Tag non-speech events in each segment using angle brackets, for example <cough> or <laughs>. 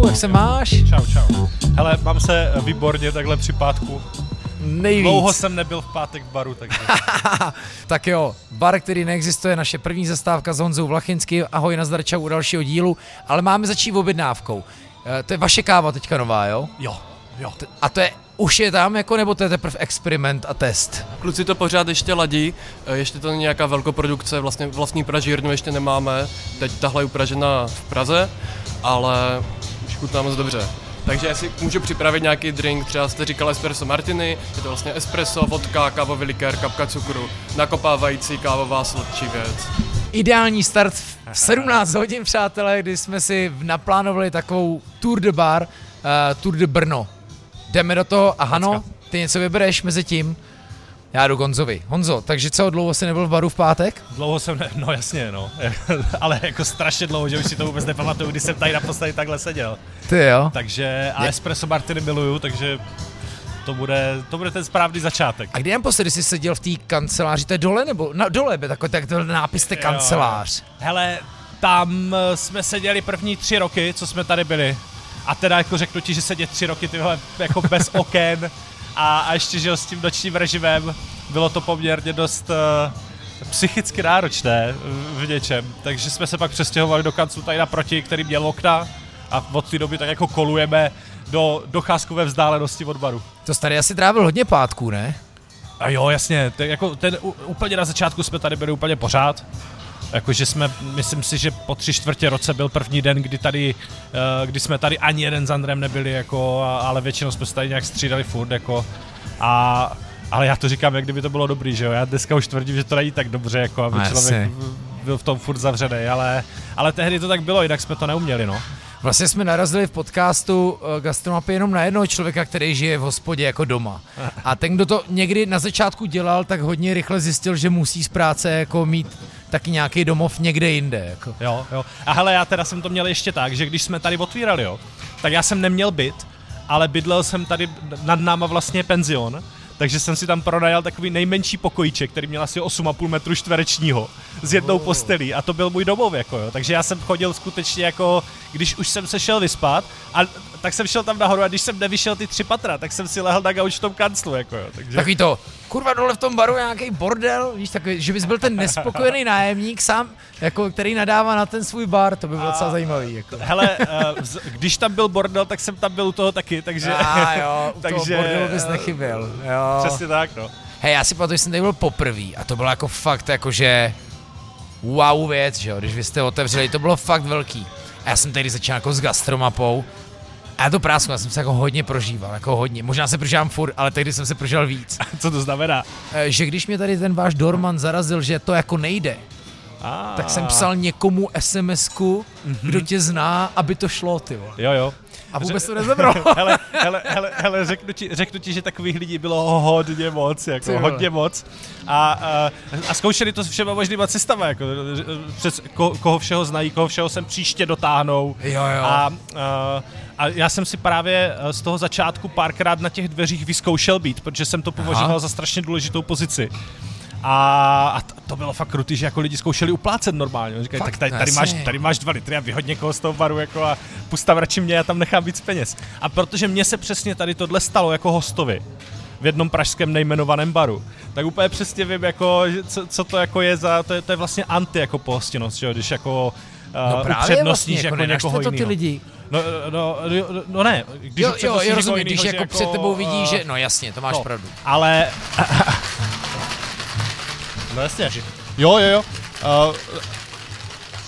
čau, jak se máš? Čau, čau. Hele, mám se výborně takhle při pátku. Nejvíc. Dlouho jsem nebyl v pátek v baru, takže... <laughs> tak jo, bar, který neexistuje, naše první zastávka s Honzou Vlachinským. Ahoj, nazdar, čau u dalšího dílu. Ale máme začít objednávkou. E, to je vaše káva teďka nová, jo? Jo, jo. A to je už je tam, jako, nebo to je teprve experiment a test? Kluci to pořád ještě ladí, eh, ještě to není nějaká velkoprodukce, vlastně vlastní pražírnu ještě nemáme, teď tahle je upražena v Praze, ale chutná moc dobře. Takže jestli můžu připravit nějaký drink, třeba jste říkal espresso martini, je to vlastně espresso, vodka, kávový likér, kapka cukru, nakopávající kávová sladčí věc. Ideální start v 17 hodin, přátelé, kdy jsme si naplánovali takovou Tour de Bar, uh, Tour de Brno. Jdeme do toho a Hano, ty něco vybereš mezi tím? Já jdu Honzovi. Honzo, takže co, dlouho jsi nebyl v baru v pátek? Dlouho jsem, ne, no jasně, no. <laughs> Ale jako strašně dlouho, že už si to vůbec nepamatuju, když jsem tady naposledy takhle seděl. Ty jo. Takže a espresso martiny miluju, takže to bude, to bude ten správný začátek. A kdy naposledy jsi seděl v té kanceláři, to je dole nebo na dole, by takový tak to nápis té kancelář. Hele, tam eh, jsme seděli první tři roky, co jsme tady byli. A teda jako řeknu ti, že sedět tři roky tyhle jako bez <laughs> oken a, a ještě žil s tím nočním režimem, bylo to poměrně dost uh, psychicky náročné v něčem. Takže jsme se pak přestěhovali do kanclu tady naproti, který měl okna a od té doby tak jako kolujeme do docházkové vzdálenosti od baru. To tady asi trávil hodně pátků, ne? A jo, jasně, ten, jako ten úplně na začátku jsme tady byli úplně pořád. Jakože jsme, myslím si, že po tři čtvrtě roce byl první den, kdy tady, uh, kdy jsme tady ani jeden s Andrem nebyli, jako, ale většinou jsme se tady nějak střídali furt, jako, a ale já to říkám, jak kdyby to bylo dobrý, že jo? Já dneska už tvrdím, že to není tak dobře, jako aby no, člověk byl v tom furt zavřený, ale, ale tehdy to tak bylo, jinak jsme to neuměli, no. Vlastně jsme narazili v podcastu uh, Gastromapy jenom na jednoho člověka, který žije v hospodě jako doma. A ten, kdo to někdy na začátku dělal, tak hodně rychle zjistil, že musí z práce jako mít taky nějaký domov někde jinde. Jako. Jo, jo. A hele, já teda jsem to měl ještě tak, že když jsme tady otvírali, jo, tak já jsem neměl byt, ale bydlel jsem tady nad náma vlastně penzion, takže jsem si tam pronajal takový nejmenší pokojíček, který měl asi 8,5 metru čtverečního s jednou oh. postelí a to byl můj domov, jako jo. Takže já jsem chodil skutečně jako, když už jsem se šel vyspat a tak jsem šel tam nahoru a když jsem nevyšel ty tři patra, tak jsem si lehl na gauč v tom kanclu, jako jo. Takže... Takový to, kurva dole v tom baru je nějaký bordel, víš, takový, že bys byl ten nespokojený nájemník sám, jako, který nadává na ten svůj bar, to by bylo docela zajímavý. Jako. Hele, uh, když tam byl bordel, tak jsem tam byl u toho taky, takže... A jo, u <laughs> takže, toho bordelu bys nechyběl, jo. Přesně tak, no. Hej, já si pamatuju, že jsem tady byl poprvé a to bylo jako fakt jakože wow věc, že jo, když vy jste otevřeli, to bylo fakt velký. A já jsem tady začal jako s gastromapou a já to prásku, já jsem se jako hodně prožíval, jako hodně. Možná se prožívám furt, ale tehdy jsem se prožíval víc. <laughs> Co to znamená? Eh, že když mě tady ten váš Dorman zarazil, že to jako nejde, ah. tak jsem psal někomu SMS-ku, mm-hmm. kdo tě zná, aby to šlo, ty Jo, jo. A vůbec to nezabral. <laughs> hele, hele, hele, hele řeknu, ti, řeknu ti, že takových lidí bylo hodně moc, jako hodně moc. A, a, a zkoušeli to s všema možnýma cestama, jako přes ko, koho všeho znají, koho všeho sem příště dotáhnou. Jo, jo. A, a, a já jsem si právě z toho začátku párkrát na těch dveřích vyzkoušel být, protože jsem to považoval Aha. za strašně důležitou pozici. A, a to bylo fakt krutý, že jako lidi zkoušeli uplácet normálně. Říkají, tak tady, tady, máš, tady máš dva litry a vyhodně někoho z toho baru jako a pustav radši mě, já tam nechám víc peněz. A protože mně se přesně tady tohle stalo jako hostovi, v jednom pražském nejmenovaném baru, tak úplně přesně vím, jako, co, co to jako je za, to je, to je vlastně anti jako pohostinnost, že jo, když jako uh, no právě vlastně, jako, jako někoho to ty lidi. No, no, no, no ne, když jo, jo, jo rozumím, když jako, jako před tebou vidí, že, no jasně, to máš no, pravdu. Ale <laughs> No jasně. Jo, jo, jo. Uh,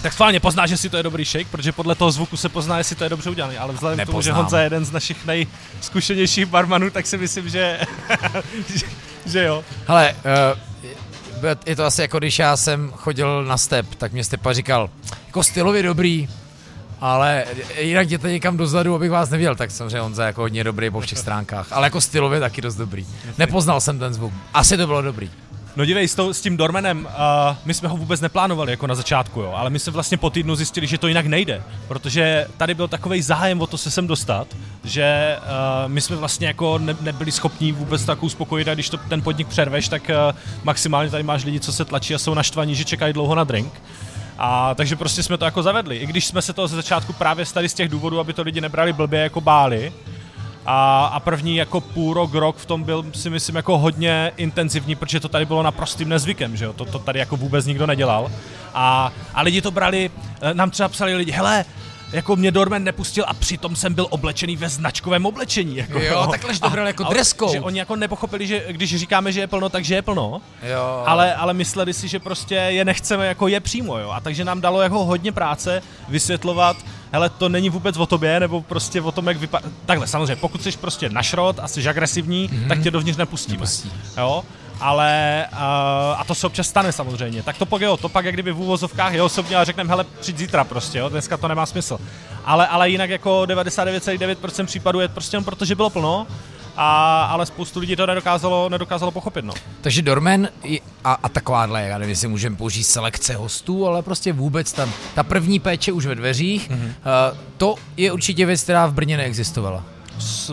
tak schválně pozná, že si to je dobrý shake, protože podle toho zvuku se pozná, jestli to je dobře udělané. Ale vzhledem k tomu, že Honza je jeden z našich nejzkušenějších barmanů, tak si myslím, že, <laughs> že, že jo. Hele, uh, je to asi jako když já jsem chodil na step, tak mě Stepa říkal, jako stylově dobrý, ale jinak jděte někam dozadu, abych vás nevěděl, tak samozřejmě Honza jako hodně dobrý po všech stránkách, ale jako stylově taky dost dobrý. Nepoznal jsem ten zvuk, asi to bylo dobrý. No dívej, s, to, s tím Dormanem, uh, my jsme ho vůbec neplánovali jako na začátku, jo, ale my jsme vlastně po týdnu zjistili, že to jinak nejde, protože tady byl takový zájem o to se sem dostat, že uh, my jsme vlastně jako ne, nebyli schopni vůbec tak uspokojit a když to ten podnik přerveš, tak uh, maximálně tady máš lidi, co se tlačí a jsou naštvaní, že čekají dlouho na drink. A takže prostě jsme to jako zavedli. I když jsme se to ze začátku právě stali z těch důvodů, aby to lidi nebrali blbě jako báli, a, a první jako půl rok, rok v tom byl si myslím jako hodně intenzivní, protože to tady bylo naprostým nezvykem, že jo, to, to tady jako vůbec nikdo nedělal. A, a lidi to brali, eh, nám třeba psali lidi, hele, jako mě Dorman nepustil a přitom jsem byl oblečený ve značkovém oblečení. Jako, jo, takhle, že to bral jako dress code. Že oni jako nepochopili, že když říkáme, že je plno, takže je plno. Jo. Ale, ale mysleli si, že prostě je nechceme jako je přímo, jo. A takže nám dalo jako hodně práce vysvětlovat, hele, to není vůbec o tobě, nebo prostě o tom, jak vypadá. Takhle, samozřejmě, pokud jsi prostě našrot a jsi agresivní, mm-hmm. tak tě dovnitř nepustíme. Nepustí. Jo? ale uh, a to se občas stane samozřejmě. Tak to pak jo, to pak jak kdyby v úvozovkách je osobně a řekneme, hele, přijď zítra prostě, jo, dneska to nemá smysl. Ale, ale jinak jako 99,9% případů je prostě jen proto, že bylo plno, a, ale spoustu lidí to nedokázalo, nedokázalo pochopit. No. Takže Dormen a, a takováhle, já nevím, jestli můžeme použít selekce hostů, ale prostě vůbec tam, ta první péče už ve dveřích, mm-hmm. uh, to je určitě věc, která v Brně neexistovala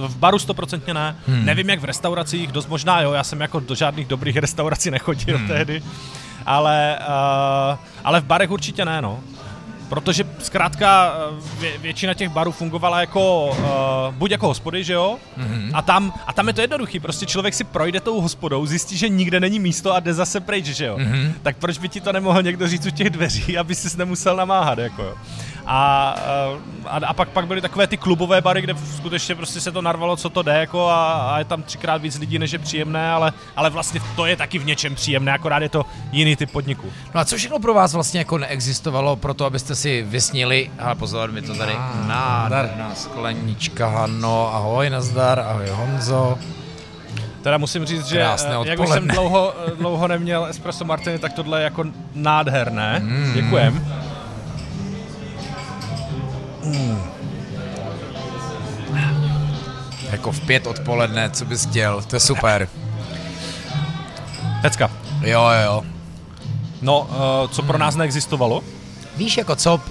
v baru stoprocentně ne. Hmm. Nevím, jak v restauracích, dost možná jo, já jsem jako do žádných dobrých restaurací nechodil hmm. tehdy, ale, uh, ale v barech určitě ne, no. Protože zkrátka eh, vě, většina těch barů fungovala jako, uh, buď jako hospody, že jo? Mm-hmm. A, tam, a tam je to jednoduchý, prostě člověk si projde tou hospodou, zjistí, že nikde není místo a jde zase pryč, že jo? Mm-hmm. Tak proč by ti to nemohl někdo říct u těch dveří, aby si nemusel namáhat, jako jo? A, a, a pak, pak byly takové ty klubové bary, kde skutečně prostě se to narvalo, co to jde, jako a, a je tam třikrát víc lidí, než je příjemné, ale, ale vlastně to je taky v něčem příjemné, akorát je to jiný typ podniku. No a co všechno pro vás vlastně jako neexistovalo pro to, abyste si vysnili, ale pozor, mi to tady nádherná sklenička, no ahoj, nazdar, ahoj Honzo. Teda musím říct, že Krásné eh, jak už jsem dlouho, eh, dlouho neměl espresso martini, tak tohle je jako nádherné. Mm. Děkujem. Mm. Jako v pět odpoledne, co bys chtěl, to je super. Pecka. Jo, jo. No, uh, co pro nás neexistovalo? Víš, jako co,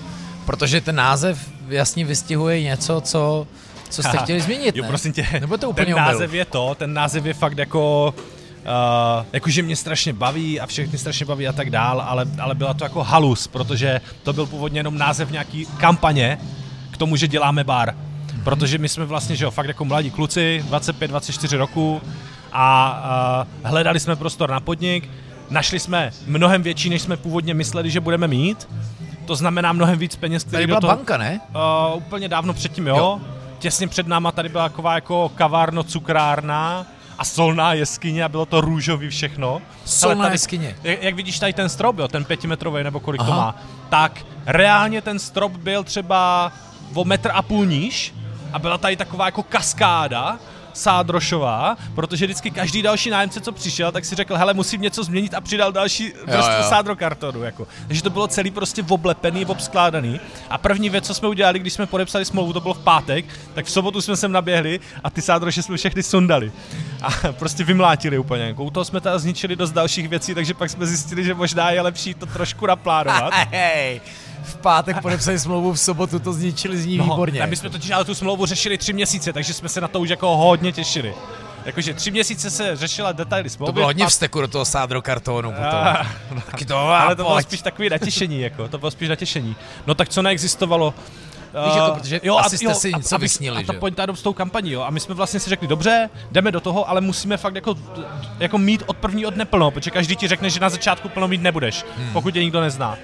protože ten název jasně vystihuje něco, co, co jste chtěli změnit, ne? Jo, prosím tě, Nebo to úplně ten název je to, ten název je fakt jako... Uh, jakože mě strašně baví a všechny strašně baví a tak dál, ale, ale byla to jako halus, protože to byl původně jenom název nějaký kampaně tomu, že děláme bar. Protože my jsme vlastně, že jo, fakt jako mladí kluci, 25-24 roku a uh, hledali jsme prostor na podnik, našli jsme mnohem větší, než jsme původně mysleli, že budeme mít. To znamená mnohem víc peněz, který Tady byla do toho, banka, ne? Uh, úplně dávno předtím, jo. jo. Těsně před náma tady byla taková jako kavárno, cukrárna a solná jeskyně a bylo to růžový všechno. Solná tady, jeskyně. Jak, jak vidíš tady ten strop, jo, ten pětimetrový nebo kolik Aha. to má, tak reálně ten strop byl třeba o metr a půl níž a byla tady taková jako kaskáda Sádrošová, protože vždycky každý další nájemce, co přišel, tak si řekl, hele, musím něco změnit a přidal další vrstvu sádrokartonu. Jako. Takže to bylo celý prostě oblepený, obskládaný. A první věc, co jsme udělali, když jsme podepsali smlouvu, to bylo v pátek, tak v sobotu jsme sem naběhli a ty sádroše jsme všechny sundali. A prostě vymlátili úplně. Jako. U toho jsme teda zničili dost dalších věcí, takže pak jsme zjistili, že možná je lepší to trošku naplánovat. <laughs> V pátek podepsali smlouvu, v sobotu to zničili z ní no, výborně. A my jsme totiž ale tu smlouvu řešili tři měsíce, takže jsme se na to už jako hodně těšili. Jakože tři měsíce se řešila detaily smlouvy. To bylo hodně vsteku do toho sádro kartonu potom. No, Taky to, ale to bylo spíš takový natěšení, jako, to bylo spíš natěšení. No tak co neexistovalo, Víš, jako, protože jo, asi jste jo, si něco a, vysnili, a, a ta pointa s tou kampaní, jo. A my jsme vlastně si řekli, dobře, jdeme do toho, ale musíme fakt jako, jako mít od prvního dne plno, protože každý ti řekne, že na začátku plno mít nebudeš, hmm. pokud tě nikdo nezná.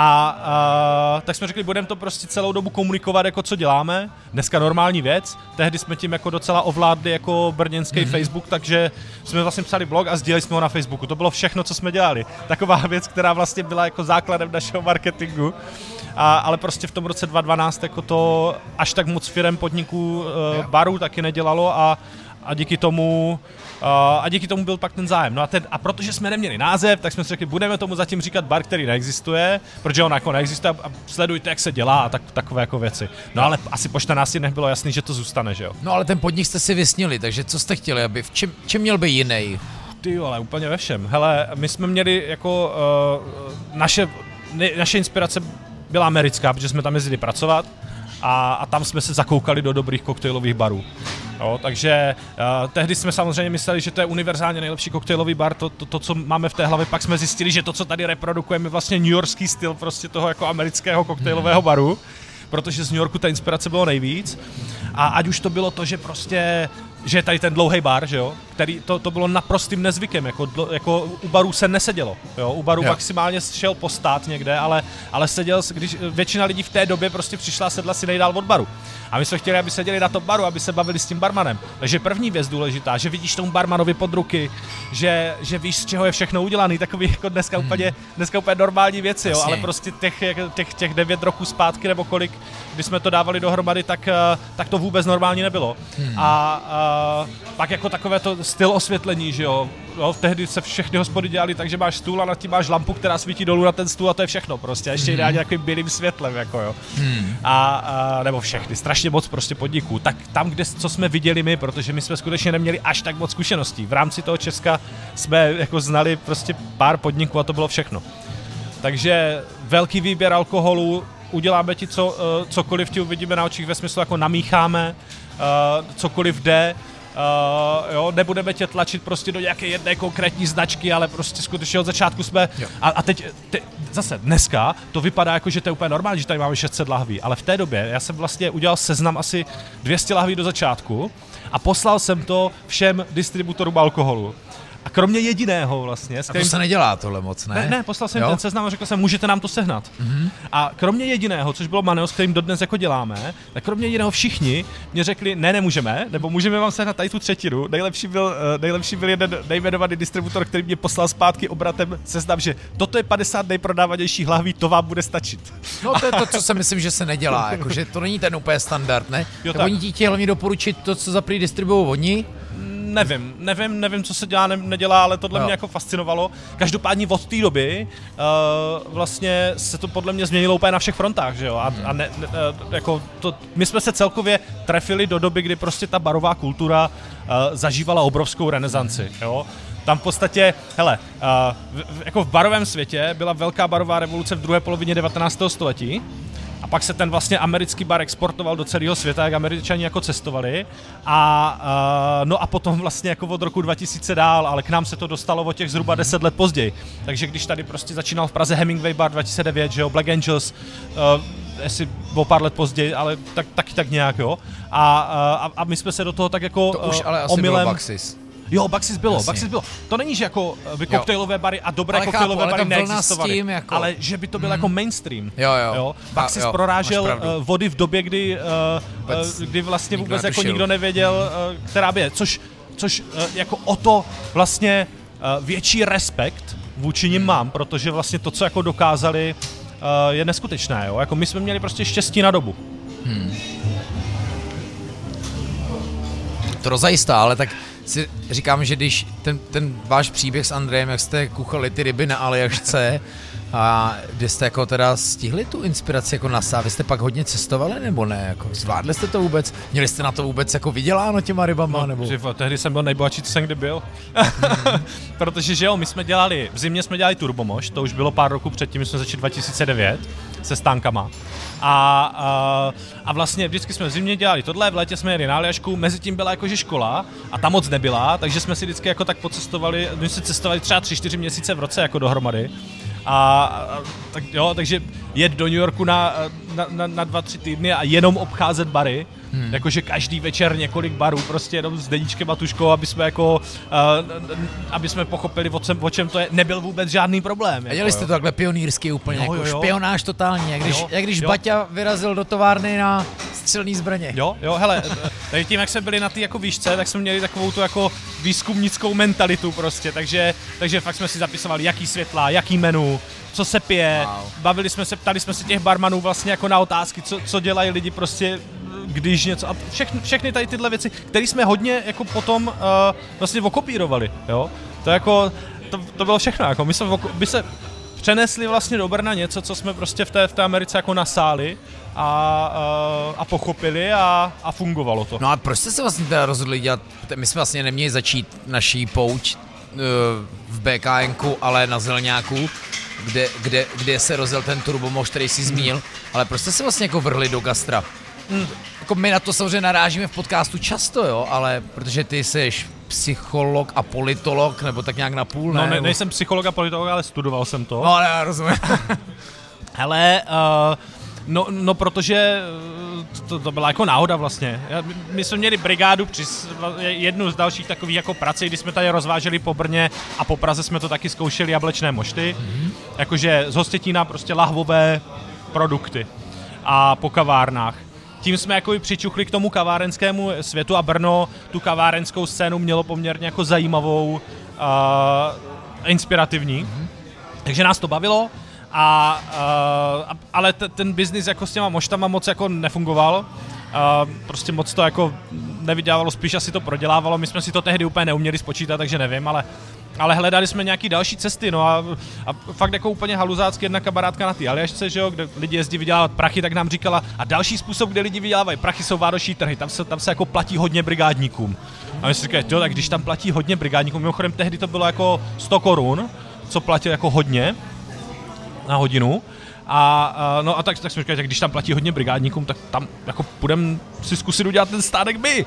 A, a tak jsme řekli, budeme to prostě celou dobu komunikovat, jako co děláme. Dneska normální věc. Tehdy jsme tím jako docela ovládli jako brněnský mm-hmm. Facebook, takže jsme vlastně psali blog a sdíleli jsme ho na Facebooku. To bylo všechno, co jsme dělali. Taková <laughs> věc, která vlastně byla jako základem našeho marketingu. A, ale prostě v tom roce 2012 jako to až tak moc firem podniků uh, barů taky nedělalo a, a díky tomu Uh, a díky tomu byl pak ten zájem. No a, ten, a protože jsme neměli název, tak jsme si řekli, budeme tomu zatím říkat bar, který neexistuje, protože on jako neexistuje a sledujte, jak se dělá a tak, takové jako věci. No ale asi po 14 dnech bylo jasný, že to zůstane, že jo. No ale ten podnik jste si vysnili, takže co jste chtěli, aby v čem, čem měl by jiný? Ty ale úplně ve všem. Hele, my jsme měli jako uh, naše, ne, naše inspirace byla americká, protože jsme tam jezdili pracovat a, a tam jsme se zakoukali do dobrých koktejlových barů. Jo, takže uh, tehdy jsme samozřejmě mysleli, že to je univerzálně nejlepší koktejlový bar, to, to, to, co máme v té hlavě, pak jsme zjistili, že to, co tady reprodukujeme, je vlastně New Yorkský styl prostě toho jako amerického koktejlového baru protože z New Yorku ta inspirace bylo nejvíc. A ať už to bylo to, že prostě že je tady ten dlouhý bar, že jo, který to, to bylo naprostým nezvykem, jako, jako u barů se nesedělo, jo, u barů jo. maximálně šel postát někde, ale, ale seděl, když většina lidí v té době prostě přišla a sedla si nejdál od baru. A my jsme chtěli, aby seděli na tom baru, aby se bavili s tím barmanem. Takže první věc důležitá, že vidíš tomu barmanovi pod ruky, že, že víš, z čeho je všechno udělaný, takový jako dneska hmm. úplně, dneska úplně normální věci, jo, ale prostě těch, těch, těch devět roků zpátky nebo kolik, když jsme to dávali dohromady, tak, eh, tak to vůbec normální nebylo. Hmm. A, a pak jako takové to styl osvětlení, že jo, jo, tehdy se všechny hospody dělali tak, že máš stůl a nad tím máš lampu, která svítí dolů na ten stůl a to je všechno prostě. A ještě hmm. ideálně takovým bílým světlem, jako jo. Hmm. A, a, nebo všechny, strašně moc prostě podniků. Tak tam, kde, co jsme viděli my, protože my jsme skutečně neměli až tak moc zkušeností. V rámci toho Česka jsme jako znali prostě pár podniků a to bylo všechno. Takže velký výběr alkoholu, uděláme ti co, uh, cokoliv ti uvidíme na očích ve smyslu jako namícháme, uh, cokoliv jde, Uh, jo, nebudeme tě tlačit prostě do nějaké jedné konkrétní značky, ale prostě skutečně od začátku jsme... A, a teď, te, zase dneska to vypadá jako, že to je úplně normální, že tady máme 600 lahví, ale v té době já jsem vlastně udělal seznam asi 200 lahví do začátku a poslal jsem to všem distributorům alkoholu. A kromě jediného vlastně. A to se nedělá tohle moc, ne? Ne, ne poslal jsem jo? ten seznam a řekl jsem, můžete nám to sehnat. Mm-hmm. A kromě jediného, což bylo Maneo, s kterým dodnes jako děláme, tak kromě jediného všichni mě řekli, ne, nemůžeme, nebo můžeme vám sehnat tady tu třetinu. Nejlepší byl, uh, nejlepší byl jeden nejmenovaný distributor, který mě poslal zpátky obratem seznam, že toto je 50 nejprodávanějších lahví, to vám bude stačit. No to je to, <laughs> co si myslím, že se nedělá, jakože to není ten úplně standard, ne? Jo, tak. Oni ti hlavně doporučit to, co za prý distribuují oni, nevím, nevím, nevím, co se dělá, ne, nedělá, ale tohle no. mě jako fascinovalo. Každopádně od té doby uh, vlastně se to podle mě změnilo úplně na všech frontách, že jo? A, a ne, ne, uh, jako to, my jsme se celkově trefili do doby, kdy prostě ta barová kultura uh, zažívala obrovskou renesanci, jo? Tam v podstatě, hele, uh, v, jako v barovém světě byla velká barová revoluce v druhé polovině 19. století, a pak se ten vlastně americký bar exportoval do celého světa, jak američani jako cestovali. A uh, no a potom vlastně jako od roku 2000 dál, ale k nám se to dostalo o těch zhruba 10 let později. Takže když tady prostě začínal v Praze Hemingway Bar 2009, že jo, Black Angels, uh, jestli o pár let později, ale tak, taky tak nějak, jo. A, a, a my jsme se do toho tak jako to už ale asi omylem... Bylo Baxis. Jo, Baxis bylo, Jasně. Baxis bylo. To není, že jako by koktejlové bary a dobré ale koktejlové bary neexistovaly, tím jako... ale že by to byl mm. jako mainstream. Jo, jo. jo? Baxis jo, prorážel uh, vody v době, kdy, uh, kdy vlastně vůbec jako nikdo nevěděl, uh, která by je, což, což uh, jako o to vlastně uh, větší respekt vůči nim mám, protože vlastně to, co jako dokázali, uh, je neskutečné, jo. Jako my jsme měli prostě štěstí na dobu. Hmm. To rozajistá, ale tak si říkám, že když ten, ten váš příběh s Andrejem, jak jste kuchali ty ryby na Aljašce, a kde jste jako teda stihli tu inspiraci jako na Vy jste pak hodně cestovali nebo ne? Jako zvládli jste to vůbec? Měli jste na to vůbec jako vyděláno těma rybama? No, nebo? Že, tehdy jsem byl nejbohatší, co jsem kdy byl. Mm. <laughs> Protože že jo, my jsme dělali, v zimě jsme dělali Turbomož, to už bylo pár roků předtím, my jsme začali 2009 se stánkama. A, a, a vlastně vždycky jsme v zimě dělali tohle, v létě jsme jeli na Aljašku, mezi tím byla jakože škola a ta moc nebyla, takže jsme si vždycky jako tak pocestovali, my jsme cestovali třeba 3-4 měsíce v roce jako dohromady. A, a tak jo, takže jet do New Yorku na, na, na, na dva, tři týdny a jenom obcházet bary, Hmm. Jakože každý večer několik barů, prostě jenom s Deníčkem a Tuškou, aby jsme jako, uh, aby jsme pochopili, o čem, o čem to je, nebyl vůbec žádný problém. Jako, dělali jste to takhle pionýrsky úplně, jo, jako jo, jo. špionáž totální, jak když, jo, jak když jo. Baťa vyrazil do továrny na střelný zbraně. Jo, jo, hele, tady tím, jak jsme byli na té jako výšce, tak jsme měli takovou tu jako výzkumnickou mentalitu prostě, takže, takže fakt jsme si zapisovali, jaký světla, jaký menu, co se pije, wow. bavili jsme se, ptali jsme se těch barmanů vlastně jako na otázky, co, co dělají lidi prostě když něco, a všechny, všechny tady tyhle věci, které jsme hodně jako potom uh, vlastně okopírovali, jo, to jako, to, to bylo všechno, jako my jsme, my se přenesli vlastně do Brna něco, co jsme prostě v té, v té Americe jako nasáli a, a, a pochopili a, a fungovalo to. No a proč jste se vlastně teda rozhodli dělat, my jsme vlastně neměli začít naší pouč uh, v BKNku, ale na Zelňáku, kde, kde, kde se rozjel ten turbomož, který si zmínil, ale proč jste se vlastně jako vrhli do gastra? Hmm. jako my na to samozřejmě narážíme v podcastu často, jo, ale protože ty jsi psycholog a politolog, nebo tak nějak na půl, ne? No, ne, nejsem psycholog a politolog, ale studoval jsem to. No, ne, rozumím. <laughs> Hele, uh, no, no protože to, to byla jako náhoda vlastně. My jsme měli brigádu při jednu z dalších takových jako prací, kdy jsme tady rozváželi po Brně a po Praze jsme to taky zkoušeli jablečné mošty. Mm-hmm. Jakože z Hostětína prostě lahvové produkty a po kavárnách. Tím jsme jako přičuchli k tomu kavárenskému světu a Brno tu kavárenskou scénu mělo poměrně jako zajímavou a inspirativní. Mm-hmm. Takže nás to bavilo a, uh, ale t- ten biznis jako s těma moštama moc jako nefungoval. Uh, prostě moc to jako nevydělávalo, spíš asi to prodělávalo. My jsme si to tehdy úplně neuměli spočítat, takže nevím, ale ale hledali jsme nějaký další cesty, no a, a fakt jako úplně haluzácky jedna kamarádka na ty Aljašce, že jo, kde lidi jezdí vydělávat prachy, tak nám říkala, a další způsob, kde lidi vydělávají prachy, jsou vánoční trhy, tam se, tam se jako platí hodně brigádníkům. A my si říkali, jo, tak když tam platí hodně brigádníkům, mimochodem tehdy to bylo jako 100 korun, co platil jako hodně, na hodinu. A, a no a tak, tak jsme říkali, tak když tam platí hodně brigádníkům, tak tam jako půjdeme si zkusit udělat ten stánek my.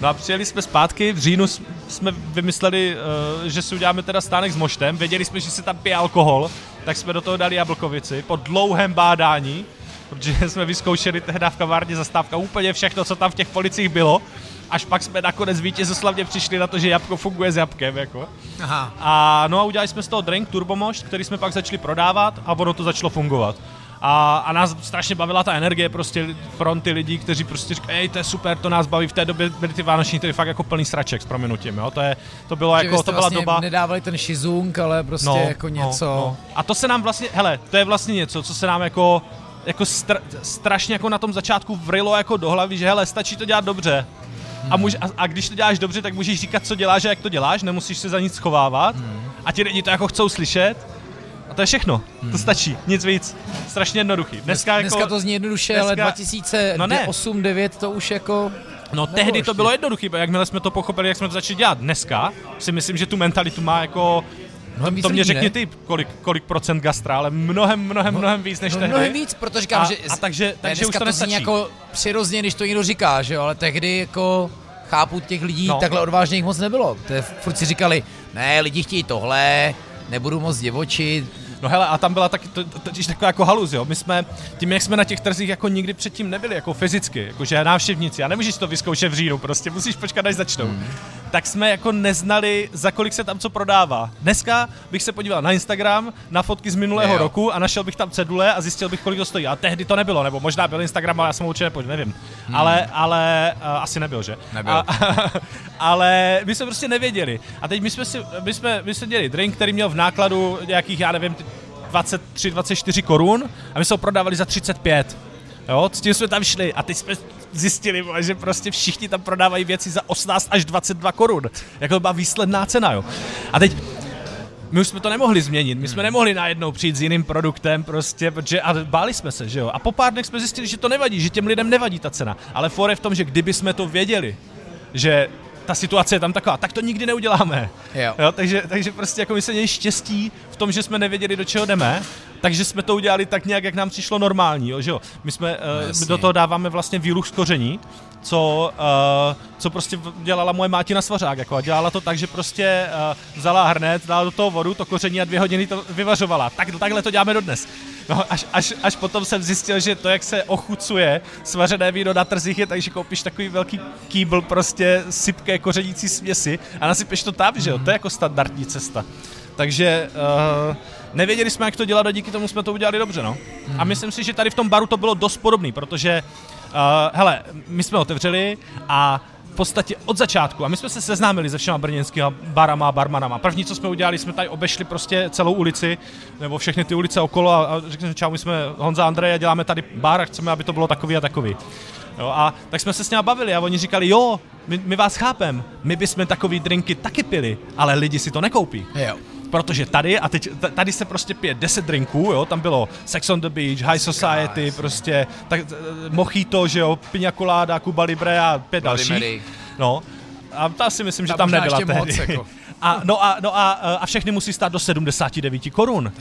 No a přijeli jsme zpátky, v říjnu jsme vymysleli, uh, že si uděláme teda stánek s moštem, věděli jsme, že se tam pije alkohol, tak jsme do toho dali jablkovici po dlouhém bádání, protože <laughs> jsme vyzkoušeli tehdy v kavárně zastávka úplně všechno, co tam v těch policích bylo až pak jsme nakonec vítězoslavně přišli na to, že jabko funguje s jabkem. Jako. Aha. A no a udělali jsme z toho drink Turbomošt, který jsme pak začali prodávat a ono to začalo fungovat. A, a nás strašně bavila ta energie, prostě fronty lidí, kteří prostě říkají, ej, to je super, to nás baví. V té době byly ty vánoční tedy fakt jako plný sraček s proměnutím, jo. To, je, to bylo že jako, to byla vlastně doba... nedávali ten šizung, ale prostě no, jako no, něco. No, no. A to se nám vlastně, hele, to je vlastně něco, co se nám jako jako str- strašně jako na tom začátku vrilo jako do hlavy, že hele, stačí to dělat dobře. A, můž, a, a když to děláš dobře, tak můžeš říkat, co děláš a jak to děláš, nemusíš se za nic schovávat. Hmm. A ti lidi to jako chcou slyšet. To je všechno. Hmm. To stačí. Nic víc. Strašně jednoduchý. Dneska, Dnes, jako, dneska to zní jednoduše, dneska, ale 2008 no 9 to už jako... No tehdy to bylo jednoduché, jakmile jsme to pochopili, jak jsme to začali dělat. Dneska si myslím, že tu mentalitu má jako Mnohem víc to mě řekni ty, kolik, kolik procent gastra, ale mnohem, mnohem, no, mnohem víc než no, tehdy. Mnohem víc, protože říkám, a, že... A takže, takže už to, to zní jako přirozeně, když to někdo říká, že jo, ale tehdy jako chápu těch lidí, no. takhle odvážných moc nebylo. To je, furt si říkali, ne, lidi chtějí tohle, nebudu moc divočit, No hele, a tam byla taky to, to, to, taková jako haluz, jo. My jsme, tím jak jsme na těch trzích jako nikdy předtím nebyli, jako fyzicky, jakože návštěvníci, a nemůžeš to vyzkoušet v říjnu, prostě musíš počkat, až začnou. Hmm. Tak jsme jako neznali, za kolik se tam co prodává. Dneska bych se podíval na Instagram, na fotky z minulého jo. roku a našel bych tam cedule a zjistil bych, kolik to stojí. A tehdy to nebylo, nebo možná byl Instagram, ale já jsem určitě nepočil, nevím. Hmm. Ale, ale uh, asi nebyl, že? Nebyl. A, <laughs> ale my jsme prostě nevěděli. A teď my jsme si, my jsme, my jsme dělali drink, který měl v nákladu nějakých, já nevím, 23-24 korun a my jsme ho prodávali za 35. Jo, s tím jsme tam šli a teď jsme zjistili, že prostě všichni tam prodávají věci za 18 až 22 korun. Jako to byla výsledná cena, jo. A teď my už jsme to nemohli změnit, my jsme nemohli najednou přijít s jiným produktem prostě, protože a báli jsme se, že jo. A po pár dnech jsme zjistili, že to nevadí, že těm lidem nevadí ta cena. Ale for je v tom, že kdyby jsme to věděli, že ta situace je tam taková, tak to nikdy neuděláme. Jo. Jo, takže, takže prostě jako my jsme měli štěstí v tom, že jsme nevěděli, do čeho jdeme, takže jsme to udělali tak nějak, jak nám přišlo normální, jo, že jo. My jsme, uh, my do toho dáváme vlastně výluch z koření, co, uh, co prostě dělala moje mátina svařák, jako a dělala to tak, že prostě uh, vzala hrnet, dala do toho vodu, to koření a dvě hodiny to vyvařovala. Tak, takhle to děláme dodnes. No, až, až, až potom jsem zjistil, že to, jak se ochucuje svařené víno na trzích, je tak, že koupíš takový velký kýbl prostě sypké kořenící směsi a nasypeš to tam, že jo? To je jako standardní cesta. Takže uh, nevěděli jsme, jak to dělat a díky tomu jsme to udělali dobře, no. A myslím si, že tady v tom baru to bylo dost podobný, protože, uh, hele, my jsme otevřeli a podstatě od začátku. A my jsme se seznámili se všema brněnskými barama a barmanama. První, co jsme udělali, jsme tady obešli prostě celou ulici, nebo všechny ty ulice okolo a, a řekli jsme, čau, my jsme Honza Andrej a děláme tady bar a chceme, aby to bylo takový a takový. Jo, a tak jsme se s ním bavili a oni říkali, jo, my, my vás chápem, my bychom takový drinky taky pili, ale lidi si to nekoupí. Jo. Protože tady, a teď, tady se prostě pije 10 drinků, jo, tam bylo Sex on the Beach, High Society, prostě, tak, mojito, že jo, Pina Colada, Cuba Libre a pět dalších. No, a to si myslím, že tam nebyla tehdy. Moc, jako. <laughs> A, no a, no a, a všechny musí stát do 79 korun.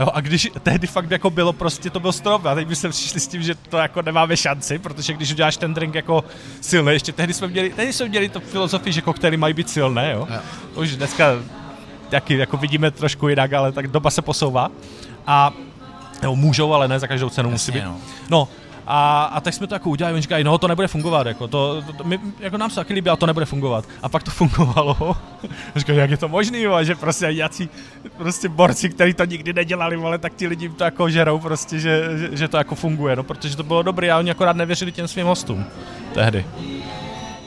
Jo, a když tehdy fakt jako bylo prostě, to byl strop a teď jsme přišli s tím, že to jako nemáme šanci, protože když uděláš ten drink jako silný, ještě tehdy jsme měli, tehdy jsme měli to filozofii, že koktejly mají být silné, jo. jo. To už dneska taky jako vidíme trošku jinak, ale tak doba se posouvá. A nebo můžou, ale ne za každou cenu Jasně, musí být. No. no a, a tak jsme to jako udělali, oni říkají, no to nebude fungovat, jako, to, to, to my, jako nám se taky líbí, ale to nebude fungovat. A pak to fungovalo. <laughs> říkají, jak je to možný, jo, že prostě jací prostě borci, kteří to nikdy nedělali, ale tak ti lidi to jako žerou prostě, že, že, že, to jako funguje, no, protože to bylo dobré a oni akorát nevěřili těm svým hostům tehdy.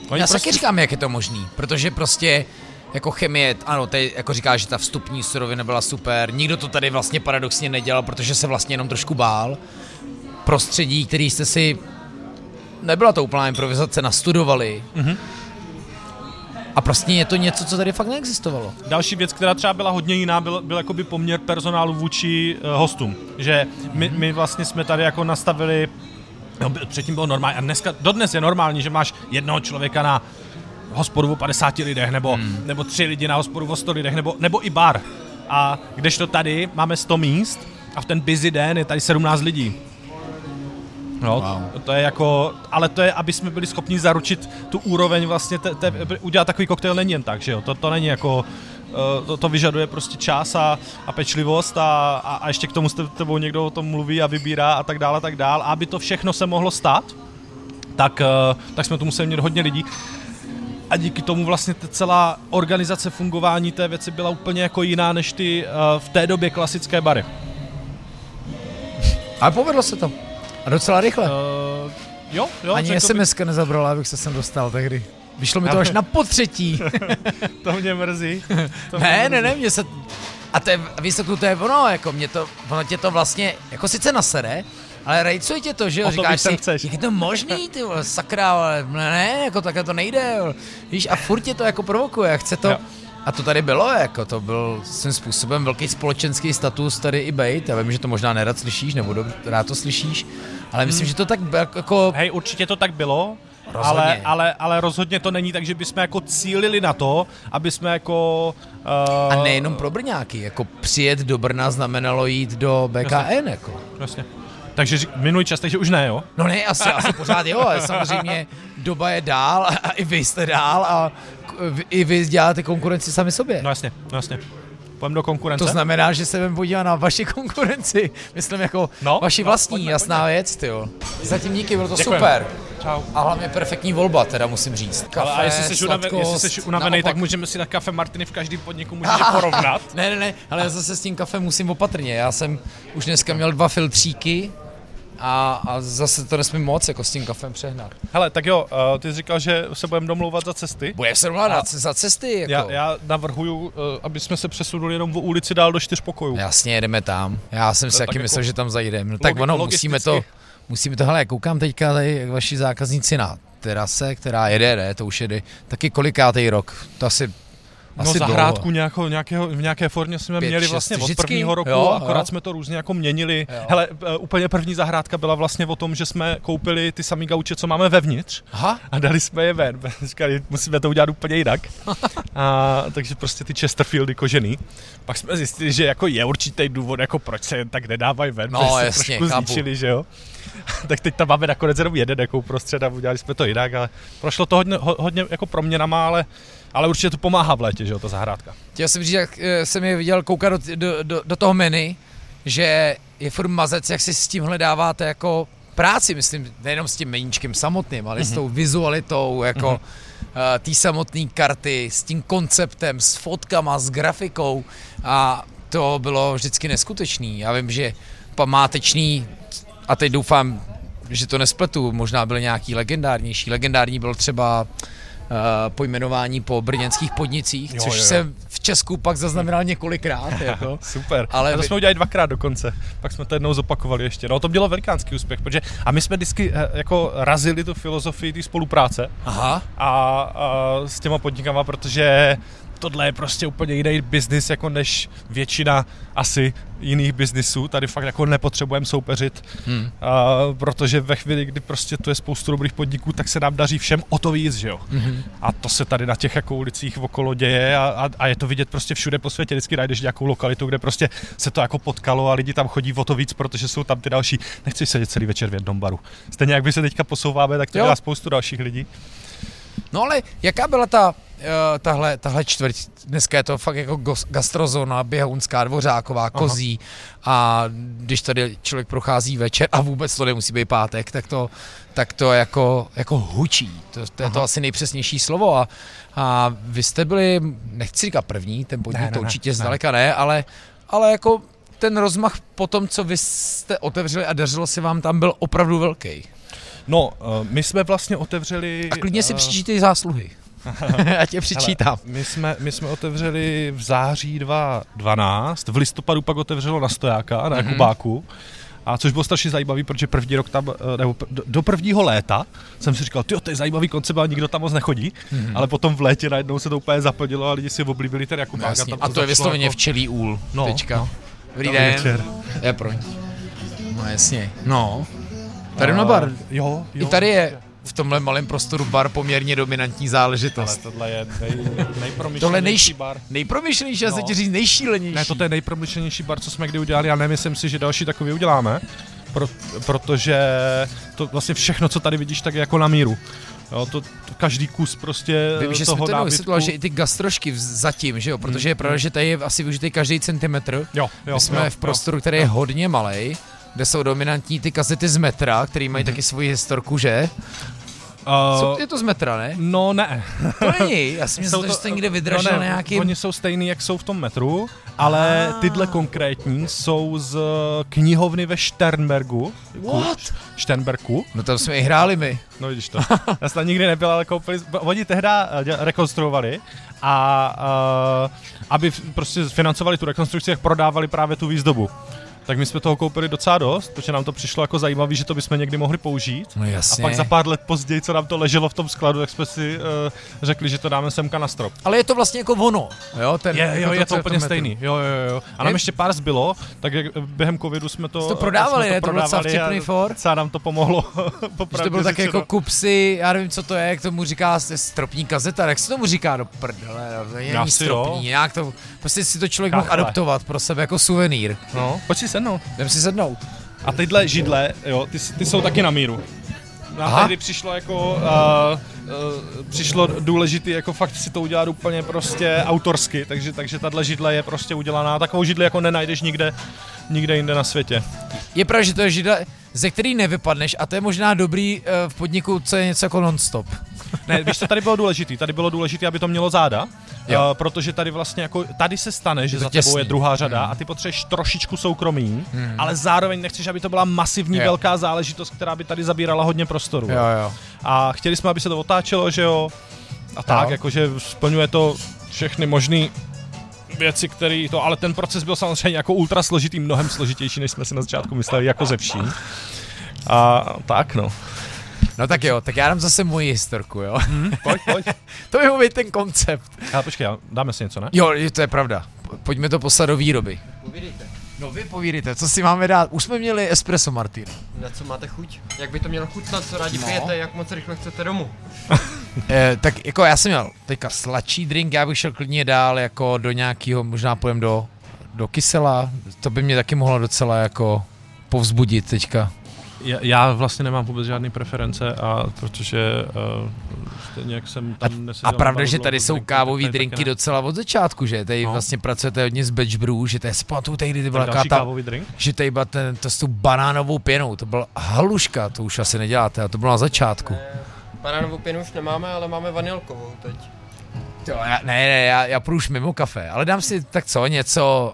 Oni Já prostě... taky říkám, jak je to možný, protože prostě jako chemie, ano, tady jako říká, že ta vstupní surovina byla super, nikdo to tady vlastně paradoxně nedělal, protože se vlastně jenom trošku bál. Prostředí, který jste si, nebyla to úplná improvizace, nastudovali. Mm-hmm. A prostě je to něco, co tady fakt neexistovalo. Další věc, která třeba byla hodně jiná, byl, byl jakoby poměr personálu vůči uh, hostům. Že my, my vlastně jsme tady jako nastavili No, předtím bylo normální a dneska, dodnes je normální, že máš jednoho člověka na hospodu o 50 lidech, nebo, hmm. nebo tři lidi na hospodu o 100 lidech, nebo, nebo i bar. A kdežto tady máme 100 míst a v ten busy den je tady 17 lidí. No, wow. to je jako, ale to je, aby jsme byli schopni zaručit tu úroveň vlastně, te, te, udělat takový koktejl není jen tak, že jo, to, to není jako, eh, to, to vyžaduje prostě čas a, a pečlivost a, a, a ještě k tomu s tebou někdo o tom mluví a vybírá a tak dále a tak dále. A aby to všechno se mohlo stát, tak, eh, tak jsme tu museli mít hodně lidí a díky tomu vlastně ta celá organizace fungování té věci byla úplně jako jiná než ty uh, v té době klasické bary. <laughs> Ale povedlo se to. A docela rychle. Uh, jo, jo. Ani SMS by... nezabrala, abych se sem dostal tehdy. Vyšlo mi to až na potřetí. <laughs> to mě mrzí. <laughs> To ne, mě ne, ne, mě se... A to je, výsledku to je ono, jako mě to, ono tě to vlastně, jako sice nasere, ale rejcuje tě to, že jo, říkáš si, chceš. jak je to možný, ty vole, sakra, ale ne, jako takhle to nejde, víš, a furt tě to jako provokuje, chce to, jo. A to tady bylo, jako to byl svým způsobem velký společenský status tady i bejt. Já vím, že to možná nerad slyšíš, nebo dobře, rád to slyšíš, ale myslím, hmm. že to tak jako... Hej, určitě to tak bylo, Ale, ale, ale rozhodně to není tak, že bychom jako cílili na to, aby jsme jako... Uh... A nejenom pro Brňáky, jako přijet do Brna znamenalo jít do BKN, Jasně. jako. Jasně. Takže minulý čas, takže už ne, jo? No ne, asi, asi pořád jo, ale samozřejmě doba je dál a, a i vy jste dál a i vy děláte konkurenci sami sobě. No jasně, no jasně. Pojďme do konkurence. To znamená, že se budeme podívat na vaši konkurenci. Myslím jako no, vaši no, vlastní, pojďme, jasná pojďme. věc, ty Zatím díky, bylo to Děkujeme. super. Čau. A hlavně perfektní volba, teda musím říct. Kafe, ale jestli jsi, unavený, jestli jsi unavený, tak můžeme si na kafe Martiny v každém podniku můžeme <laughs> porovnat. ne, ne, ne, ale já zase s tím kafem musím opatrně. Já jsem už dneska měl dva filtříky, a, a zase to nesmím moc jako s tím kafem přehnat. Hele, tak jo, uh, ty jsi říkal, že se budeme domlouvat za cesty. Budeme se domlouvat za cesty. Jako. Já, já navrhuju, uh, aby jsme se přesunuli jenom v ulici dál do čtyř pokojů. Jasně, jedeme tam. Já jsem si taky jako myslel, že tam zajdeme. No, tak ono, musíme to, musíme to, hele, koukám teďka tady, jak vaši zákazníci na terase, která jede, ne, to už jede taky kolikátý rok, to asi no zahrádku nějakou, nějakého, v nějaké formě jsme Pět, měli vlastně od prvního roku, jo, akorát jo. jsme to různě jako měnili. Jo. Hele, e, úplně první zahrádka byla vlastně o tom, že jsme koupili ty samý gauče, co máme vevnitř Aha. a dali jsme je ven. <laughs> Říkali, musíme to udělat úplně jinak. <laughs> a, takže prostě ty Chesterfieldy kožený. Pak jsme zjistili, že jako je určitý důvod, jako proč se jen tak nedávají ven, no, se jasně, trošku zničili, že jo. <laughs> tak teď tam máme nakonec jenom jeden jako uprostřed a udělali jsme to jinak, ale prošlo to hodně, hodně jako proměnama, ale ale určitě to pomáhá v létě, že jo, ta zahrádka. Chtěl jsem říct, jak eh, jsem je viděl koukat do, do, do, do toho menu, že je furt mazec, jak si s tím hledáváte jako práci, myslím, nejenom s tím meníčkem samotným, ale mm-hmm. s mhm. tou vizualitou, jako mm-hmm. uh, té samotné karty, s tím konceptem, s fotkama, s grafikou a to bylo vždycky neskutečný. Já vím, že památečný, a teď doufám, že to nespletu, možná byl nějaký legendárnější. Legendární byl třeba pojmenování po brněnských podnicích, jo, což jo, jo. jsem v Česku pak zaznamenal několikrát. <laughs> jako. Super. Ale to jsme udělali dvakrát dokonce. Pak jsme to jednou zopakovali ještě. No to bylo velikánský úspěch, protože a my jsme vždycky uh, jako razili tu filozofii té spolupráce Aha. A, a s těma podnikama, protože tohle je prostě úplně jiný biznis, jako než většina asi jiných biznisů. Tady fakt jako nepotřebujeme soupeřit, hmm. uh, protože ve chvíli, kdy prostě to je spoustu dobrých podniků, tak se nám daří všem o to víc, že jo. Hmm. A to se tady na těch jako ulicích okolo děje a, a, a je to vidět prostě všude po světě. Vždycky najdeš nějakou lokalitu, kde prostě se to jako potkalo a lidi tam chodí o to víc, protože jsou tam ty další. Nechci sedět celý večer v jednom baru. Stejně jak by se teďka posouváme, tak to dělá spoustu dalších lidí. No ale jaká byla ta, tahle, tahle čtvrť? Dneska je to fakt jako gastrozona, běhounská, dvořáková, kozí Aha. a když tady člověk prochází večer a vůbec to nemusí být pátek, tak to, tak to jako, jako hučí. To, to je to asi nejpřesnější slovo a, a vy jste byli, nechci říkat první, ten podnik ne, to ne, určitě ne, zdaleka ne, ale, ale jako ten rozmach po tom, co vy jste otevřeli a dařilo se vám tam, byl opravdu velký. No, eh, my jsme vlastně otevřeli... A klidně si uh... přečítej zásluhy. <laughs> Já tě přičítám. Hele, my, jsme, my jsme otevřeli v září 2012, v listopadu pak otevřelo na Stojáka, na mm-hmm. Jakubáku. A což bylo strašně zajímavý, protože první rok tam, eh, nebo do prvního léta jsem si říkal, ty to je zajímavý koncept, ale nikdo tam moc nechodí. Mm-hmm. Ale potom v létě najednou se to úplně zaplnilo a lidi si oblíbili ten Jakubák. No, a, a to, je vysloveně jako... včelí úl. No, teďka. No. Dobrý den. Večer. Je proň. No jasně. No. Tady na bar. Jo, jo. I tady je v tomhle malém prostoru bar poměrně dominantní záležitost. Ale tohle je nej, nejpromyšlenější tohle nejš, bar. Nejpromyšlenější, no. já se ti říct nejšílenější. Ne, to je nejpromyšlenější bar, co jsme kdy udělali a nemyslím si, že další takový uděláme, pro, protože to vlastně všechno, co tady vidíš, tak je jako na míru. Jo, to, to každý kus prostě Vím, že toho jsme to že i ty gastrošky zatím, že jo, protože hmm. je pravda, že tady je asi využitý každý centimetr. Jo, jo, My jsme jo, v prostoru, který je hodně malý kde jsou dominantní ty kazety z metra, který mají mm-hmm. taky svoji historku, že? Uh, jsou, je to z metra, ne? No ne. To není, já si myslím, že jste někde vydražil no ne, nějaký... Oni jsou stejný, jak jsou v tom metru, ale ah. tyhle konkrétní jsou z knihovny ve Sternbergu. What? Sternbergu. No tam jsme i hráli my. No vidíš to. Já jsem tam nikdy nebyl, ale koupili, oni tehda eh, rekonstruovali a uh, aby prostě financovali tu rekonstrukci, jak prodávali právě tu výzdobu tak my jsme toho koupili docela dost, protože nám to přišlo jako zajímavé, že to bychom někdy mohli použít. No jasně. A pak za pár let později, co nám to leželo v tom skladu, tak jsme si uh, řekli, že to dáme semka na strop. Ale je to vlastně jako ono, jo? Ten, je, jako jo, to, je to úplně stejný. Jo, jo, jo. A nám je... ještě pár zbylo, tak během covidu jsme to, to prodávali, jsme to, to prodávali to vtipný for. Docela nám to pomohlo. <laughs> to bylo tak jako kupsy, já nevím, co to je, jak tomu říká stropní kazeta, jak se tomu říká do prdele, to není stropní, nějak to, prostě si to člověk mohl adoptovat pro sebe jako suvenýr. No, si sednout. Jdem si sednout. A tyhle židle, jo, ty, ty jsou taky na míru. A tady přišlo jako, uh, uh, přišlo důležitý jako fakt si to udělat úplně prostě autorsky, takže, takže tahle židle je prostě udělaná, takovou židli jako nenajdeš nikde, nikde jinde na světě. Je pravda, že to je židle, ze který nevypadneš a to je možná dobrý uh, v podniku, co je něco jako non-stop. Ne, víš, co tady bylo důležité? Tady bylo důležité, aby to mělo záda, uh, protože tady vlastně jako, tady se stane, že za těsný. tebou je druhá řada hmm. a ty potřebuješ trošičku soukromí, hmm. ale zároveň nechceš, aby to byla masivní jo. velká záležitost, která by tady zabírala hodně prostoru. Jo, jo. A chtěli jsme, aby se to otáčelo, že jo, a tak, jo. jakože splňuje to všechny možné věci, které to, ale ten proces byl samozřejmě jako ultra složitý, mnohem složitější, než jsme si na začátku mysleli, jako ze vším. A tak, no. No tak jo, tak já dám zase moji historku, jo. Hmm, pojď, pojď. <laughs> to by mohl být ten koncept. Já počkej, dáme si něco, ne? Jo, to je pravda. Pojďme to poslat do výroby. Povídejte. No vy povídejte, co si máme dát? Už jsme měli espresso martini. Na co máte chuť? Jak by to mělo chutnat, co rádi no. pijete, jak moc rychle chcete domů? <laughs> eh, tak jako já jsem měl teďka sladší drink, já bych šel klidně dál jako do nějakého, možná půjdem do, do kysela, to by mě taky mohlo docela jako povzbudit teďka. Já, já vlastně nemám vůbec žádné preference, a protože uh, stejně jak jsem tam A, a pravda, že tady jsou kávové drinky docela od začátku, že? Tady no. vlastně pracujete hodně s batch brew, že to je spamatuju tady, kdy byla ta, kávový drink? že tady byla ten, to s tou banánovou pěnou, to byla haluška, to už asi neděláte, a to bylo na začátku. Ne, banánovou pěnu už nemáme, ale máme vanilkovou teď. To, já, ne, ne, já, já půjdu už mimo kafe, ale dám si tak co, něco,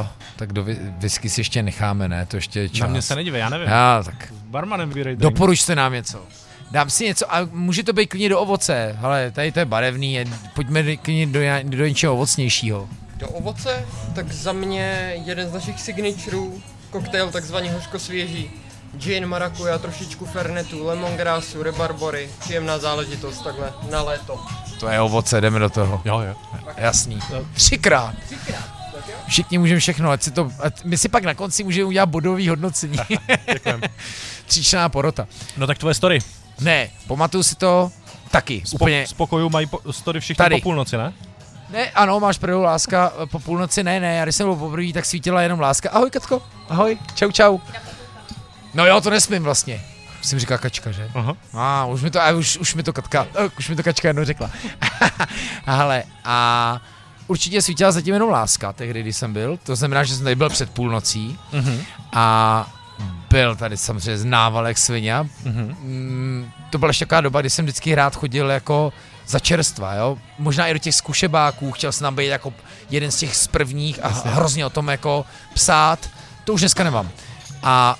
uh, tak do whisky si ještě necháme, ne, to ještě je čas. Na mě se nedívej, já nevím. Já, tak. Barmanem vyrej Doporučte nám něco. Dám si něco a může to být klidně do ovoce, ale tady to je barevný, je, pojďme klidně do, do něčeho ovocnějšího. Do ovoce? Tak za mě jeden z našich signaturů, koktejl takzvaný hořko svěží. Gin, marakuja, trošičku fernetu, lemongrassu, rebarbory, příjemná záležitost takhle na léto. To je ovoce, jdeme do toho. Jo, jo. Jasný. Třikrát. Všichni můžeme všechno, ať si to, ať my si pak na konci můžeme udělat bodový hodnocení. <laughs> Tříčná porota. No tak tvoje story. Ne, pamatuju si to taky, Spo- úplně. Spokoju mají po- story všichni Tady. po půlnoci, ne? Ne, ano, máš prvou láska, po půlnoci ne, ne, já když jsem byl poprvé, tak svítila jenom láska. Ahoj Katko, ahoj, čau čau. No jo, to nesmím vlastně. Jsem říkal kačka, že? Aha. A už mi to, a už, už mi to katka, uh, už mi to kačka jednou řekla. <laughs> Ale a určitě svítila zatím jenom láska, tehdy, když jsem byl. To znamená, že jsem tady byl před půlnocí Mhm. a byl tady samozřejmě z návalek svině. Mhm. Mm, to byla ještě taková doba, kdy jsem vždycky rád chodil jako za čerstva, jo. Možná i do těch zkušebáků, chtěl jsem tam být jako jeden z těch z prvních a hrozně o tom jako psát. To už dneska nemám. A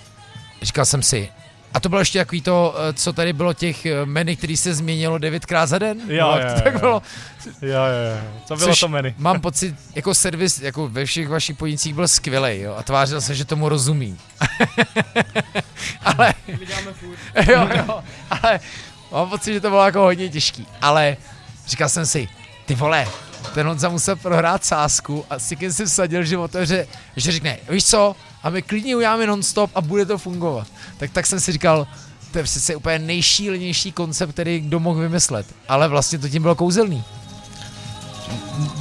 říkal jsem si, a to bylo ještě takový to, eh, co tady bylo těch eh, meny, který se změnilo devětkrát za den. Jo, No, jo, to tak bylo. Jo, jo, jo. To bylo Což to menu. Mám pocit, jako servis, jako ve všech vašich podnicích byl skvělej, jo, a tvářil se, že tomu rozumí. <laughs> ale, <laughs> jo, jo, ale mám pocit, že to bylo jako hodně těžký. Ale říkal jsem si, ty vole, ten Honza musel prohrát sásku a si kým si vsadil, že otevře, že řekne, víš co, a my klidně uděláme non-stop a bude to fungovat. Tak, tak jsem si říkal, to je přece úplně nejšílenější koncept, který kdo mohl vymyslet. Ale vlastně to tím bylo kouzelný.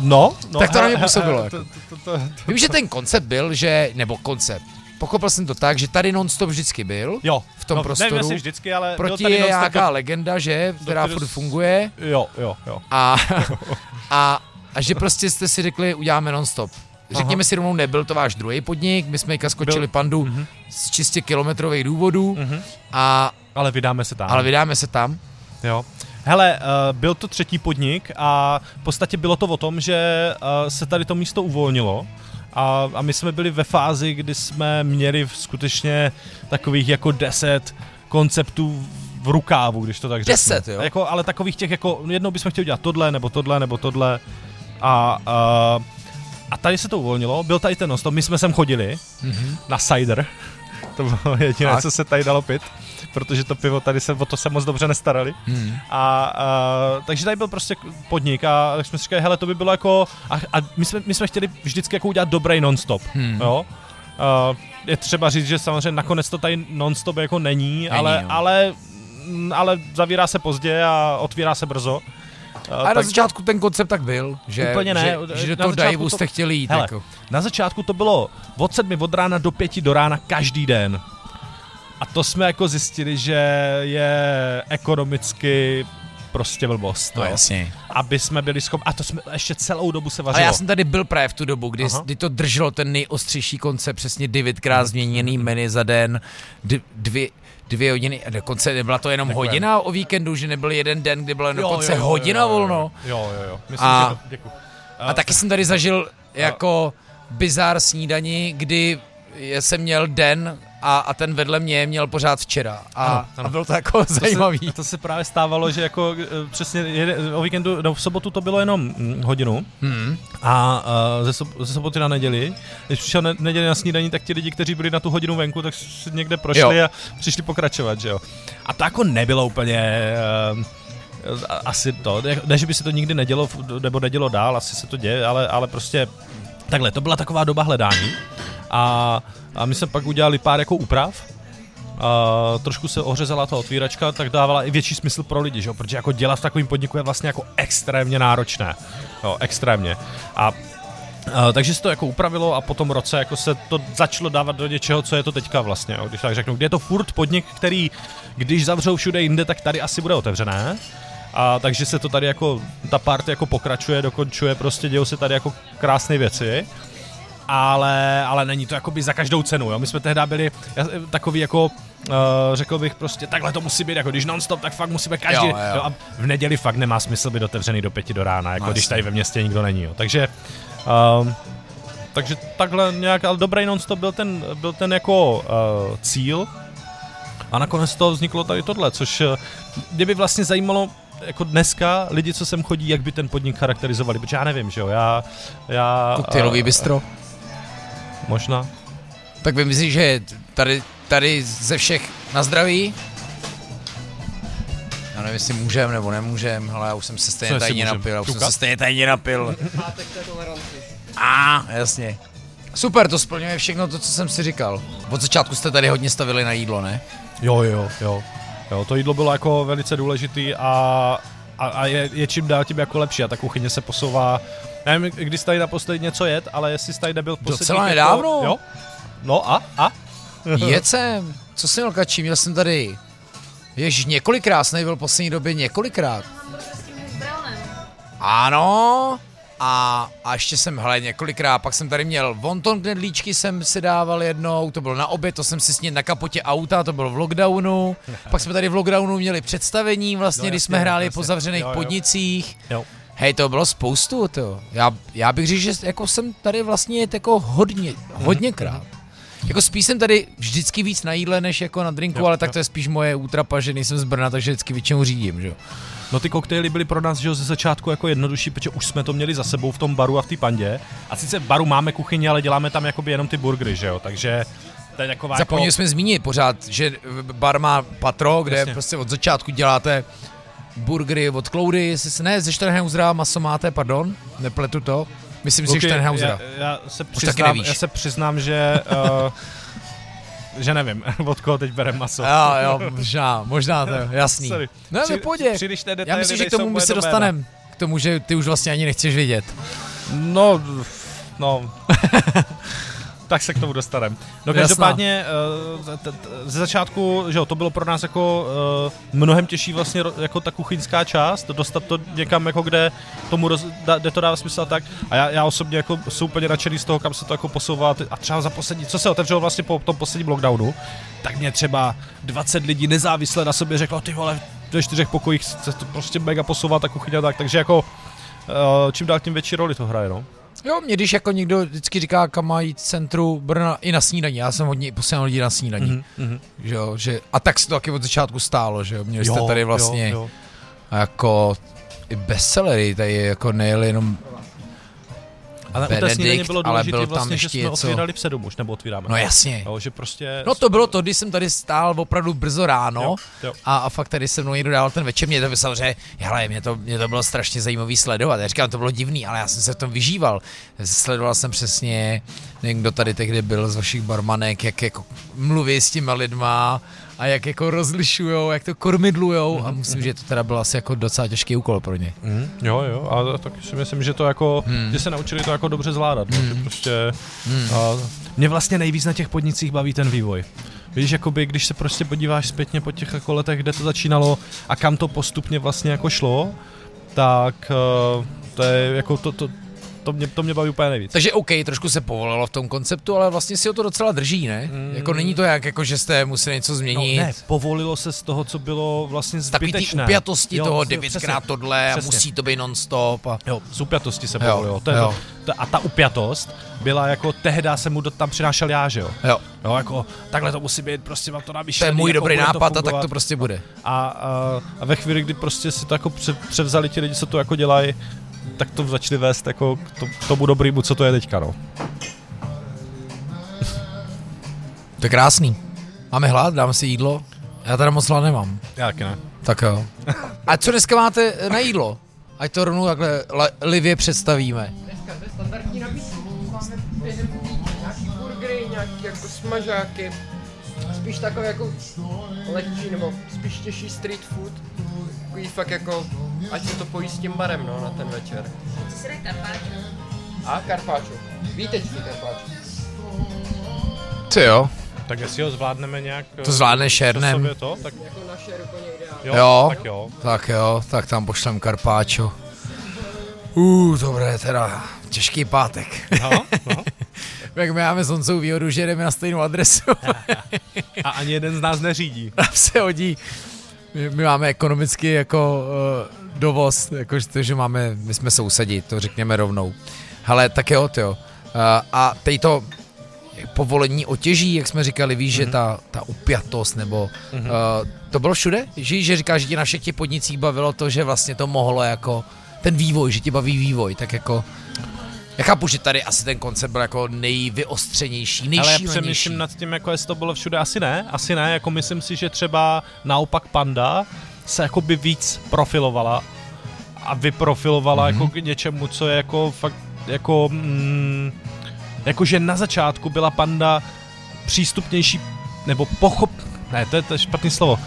No, no Tak to na mě he- he- působilo, he- jako. To, to, to, to, Vím, že ten koncept byl, že, nebo koncept, pochopil jsem to tak, že tady non-stop vždycky byl, jo. v tom no, prostoru. Nevím, vždycky, ale proti je nějaká legenda, že, která kterou furt funguje Jo, jo, jo. a, <laughs> a, a že prostě jste si řekli, uděláme non-stop. Řekněme si rovnou, nebyl to váš druhý podnik, my jsme jika skočili Byl- pandu Mhm. z čistě kilometrových důvodů, Mhm. a, Ale vydáme se tam. ale vydáme se tam. Jo. Hele, uh, byl to třetí podnik a v podstatě bylo to o tom, že uh, se tady to místo uvolnilo a, a my jsme byli ve fázi, kdy jsme měli v- skutečně takových jako deset konceptů v rukávu, když to tak řeknu. Deset, jo? Jako, ale takových těch jako, jednou bychom chtěli dělat tohle, nebo tohle, nebo tohle a, uh, a tady se to uvolnilo, byl tady ten nostop, my jsme sem chodili Mhm. na cider, <laughs> to bylo jediné, Tak. co se tady dalo pit, protože to pivo tady se o to se moc dobře nestarali. Hmm. A, a takže tady byl prostě podnik a tak jsme si říkali, hele, to by bylo jako, a, a my, jsme, my jsme chtěli vždycky jako udělat dobrý non-stop, Hmm. jo. A je třeba říct, že samozřejmě nakonec to tady non-stop jako není, není ale, jo. ale, ale zavírá se pozdě a otvírá se brzo. A na tak začátku ten koncept tak byl, že, Úplně ne, že, že do na toho divu to- jste chtěli jít. Hele, jako. na začátku to bylo od sedmi od rána do pěti do rána každý den. A to jsme jako zjistili, že je ekonomicky prostě blbost. No jo. jasně. aby jsme byli schopni, a to jsme ještě celou dobu se vařilo. já jsem tady byl právě v tu dobu, kdy, Aha. kdy to drželo ten nejostřejší koncept, přesně devětkrát změněný menu za den, dvě, dvě hodiny, a dokonce nebyla to jenom Takhle. hodina o víkendu, že nebyl jeden den, kdy bylo dokonce Jo, jo, jo, hodina jo, jo, volno. Jo, jo, jo. Myslím, A- že to, děkuji. A taky jsem tady zažil jako bizár snídani, kdy jsem měl den a, a ten vedle mě měl pořád včera. A, Ano, ano. a bylo to jako zajímavý. To se, to se právě stávalo, že jako eh, přesně jede, o víkendu, no v sobotu to bylo jenom mm, hodinu Hmm. a uh, ze, sob, ze soboty na neděli, když přišel ne, neděli na snídaní, tak ti lidi, kteří byli na tu hodinu venku, tak si někde prošli Jo. a přišli pokračovat, že jo. A to jako nebylo úplně... Uh, asi to, ne, že by se to nikdy nedělo, nebo nedělo dál, asi se to děje, ale, ale prostě takhle, to byla taková doba hledání a, a my jsme pak udělali pár jako úprav, a trošku se ořezala ta otvíračka, tak dávala i větší smysl pro lidi, že? protože jako dělat v takovém podniku je vlastně jako extrémně náročné, jo, extrémně. A Uh, takže se to jako upravilo a po tom roce jako se to začalo dávat do něčeho, co je to teďka vlastně, jo, když tak řeknu. Kde je to furt podnik, který, když zavřou všude jinde, tak tady asi bude otevřené. A takže se to tady jako, ta party jako pokračuje, dokončuje, prostě dějou se tady jako krásné věci. Ale, ale není to jakoby za každou cenu, jo. My jsme tehdy byli takový jako, uh, řekl bych prostě, takhle to musí být, jako když non-stop, tak fakt musíme každý, Jo, jo. a v neděli fakt nemá smysl být otevřený do pěti do rána, jako No, když tady ve městě nikdo není, jo. Takže, um, takže takhle nějak, ale dobrý non-stop byl ten, byl ten jako uh, cíl a nakonec to vzniklo tady tohle, což eh, mě by vlastně zajímalo, jako dneska lidi, co sem chodí, jak by ten podnik charakterizovali, protože já nevím, že jo, já... já Koktejlový eh, bistro. Možná. Tak vy myslíš, že tady, tady ze všech na zdraví? Já nevím, jestli můžem nebo nemůžem, ale já už jsem se stejně tajně napil, já už jsem se stejně tajně napil. A, jasně. Super, to splňuje všechno to, co jsem si říkal. Od začátku jste tady hodně stavili na jídlo, ne? Jo, jo, jo. Jo, to jídlo bylo jako velice důležitý a, a, a je, je, čím dál tím jako lepší a ta kuchyně se posouvá. Nevím, kdy jsi tady naposledy něco jet, ale jestli jsi tady nebyl v posledních... Docela jako- nedávno. Jo? No a? A? <laughs> Jet jsem. Co jsem měl kačí? Měl jsem tady... Ježíš, několikrát jsem byl v poslední době, několikrát. Ano. A, a ještě jsem, hele, několikrát, pak jsem tady měl wonton knedlíčky jsem si dával jednou, to bylo na oběd, to jsem si sněd na kapotě auta, to bylo v lockdownu. <laughs> Pak jsme tady v lockdownu měli představení vlastně, Jo, když jsme hráli jasně. po zavřených Jo, jo. podnicích. Jo. Hej, to bylo spoustu, to. Já, já bych řekl, že jako jsem tady vlastně jako hodně, hodněkrát. Jako spíš jsem tady vždycky víc na jídle, než jako na drinku, Jo, ale tak jo. to je spíš moje útrapa, že nejsem z Brna, takže vždycky většinou řídím, že jo. No ty koktejly byly pro nás že ze začátku jako jednodušší, protože už jsme to měli za sebou v tom baru a v té pandě. A sice v baru máme kuchyni, ale děláme tam jakoby jenom ty burgery, že jo, takže to je taková Zapomněli jako... jsme zmínit pořád, že bar má patro, kde Jasně. prostě od začátku děláte burgery od Cloudy, jestli se ne, ze Sternhausera maso máte, pardon, nepletu to. Myslím si, že Kluky, Sternhausera. Já, já, se přiznám, já se přiznám, že... Uh, <laughs> že nevím, <laughs> od koho teď bereme maso. Jo, jo, možná, možná to je jasný. Sorry. No, příliš té Já myslím, že k tomu my se dostaneme. K tomu, že ty už vlastně ani nechceš vidět. No, no. Tak se k tomu dostaneme. No každopádně eh, ze začátku, že jo, to bylo pro nás jako eh, mnohem těžší vlastně jako ta kuchyňská část, dostat to někam jako kde tomu roz, da, kde to dává smysl a tak. A já, já osobně jako jsem úplně nadšený z toho, kam se to jako posouvá. A třeba za poslední, co se otevřelo vlastně po tom posledním lockdownu, tak mě třeba 20 lidí nezávisle na sobě řeklo, ty vole, ve čtyřech pokojích se to prostě mega posouvá ta kuchyně a tak, takže jako eh, čím dál tím větší roli to hraje, no. Jo, mě když jako někdo vždycky říká, kam má jít centru Brna i na snídaní, já jsem hodně posílal lidí na snídaní, Mhm, mhm. že jo, že, a tak se to taky od začátku stálo, že jo, měli jste tady vlastně Jo, jo. jako i bestsellery, tady jako nejeli jenom, Ale u té Benedikt, snídaně bylo důležité byl tam vlastně, že jsme něco- otvírali v sedm už, nebo otvíráme. no jasně. Jo, že prostě... No to bylo to, když jsem tady stál opravdu brzo ráno Jo, jo. A, a fakt tady se mnou někdo dál ten večer, mě to samozřejmě, hele, mě to, mě to bylo strašně zajímavý sledovat, já říkám, to bylo divný, ale já jsem se v tom vyžíval. Sledoval jsem přesně, nevím, kdo tady tehdy byl z vašich barmanek, jak jako mluví s těma lidma a jak jako rozlišujou, jak to kormidlujou a musím, že to teda byl asi jako docela těžký úkol pro ně. Mm, jo, jo, a taky si myslím, že to jako, Hmm. že se naučili to jako dobře zvládat, no, že prostě, Hmm. a, mě vlastně nejvíc na těch podnicích baví ten vývoj. Víš, jakoby, když se prostě podíváš zpětně po těch jako letech, kde to začínalo a kam to postupně vlastně jako šlo, tak uh, to je jako to, to, to, mě, to mě baví úplně nejvíc. Takže OK, trošku se povolilo v tom konceptu, ale vlastně si ho to docela drží, ne? Mm. Jako není to jak, jako že jste museli něco No, změnit. ne, povolilo se z toho, co bylo vlastně Takový ty zbytečné. upjatosti Jo, toho devětkrát tohle a přesně. musí to být non-stop a... Jo, z upjatosti se Jo, povolilo. To je jo. to, to, a ta upjatost byla jako, tehdy jsem mu to tam přinášel já, že jo. Jo, Jo, jako, takhle to musí být, prostě mám to to namyšlený. je můj jako dobrý nápad a tak to prostě bude. A, a, a ve chvíli, kdy prostě si to jako pře, převzali ti lidi, co to jako dělají, tak to začali vést jako k to, k tomu dobrýmu, co to je teďka, no. To je krásný. Máme hlad, dáme si jídlo. Já teda moc hlad nemám. Já taky ne. Tak jo. A co dneska máte na jídlo? Ať to rovnou takhle le- livě představíme. Dneska to je standardní nabídku. Máme nějaký burgery, nějaký jako smažáky. Spíš takové jako lehčí nebo spíš těžší street food. Takový fakt jako, ať se to pojí s tím barem no, na ten večer. Co si dají karpáčo? A karpáčo. Vítečky karpáčo. Ty jo. Tak jestli ho zvládneme nějak... To zvládne šernem. sobě to, tak Jako naše je úplně ideální. jo, Jo. tak jo. Tak jo, tak tam pošlem karpáčo. Uh, dobré teda. Těžký pátek. No, no. <laughs> Jak my máme s Honcou výhodu, že jdeme na stejnou adresu. <laughs> A ani jeden z nás neřídí. <laughs> Nám se hodí. My, my máme ekonomicky jako uh, dovoz, jakože to, že máme, my jsme sousedí, to řekněme rovnou. Ale tak jo, jo. Uh, a teď to povolení otěží, jak jsme říkali, víš, mm-hmm. že ta, ta upjatost, nebo mm-hmm. uh, to bylo všude? Že, že říkáš, že ti na všech těch podnicích bavilo to, že vlastně to mohlo jako ten vývoj, že ti baví vývoj, tak jako já chápu, že tady asi ten koncept byl jako nejvyostřenější, Ale já nejšílenější. přemýšlím nad tím, jako jestli to bylo všude. Asi ne, asi ne, jako myslím si, že třeba naopak Panda se jakoby víc profilovala a vyprofilovala mm-hmm. jako k něčemu, co je jako fakt jako mm, jakože na začátku byla panda přístupnější nebo pochop... Ne, to je, to je špatný slovo.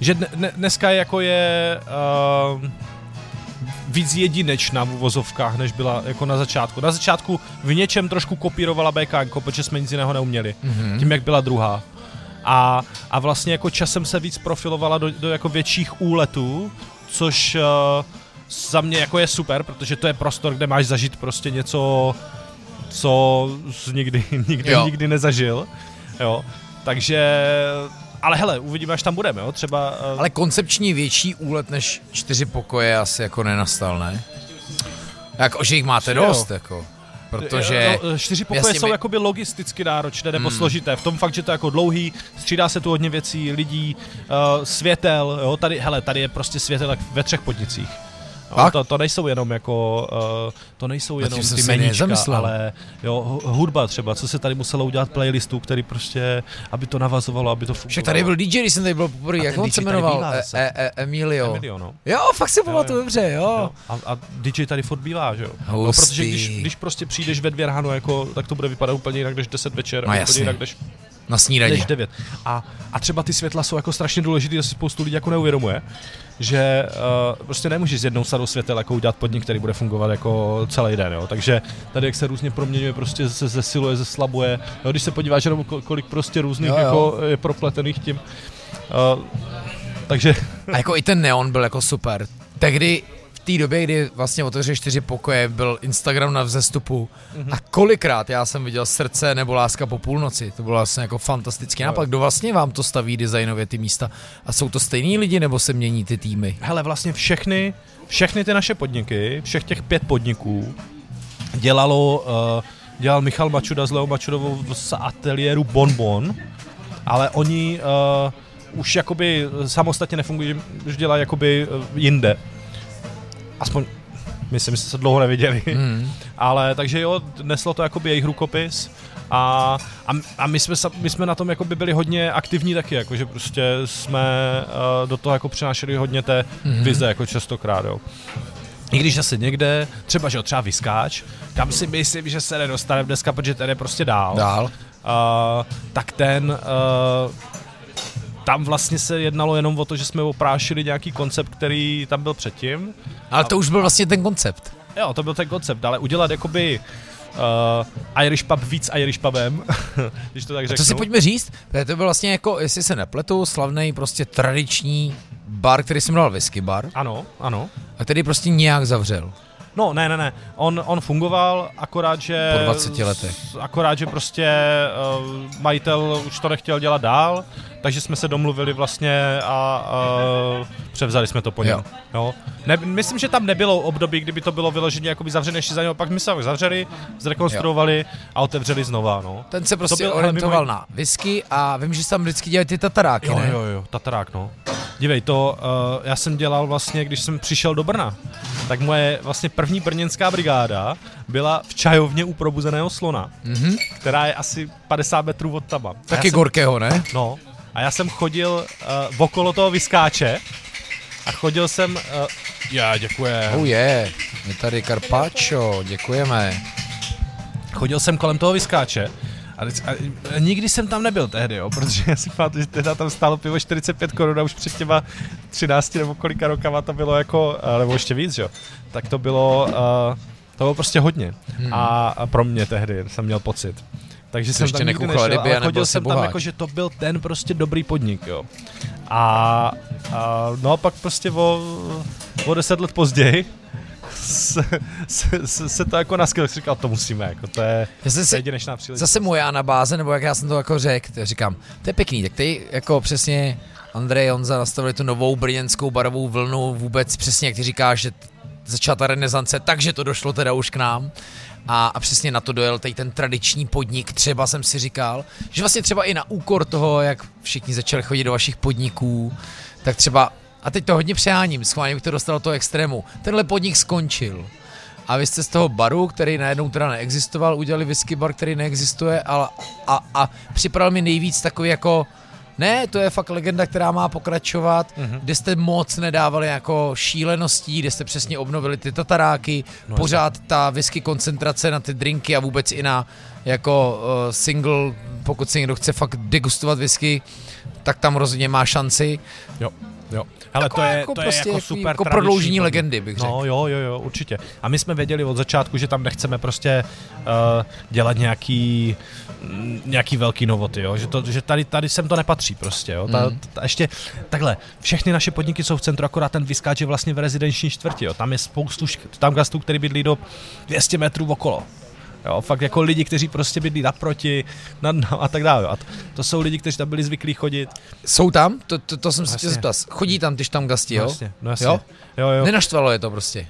Že dne, dneska jako je uh, víc jedinečná v uvozovkách, než byla jako na začátku. Na začátku v něčem trošku kopírovala BKN, protože jsme nic jiného neuměli. Mm-hmm. Tím, jak byla druhá. A, a vlastně jako časem se víc profilovala do, do jako větších úletů, což uh, za mě jako je super, protože to je prostor, kde máš zažít prostě něco, co jsi nikdy, <laughs> nikdy, jo. nikdy nezažil. Jo. Takže ale hele, uvidíme, až tam budeme, jo, třeba... Uh... Ale koncepční větší úlet než čtyři pokoje asi jako nenastal, ne? Jako, že jich máte dost, jo. jako. Protože... No, čtyři pokoje jsou my... jakoby logisticky náročné nebo hmm. složité. V tom fakt, že to je jako dlouhý, střídá se tu hodně věcí, lidí, uh, světel, jo, tady, hele, tady je prostě světel ve třech podnicích. No, to, to nejsou jenom jako, uh, to nejsou jenom ty meníčka, ale jo, hudba třeba, co se tady muselo udělat playlistu, který prostě, aby to navazovalo, aby to fungovalo. Však tady byl DJ, když jsem tady byl poprvé, jak on se jmenoval? E, e, e, Emilio. Emilio, no. Jo, fakt si pamatuju dobře, jo. jo. A, a DJ tady furt bývá, že jo. No, protože když, když prostě přijdeš ve dvě ráno, jako, tak to bude vypadat úplně jinak, než 10 večer, no, úplně jinak, než na snídaní. Než 9. A, a třeba ty světla jsou jako strašně důležité, to si spoustu lidí jako neuvědomuje, že uh, prostě nemůžeš z jednou sadou světel jako udělat podnik, který bude fungovat jako celý den, jo. Takže tady jak se různě proměňuje, prostě se zesiluje, zeslabuje. Jo, když se podíváš jenom kolik prostě různých jo, jo. jako je propletených tím. Uh, takže... A jako i ten neon byl jako super. Tehdy té době, kdy vlastně otevřeli čtyři pokoje, byl Instagram na vzestupu mm-hmm. a kolikrát já jsem viděl srdce nebo láska po půlnoci. To bylo vlastně jako fantastický nápad. Kdo vlastně vám to staví designově ty místa? A jsou to stejní lidi nebo se mění ty týmy? Hele, vlastně všechny, všechny ty naše podniky, všech těch pět podniků dělalo, uh, dělal Michal Mačuda s Leo Mačudovou z ateliéru Bonbon, ale oni uh, už jakoby samostatně nefungují, už dělají jakoby uh, jinde aspoň myslím, že se dlouho neviděli. Mm. <laughs> Ale takže jo, neslo to jakoby jejich rukopis a, a, a my, jsme, my jsme na tom jakoby byli hodně aktivní taky, jakože prostě jsme uh, do toho jako přinášeli hodně té mm. vize, jako častokrát, jo. I když zase někde, třeba, že jo, třeba vyskáč, kam si myslím, že se nedostane dneska, protože ten je prostě dál. Dál. Uh, tak ten uh, tam vlastně se jednalo jenom o to, že jsme oprášili nějaký koncept, který tam byl předtím. Ale to už byl vlastně ten koncept. Jo, to byl ten koncept, ale udělat jakoby uh, Irish pub víc Irish pubem, <laughs> když to tak řeknu. A to si pojďme říct, to byl vlastně jako, jestli se nepletu, slavný prostě tradiční bar, který se jmenoval Whisky Bar. Ano, ano. A který prostě nějak zavřel. No, ne, ne, ne. On, on fungoval, akorát, že... Po 20 letech. Akorát, že prostě uh, majitel už to nechtěl dělat dál, takže jsme se domluvili vlastně a uh, převzali jsme to po něm. Jo. Jo. Ne, myslím, že tam nebylo období, kdyby to bylo vyloženě jakoby zavřené ještě za něho, pak my se zavřeli, zrekonstruovali jo. a otevřeli znova. No. Ten se prostě byl, orientoval mimo... na whisky a vím, že tam vždycky dělají ty tataráky, jo, ne? Jo, jo, tatarák, no. Dívej, to uh, já jsem dělal vlastně, když jsem přišel do Brna, tak moje vlastně první brněnská brigáda byla v čajovně u probuzeného slona, mm-hmm. která je asi 50 metrů od tama. Taky Gorkého, ne? No, a já jsem chodil uh, okolo toho vyskáče a chodil jsem... Uh, já, děkuji. Oh je, je tady Carpaccio, děkujeme. Chodil jsem kolem toho vyskáče a, a, a nikdy jsem tam nebyl tehdy, jo, protože já si pamatuju, že teda tam stálo pivo 45 korun a už před těma 13 nebo kolika rokama to bylo jako, eh, nebo ještě víc, jo, tak to bylo, uh, to bylo prostě hodně. Hmm. A, a pro mě tehdy jsem měl pocit. Takže jsem ještě tam nikdy nešel, ryby ale chodil jsem tam jako, že to byl ten prostě dobrý podnik, jo. A, a no a pak prostě o, o deset let později se, se, se, se to jako naskyl, říkal, to musíme, jako to je, to je jedinečná příležitost. Zase moje anabáze, nebo jak já jsem to jako řekl, říkám, to je pěkný, tak ty jako přesně Andrej Honza nastavili tu novou brněnskou barovou vlnu, vůbec přesně jak ty říkáš, že začala ta renesance, takže to došlo teda už k nám a, a přesně na to dojel tady ten tradiční podnik, třeba jsem si říkal, že vlastně třeba i na úkor toho, jak všichni začali chodit do vašich podniků, tak třeba, a teď to hodně přeháním, schválně bych to dostal do toho extrému, tenhle podnik skončil. A vy jste z toho baru, který najednou teda neexistoval, udělali whisky bar, který neexistuje, ale a, a připadal mi nejvíc takový jako Ne, to je fakt legenda, která má pokračovat, Mhm. mm-hmm. kde jste moc nedávali jako šíleností, kde jste přesně obnovili ty tataráky, no, pořád ta whisky koncentrace na ty drinky a vůbec i na jako uh, single, pokud si někdo chce fakt degustovat whisky, tak tam rozhodně má šanci. Jo, jo. Ale Taková to je, jako to je prostě jako jaký- super jako prodloužení legendy, bych No řekl. jo, jo, jo, určitě. A my jsme věděli od začátku, že tam nechceme prostě uh, dělat nějaký mm, nějaký velký novoty, jo? Že, to, že tady, tady sem to nepatří prostě. Jo? Ta, Mm. ta, ještě takhle, všechny naše podniky jsou v centru, akorát ten vyskáč je vlastně v rezidenční čtvrti. Jo? Tam je spoustu tam gastů, který bydlí do 200 metrů okolo. Jo, fakt jako lidi, kteří prostě bydlí naproti nad, no, a tak dále. A to, to, jsou lidi, kteří tam byli zvyklí chodit. Jsou tam? To, to, to jsem se tě zeptal. Chodí tam, když tam gasti, jo? Jasně, no, jasně. Jo? Jo, jo. Nenaštvalo je to prostě.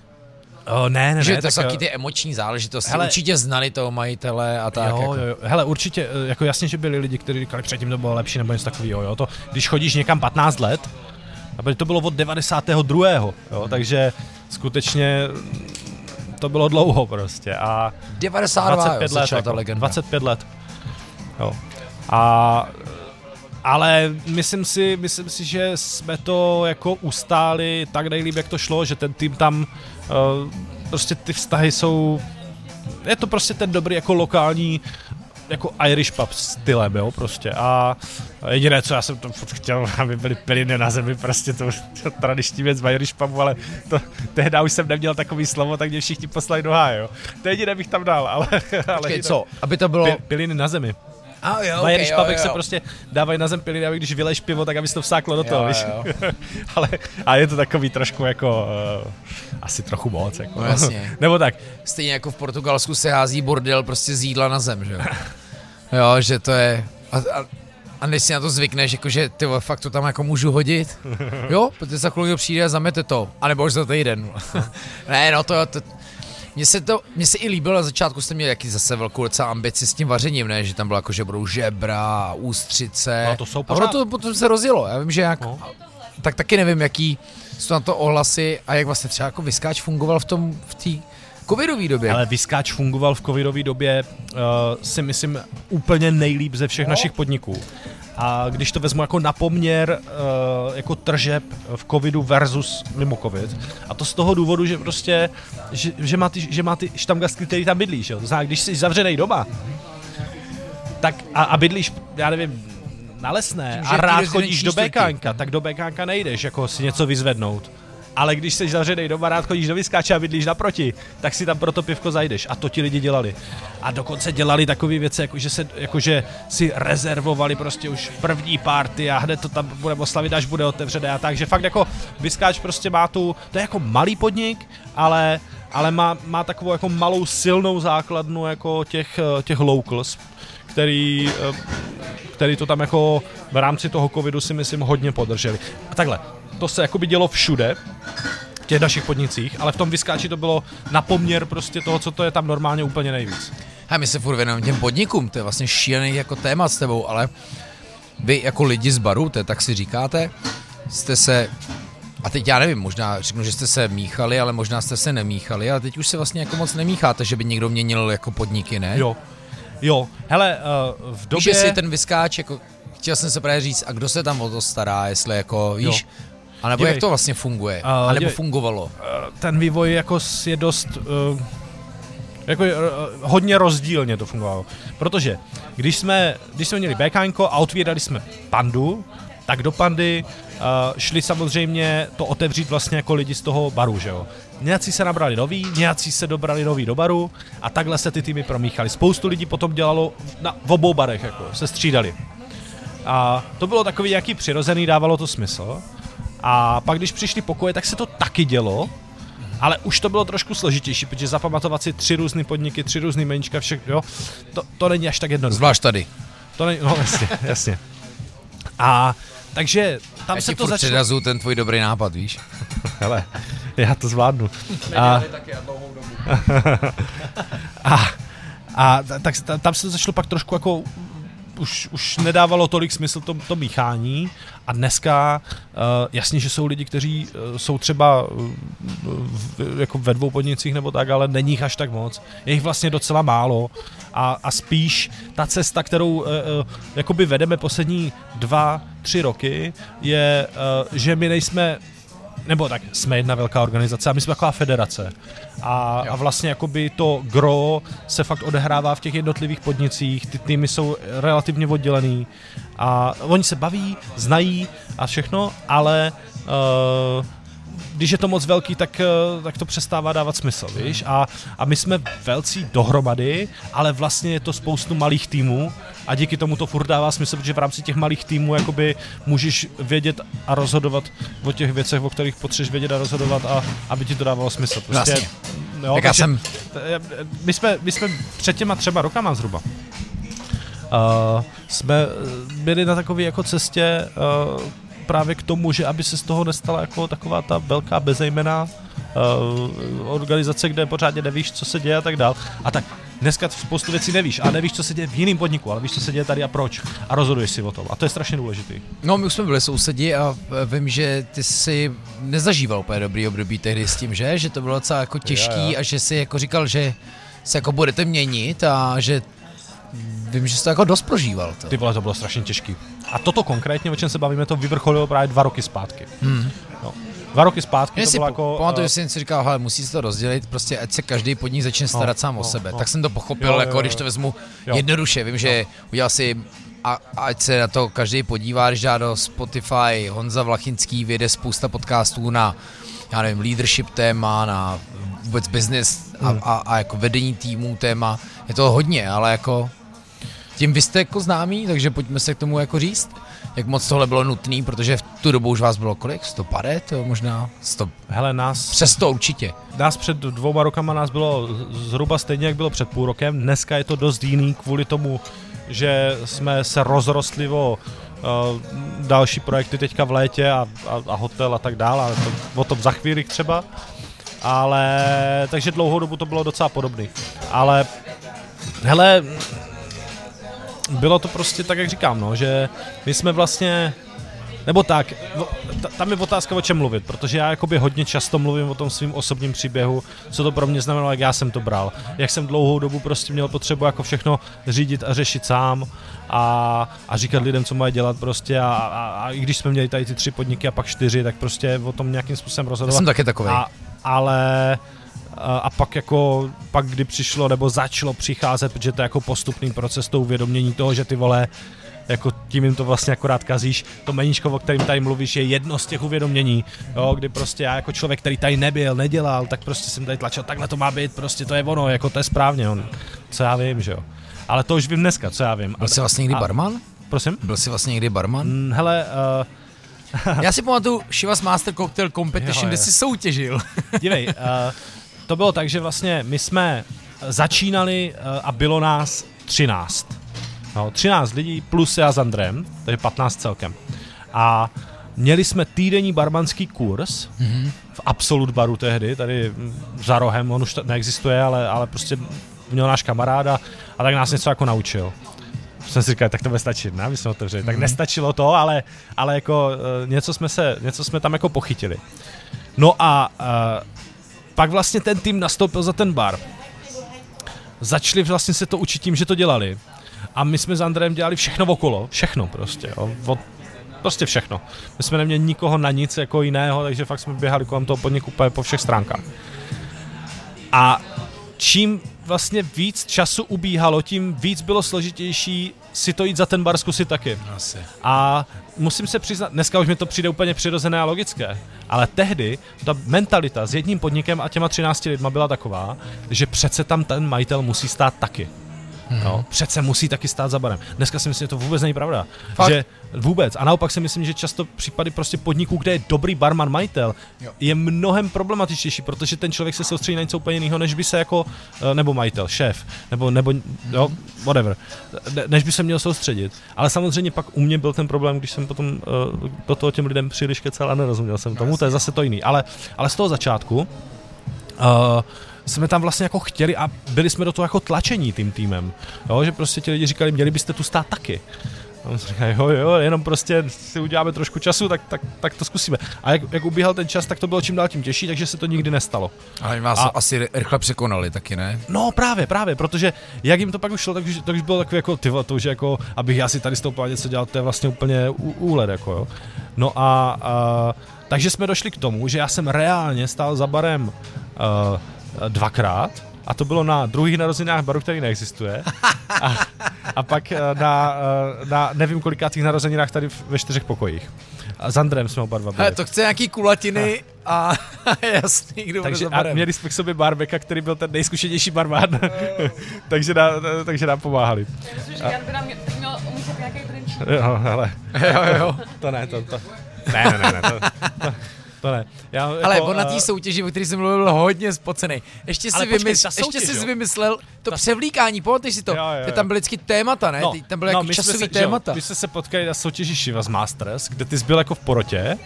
O, ne, ne, že ne, to jsou tak, taky ty emoční záležitosti. hele- Určitě znali toho majitele a tak. jo, jako. jo. Hele, určitě, eh, jako jasně, že byli lidi, kteří říkali, předtím to bylo lepší nebo něco takového, jo. To, když chodíš někam 15 let, a to bylo od 92. Jo, takže skutečně to bylo dlouho prostě a 92 25 jo, let, začala ta jako, legenda. 25 let. Jo. A ale myslím si, myslím si, že jsme to jako ustáli tak nejlíp, jak to šlo, že ten tým tam uh, prostě ty vztahy jsou je to prostě ten dobrý jako lokální jako Irish pub stylem, jo, prostě. A jediné, co já jsem to furt chtěl, <laughs> aby byly piliny na zemi, prostě to, to tradiční věc v Irish pubu, ale to, tehdy už jsem neměl takový slovo, tak mě všichni poslali do háje, jo. To jediné bych tam dal, ale... <laughs> ale Počkej, jinak- co? Aby to bylo... Pi, piliny na zemi. A jo, okay, jo, jo. se prostě dávají na zem piliny, aby když vyleješ pivo, tak aby se to vsáklo do Jo, toho, víš. jo. <laughs> ale a je to takový trošku jako... Uh, asi trochu moc, jako. No jasně. <laughs> Nebo tak. Stejně jako v Portugalsku se hází bordel prostě z jídla na zem, že jo? jo, že to je... A, a, a než si na to zvykneš, jako že ty fakt to tam jako můžu hodit. <laughs> Jo, protože za chvíli přijde a zamete to. A nebo už za týden. ne, no to, to mně se to, mně se i líbilo, na začátku jste měli jaký zase velkou docela ambici s tím vařením, ne? Že tam bylo jako, že budou žebra, ústřice. No, to jsou a pořád. ono to potom se rozjelo. Já vím, že jak, No. tak taky nevím, jaký jsou na to ohlasy a jak vlastně třeba jako vyskáč fungoval v tom, v té covidové době. Ale Vyskáč fungoval v covidové době uh, si myslím úplně nejlíp ze všech No. našich podniků. A když to vezmu jako na poměr uh, jako tržeb v covidu versus mimo covid, a to z toho důvodu, že prostě, že, že má ty, že má ty štamgastky, který tam bydlíš, jo. To znamená, když jsi zavřenej doma, tak a, a bydlíš, já nevím, na lesné Tím, a rád chodíš do. BKNka, tak do BKNka nejdeš, jako si něco vyzvednout. Ale když jsi zavřený doma, rád chodíš do vyskáče a bydlíš naproti, tak si tam pro to pivko zajdeš. A to ti lidi dělali. A dokonce dělali takové věci, jako že, se, jako že si rezervovali prostě už první party a hned to tam budeme oslavit, až bude otevřené. A takže fakt jako vyskáč prostě má tu, to je jako malý podnik, ale, ale má, má takovou jako malou silnou základnu jako těch, eh, těch locals, který, eh, který to tam jako v rámci toho covidu si myslím hodně podrželi. A takhle, to se jakoby dělo všude, v těch našich podnicích, ale v tom vyskáči to bylo na poměr prostě toho, co to je tam normálně úplně nejvíc. A my se furt věnujeme těm podnikům, to je vlastně šílený jako téma s tebou, ale vy jako lidi z baru, to je, tak si říkáte, jste se, a teď já nevím, možná řeknu, že jste se míchali, ale možná jste se nemíchali, ale teď už se vlastně jako moc nemícháte, že by někdo měnil jako podniky, ne? Jo, jo, hele, uh, v Víš, době... jestli ten vyskáč, jako, chtěl jsem se právě říct, a kdo se tam o to stará, jestli jako, víš, a nebo Dívej. jak to vlastně funguje, A, a nebo dívej. fungovalo. ten vývoj jako je dost uh, jako je, uh, hodně rozdílně to fungovalo. Protože když jsme, když jsme měli BKNko a otvírali jsme pandu, tak do pandy uh, šli samozřejmě to otevřít vlastně jako lidi z toho baru, že jo. Nějací se nabrali noví, nějací se dobrali noví do baru a takhle se ty týmy promíchaly. Spoustu lidí potom dělalo na, v obou barech, jako se střídali. A to bylo takový nějaký přirozený, dávalo to smysl. A pak, když přišli pokoje, tak se to taky dělo, ale už to bylo trošku složitější, protože zapamatovat si tři různé podniky, tři různé menička, všech, jo, to, to není až tak jednoduché. Zvlášť tady. To není, no jasně, jasně. A takže tam Já se ti to furt začalo... předazu ten tvůj dobrý nápad, víš? <laughs> Hele, já to zvládnu. A, a dlouhou dobu. <laughs> a, a ta- tak ta- tam se to začalo pak trošku jako už, už nedávalo tolik smysl to, to míchání a dneska uh, jasně, že jsou lidi, kteří uh, jsou třeba uh, v, jako ve dvou podnicích nebo tak, ale není jich až tak moc. Je jich vlastně docela málo a, a spíš ta cesta, kterou uh, uh, vedeme poslední dva, tři roky, je, uh, že my nejsme nebo tak jsme jedna velká organizace a my jsme taková federace. A, a vlastně jakoby to gro se fakt odehrává v těch jednotlivých podnicích, ty týmy jsou relativně oddělený a oni se baví, znají a všechno, ale uh, když je to moc velký, tak, eh, tak to přestává dávat smysl, víš? A, a my jsme velcí dohromady, ale vlastně je to spoustu malých týmů a díky tomu to furt dává smysl, protože v rámci těch malých týmů jakoby můžeš vědět a rozhodovat o těch věcech, o kterých potřebuješ vědět a rozhodovat a aby ti to dávalo smysl. Prostě, vlastně. Jo, tak já jsem... My jsme, my jsme před těma třeba rokama zhruba uh, jsme byli na takové jako cestě uh, právě k tomu, že aby se z toho nestala jako taková ta velká bezejmená uh, organizace, kde pořádně nevíš, co se děje a tak dál. A tak dneska spoustu věcí nevíš a nevíš, co se děje v jiném podniku, ale víš, co se děje tady a proč. A rozhoduješ si o tom. A to je strašně důležité. No, my už jsme byli sousedi a vím, že ty si nezažíval úplně dobrý období tehdy s tím, že? Že to bylo docela jako těžký já, já. a že si jako říkal, že se jako budete měnit a že vím, že jsi to jako dost prožíval. To. Ty vole, to bylo strašně těžký. A toto konkrétně, o čem se bavíme, to vyvrcholilo právě dva roky zpátky. Hmm. No. Dva roky zpátky to bylo jako... Pamatuju, uh, že jsem si říkal, hele, musí se to rozdělit, prostě ať se každý podnik začne starat no, sám no, o sebe. No. Tak jsem to pochopil, jo, jako jo, když to vezmu jo. jednoduše. Vím, že udělal si a ať se na to každý podívá, když dá do Spotify Honza Vlachinský, vyjde spousta podcastů na já nevím, leadership téma, na vůbec business a, hmm. a, a jako vedení týmů téma. Je to hodně, ale jako tím vy jste jako známý, takže pojďme se k tomu jako říct, jak moc tohle bylo nutné, protože v tu dobu už vás bylo kolik? 150? Možná 100? Hele, nás... Přes to určitě. Nás před dvouma rokama nás bylo zhruba stejně, jak bylo před půl rokem. Dneska je to dost jiný kvůli tomu, že jsme se rozrostli o uh, další projekty teďka v létě a, a, a hotel a tak dále, ale to, o tom za chvíli třeba. Ale, takže dlouhou dobu to bylo docela podobný. Ale, hele, bylo to prostě tak, jak říkám, no, že my jsme vlastně nebo tak, tam je otázka, o čem mluvit, protože já jakoby hodně často mluvím o tom svým osobním příběhu, co to pro mě znamenalo, jak já jsem to bral. Jak jsem dlouhou dobu prostě měl potřebu jako všechno řídit a řešit sám a, a říkat lidem, co mají dělat prostě a, a, a i když jsme měli tady ty tři podniky a pak čtyři, tak prostě o tom nějakým způsobem rozhodovat. Já jsem taky takový. A, ale a pak jako, pak kdy přišlo nebo začalo přicházet, protože to je jako postupný proces to uvědomění toho, že ty vole, jako tím jim to vlastně akorát kazíš. To meníčko, o kterým tady mluvíš, je jedno z těch uvědomění, jo, kdy prostě já jako člověk, který tady nebyl, nedělal, tak prostě jsem tady tlačil, takhle to má být, prostě to je ono, jako to je správně, on, co já vím, že jo. Ale to už vím dneska, co já vím. Byl jsi vlastně někdy a, barman? Prosím? Byl jsi vlastně někdy barman? Mm, hele, uh, Já si pamatuju Shivas Master Cocktail Competition, jo, kde jsi soutěžil. Dívej, uh, <laughs> to bylo tak, že vlastně my jsme začínali uh, a bylo nás 13. No, 13 lidí plus já s Andrem, takže 15 celkem. A měli jsme týdenní barmanský kurz mm-hmm. v Absolut baru tehdy, tady za rohem, on už neexistuje, ale, ale prostě měl náš kamaráda a tak nás něco jako naučil jsem si říkal, tak to bude stačit, ne, aby jsme otevřeli. Mm. Tak mhm. nestačilo to, ale, ale jako uh, něco, jsme se, něco jsme tam jako pochytili. No a uh, pak vlastně ten tým nastoupil za ten bar. Začali vlastně se to učit tím, že to dělali. A my jsme s Andrejem dělali všechno okolo, všechno prostě, jo. Od, prostě všechno. My jsme neměli nikoho na nic jako jiného, takže fakt jsme běhali kolem toho podniku po všech stránkách. A čím vlastně víc času ubíhalo, tím víc bylo složitější si to jít za ten bar zkusit taky. Asi. A musím se přiznat, dneska už mi to přijde úplně přirozené a logické, ale tehdy ta mentalita s jedním podnikem a těma 13 lidma byla taková, že přece tam ten majitel musí stát taky. Hmm. No, přece musí taky stát za barem. Dneska si myslím, že to vůbec není pravda. Fakt? Že vůbec. A naopak si myslím, že často případy prostě podniků, kde je dobrý barman majitel, jo. je mnohem problematičtější, protože ten člověk se soustředí na něco úplně jiného, než by se jako, eh, nebo majitel, šéf, nebo, nebo jo, whatever, než by se měl soustředit. Ale samozřejmě pak u mě byl ten problém, když jsem potom uh, do toho těm lidem příliš kecal a nerozuměl jsem tomu, to je zase to jiný. Ale, ale z toho začátku uh, jsme tam vlastně jako chtěli a byli jsme do toho jako tlačení tím týmem. Jo, že prostě ti lidi říkali, měli byste tu stát taky. A on říká, jo, jo, jenom prostě si uděláme trošku času, tak, tak, tak to zkusíme. A jak, jak ubíhal ten čas, tak to bylo čím dál tím těžší, takže se to nikdy nestalo. Ale vás A- asi rychle překonali taky, ne? No právě, právě, protože jak jim to pak už šlo, tak už, tak už bylo takový jako ty to už jako, abych já si tady z toho něco dělal, to je vlastně úplně ú- úlet, jako jo. No a, a takže jsme došli k tomu, že já jsem reálně stál za barem uh, dvakrát, a to bylo na druhých narozeninách baru, který neexistuje. A, a pak eh, na, eh, na nevím kolikátých narozeninách tady v- ve čtyřech pokojích. A s Andrem jsme oba dva byli. Hele, to chce nějaký kulatiny a <laughs> jasný, kdo bude Takže a měli jsme k sobě barbeka, který byl ten nejzkušenější barman, <laughs> takže, nám, takže nám pomáhali. Já myslím, že Jan by nám mě- měl umístit nějaký drinčí. Jo, hele, Jo, jo. to ne, to, to, ne, ne, ne, ne to, to, to ne. Já, Ale jako, on na eh, té soutěži, o který jsem mluvil, byl hodně spocený. Ještě si, vymysl, ta ještě si vymyslel to převlíkání, pamatuješ si to? Jo, jo, jo. tam byly vždycky témata, ne? No, Ty- tam byly no, jako časový se, témata. Jo, my jsme se potkali na soutěži Shivas Masters, kde ty jsi byl jako v porotě.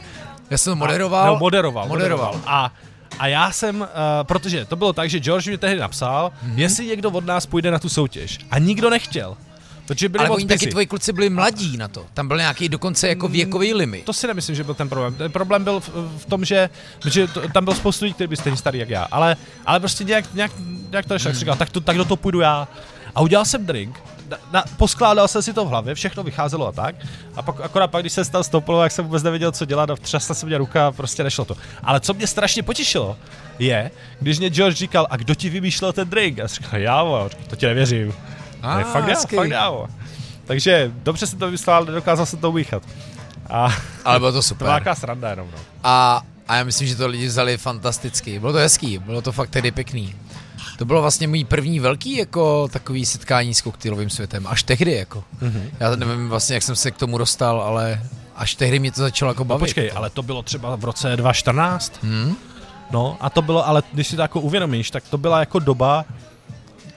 Já jsem to A- moderoval. No, moderoval. Moderoval. A, a já jsem, uh, protože to bylo tak, že George mi tehdy napsal, Mhm. mm-hmm. jestli někdo od nás půjde na tu soutěž. A nikdo nechtěl. Protože byli Ale oni taky tvoji kluci byli mladí na to. Tam byl nějaký dokonce jako věkový limit. To si nemyslím, že byl ten problém. Ten problém byl v, v tom, že, že to, tam byl spoustu lidí, kteří byli stejně starý jak já. Ale, ale prostě nějak, nějak, nějak to nešlo. Hmm. říkal, tak, to, tak do toho půjdu já. A udělal jsem drink, na, na, poskládal jsem si to v hlavě, všechno vycházelo a tak. A pak, akorát pak, když jsem stal stoupil, jak jsem vůbec nevěděl, co dělat a třasla se mě ruka a prostě nešlo to. Ale co mě strašně potěšilo, je, když mě George říkal, a kdo ti vymýšlel ten drink? A já říkal, já, to ti nevěřím. A, ne, fakt hezký. fakt vole. Takže dobře jsem to vymyslel, ale nedokázal jsem to umíchat. A <laughs> Ale bylo to to super. byla nějaká sranda jenom, no. A, a já myslím, že to lidi vzali fantasticky. Bylo to hezký, bylo to fakt tedy pěkný. To bylo vlastně můj první velký jako takový setkání s koktejlovým světem. Až tehdy jako. Mhm. Mm-hmm. Já nevím vlastně, jak jsem se k tomu dostal, ale až tehdy mě to začalo jako No bavit. počkej, ale to bylo třeba v roce 2014. Hmm? No a to bylo, ale když si to jako uvědomíš, tak to byla jako doba,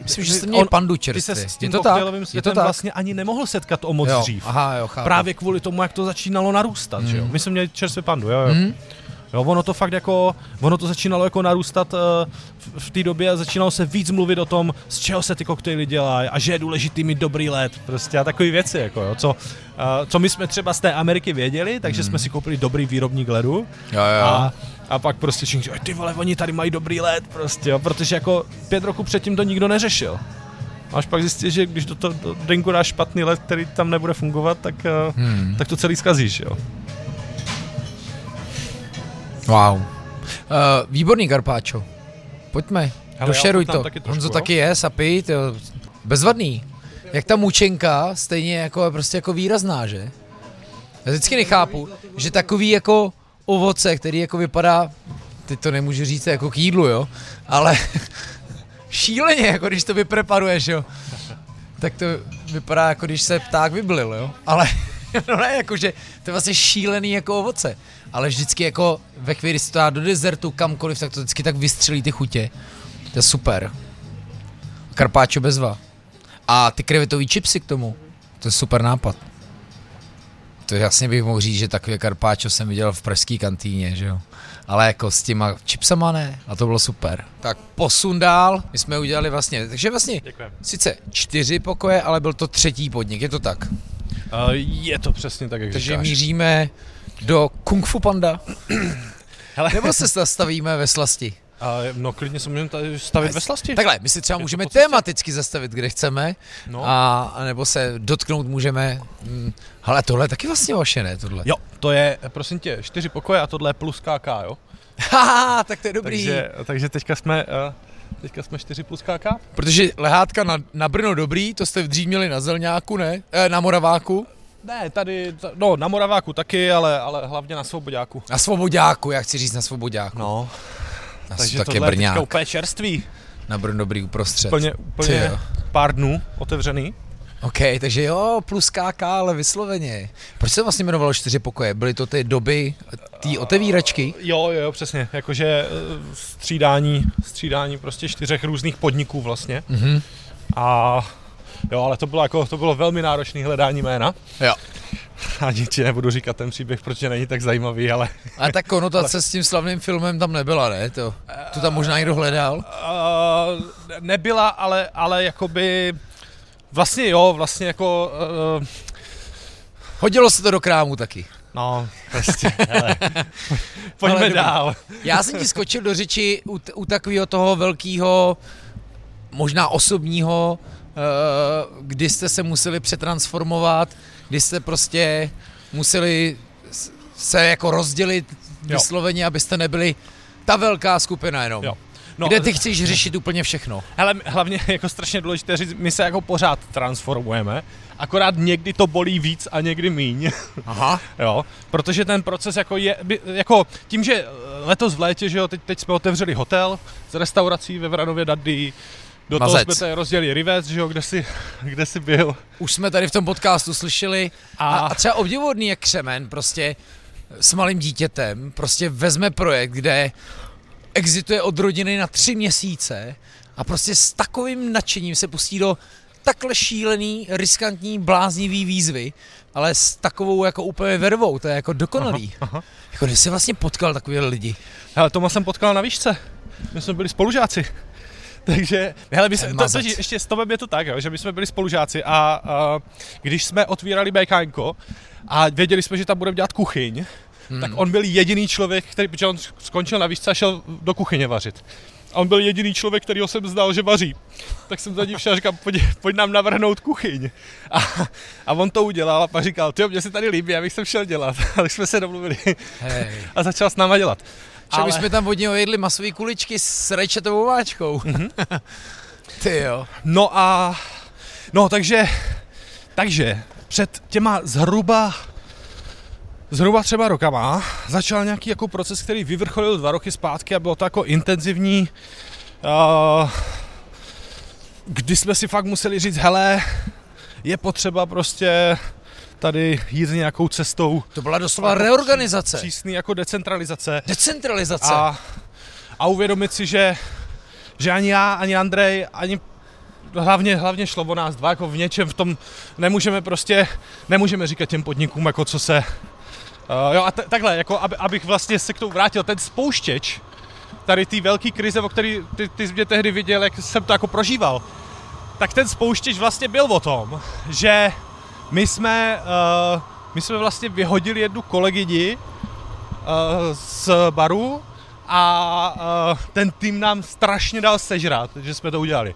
Myslím, že jste měli On- pandu kdy se čerstvě. s tím Je to tak? Je to tak? vlastně ani nemohl setkat o moc jo. dřív. Aha, jo, chápu. Právě kvůli tomu, jak to začínalo narůstat, že jo. My jsme měli čerstvě pandu, jo, jo. Mhm. Jo, ono to fakt jako, ono to začínalo jako narůstat uh, v, v té době a začínalo se víc mluvit o tom, z čeho se ty koktejly dělají a že je důležitý mít dobrý led, prostě a takové věci, jako jo, co, uh, co my jsme třeba z té Ameriky věděli, takže jsme si koupili dobrý výrobník ledu. Jo, jo. a, a pak prostě všichni říkají, ty vole, oni tady mají dobrý led, prostě, jo, protože jako pět roku předtím to nikdo neřešil. Až pak zjistíš, že když do toho do drinku dáš špatný led, který tam nebude fungovat, tak, uh, Hmm. tak to celý zkazíš, jo. Wow. Uh, výborný Karpáčo. Pojďme, já došeruj to. taky trošku, Honzo jo. taky je, sapí, jo. Bezvadný. Jak ta mučenka, stejně jako prostě jako výrazná, že? Já vždycky nechápu, že takový jako ovoce, který jako vypadá, teď to nemůžu říct jako k jídlu, jo, ale <laughs> šíleně, jako když to vypreparuješ, jo, tak to vypadá jako když se pták vyblil, jo, ale <laughs> no ne, jakože to je vlastně šílený jako ovoce, ale vždycky jako ve chvíli, kdy se to dá do dezertu, kamkoliv, tak to vždycky tak vystřelí ty chutě. To je super. Karpáčo bezva. A ty krevetový chipsy k tomu. To je super nápad. To jasně bych mohl říct, že takové karpáčo jsem viděl v pražské kantýně, že jo. Ale jako s těma chipsama ne, a to bylo super. Tak posun dál, my jsme udělali vlastně, takže vlastně Děkujeme. sice čtyři pokoje, ale byl to třetí podnik, je to tak. Uh, je to přesně tak, jak Takže říkáš. míříme do Kung Fu Panda. Hele. Nebo se zastavíme ve slasti? Uh, no klidně se můžeme tady stavit ve slasti. Takhle, my si třeba Je můžeme tematicky zastavit, kde chceme, No. a, a nebo se dotknout můžeme, hm, hele, tohle je taky vlastně vaše, ne, tohle? Jo, to je, prosím tě, čtyři pokoje a tohle je plus KK, jo? Haha, tak to je dobrý. Takže, takže teďka jsme, uh, teďka jsme čtyři plus KK. Protože lehátka na, na Brno dobrý, to jste dřív měli na Zelňáku, ne? E, na Moraváku. Ne, tady, ta, no na Moraváku taky, ale, ale hlavně na Svobodáku. Na Svobodáku, já chci říct na Svobodáku. No, takže taky tohle je Brňák. úplně čerstvý. Na Brno dobrý uprostřed. Úplně, úplně pár dnů otevřený. OK, takže jo, plus KK, ale vysloveně. Proč se vlastně jmenovalo čtyři pokoje? Byly to ty doby, ty otevíračky? Jo, jo, přesně, jakože eh, střídání, střídání prostě čtyřech různých podniků vlastně. Mhm. A jo, ale to bylo jako, to bylo velmi náročné hledání jména. Jo. Ani ti nebudu říkat ten příběh, protože není tak zajímavý, ale... A ta konotace <laughs> s tím slavným filmem tam nebyla, ne? To, to tam možná někdo hledal? Uh, nebyla, ale, ale jakoby... Vlastně jo, vlastně jako... Uh, Hodilo se to do krámu taky. No, prostě, <laughs> hele. <laughs> Pojďme Ale dál. Já jsem ti skočil do řeči u, t- u takového toho velkého, možná osobního, kdy jste se museli přetransformovat, kdy jste prostě museli se jako rozdělit Jo. vysloveně, abyste nebyli ta velká skupina jenom. Jo. No, kde ty chceš řešit úplně všechno. Hele, hlavně <laughs> jako strašně důležité říct, my se jako pořád transformujeme, akorát někdy to bolí víc a někdy míň. <laughs> Aha. Jo, protože ten proces jako je, jako tím, že eh, letos v létě, že jo, teď, teď jsme otevřeli hotel s restaurací ve Vranově Daddy, do toho Mazec. jsme tady rozdělili Rivec, že jo, kde jsi, kde jsi byl. Už jsme tady v tom podcastu slyšeli a, A- třeba obdivodný jak Křemen prostě s malým dítětem prostě vezme projekt, kde exituje od rodiny na tři měsíce a prostě s takovým nadšením se pustí do takhle šílený, riskantní, bláznivý výzvy, ale s takovou jako úplně vervou, to je jako dokonalý. Aha, aha. Jako kdy jsi vlastně potkal takové lidi? Hele, Toma jsem potkal na výšce, my jsme byli spolužáci. <laughs> Takže, hele, my jsme, to, to, ještě s Tomem je to tak, jo, že my jsme byli spolužáci a, a když jsme otvírali BKNko a věděli jsme, že tam budeme dělat kuchyň, hmm. tak on byl jediný člověk, který, protože on skončil na výšce a šel do kuchyně vařit. A on byl jediný člověk, kterýho jsem znal, že vaří. Tak jsem za ním šel a říkal, pojď, pojď nám navrhnout kuchyň. A, a on to udělal a pak říkal, ty mně se tady líbí, já bych sem šel dělat. <laughs> A tak jsme se domluvili Hej. a začal s náma dělat. Ale... My jsme tam od něho jedli masové kuličky s rajčatovou váčkou. Mhm. <laughs> Ty jo. No a, no takže, takže před těma zhruba, zhruba třeba rokama začal nějaký jako proces, který vyvrcholil dva roky zpátky a bylo to jako intenzivní, uh, kdy jsme si fakt museli říct, hele, je potřeba prostě tady jít nějakou cestou To byla doslova reorganizace. přísný jako decentralizace Decentralizace. a, a uvědomit si, že, že ani já, ani Andrej, ani hlavně, hlavně šlo o nás dva, jako v něčem v tom nemůžeme prostě, nemůžeme říkat těm podnikům, jako co se, uh, jo a t- takhle, jako aby, abych vlastně se k tomu vrátil, ten spouštěč, tady té velké krize, o který ty, ty jsi mě tehdy viděl, jak jsem to jako prožíval, tak ten spouštěč vlastně byl o tom, že my jsme, uh, my jsme vlastně vyhodili jednu kolegyni uh, z baru a uh, ten tým nám strašně dal sežrat, že jsme to udělali.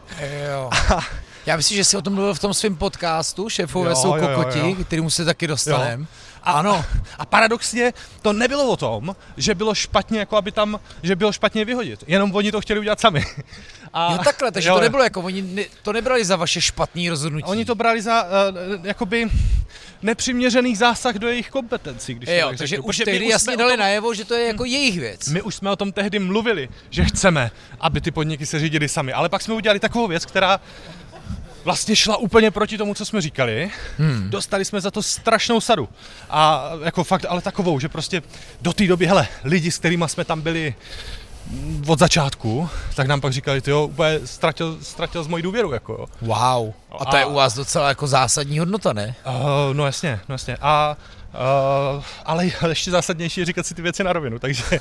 Jo. <laughs> Já myslím, že jsi o tom mluvil v tom svém podcastu, šéfové Jo, jsou jo, kokoti, jo. kterýmu se taky dostaneme. A, Ano. A paradoxně to nebylo o tom, že bylo špatně, jako aby tam, že bylo špatně vyhodit. Jenom oni to chtěli udělat sami. <laughs> A, Jo, takhle, takže jo, to nebylo jako, oni ne, to nebrali za vaše špatné rozhodnutí. Oni to brali za uh, jakoby nepřiměřený zásah do jejich kompetencí, když to Jo, tak takže řeknu. už Protože tehdy jasně dali tom- najevo, že to je jako jejich věc. My už jsme o tom tehdy mluvili, že chceme, aby ty podniky se řídily sami, ale pak jsme udělali takovou věc, která vlastně šla úplně proti tomu, co jsme říkali. Hmm. Dostali jsme za to strašnou sadu. A jako fakt, ale takovou, že prostě do té doby, hele, lidi, s kterými jsme tam byli od začátku, tak nám pak říkali, ty jo, úplně ztratil, ztratil z mojí důvěru, jako jo. Wow. A to je A- u vás docela jako zásadní hodnota, ne? Uh, no jasně, no jasně. A Uh, ale <laughs> ještě zásadnější je říkat si ty věci na rovinu, takže, <laughs>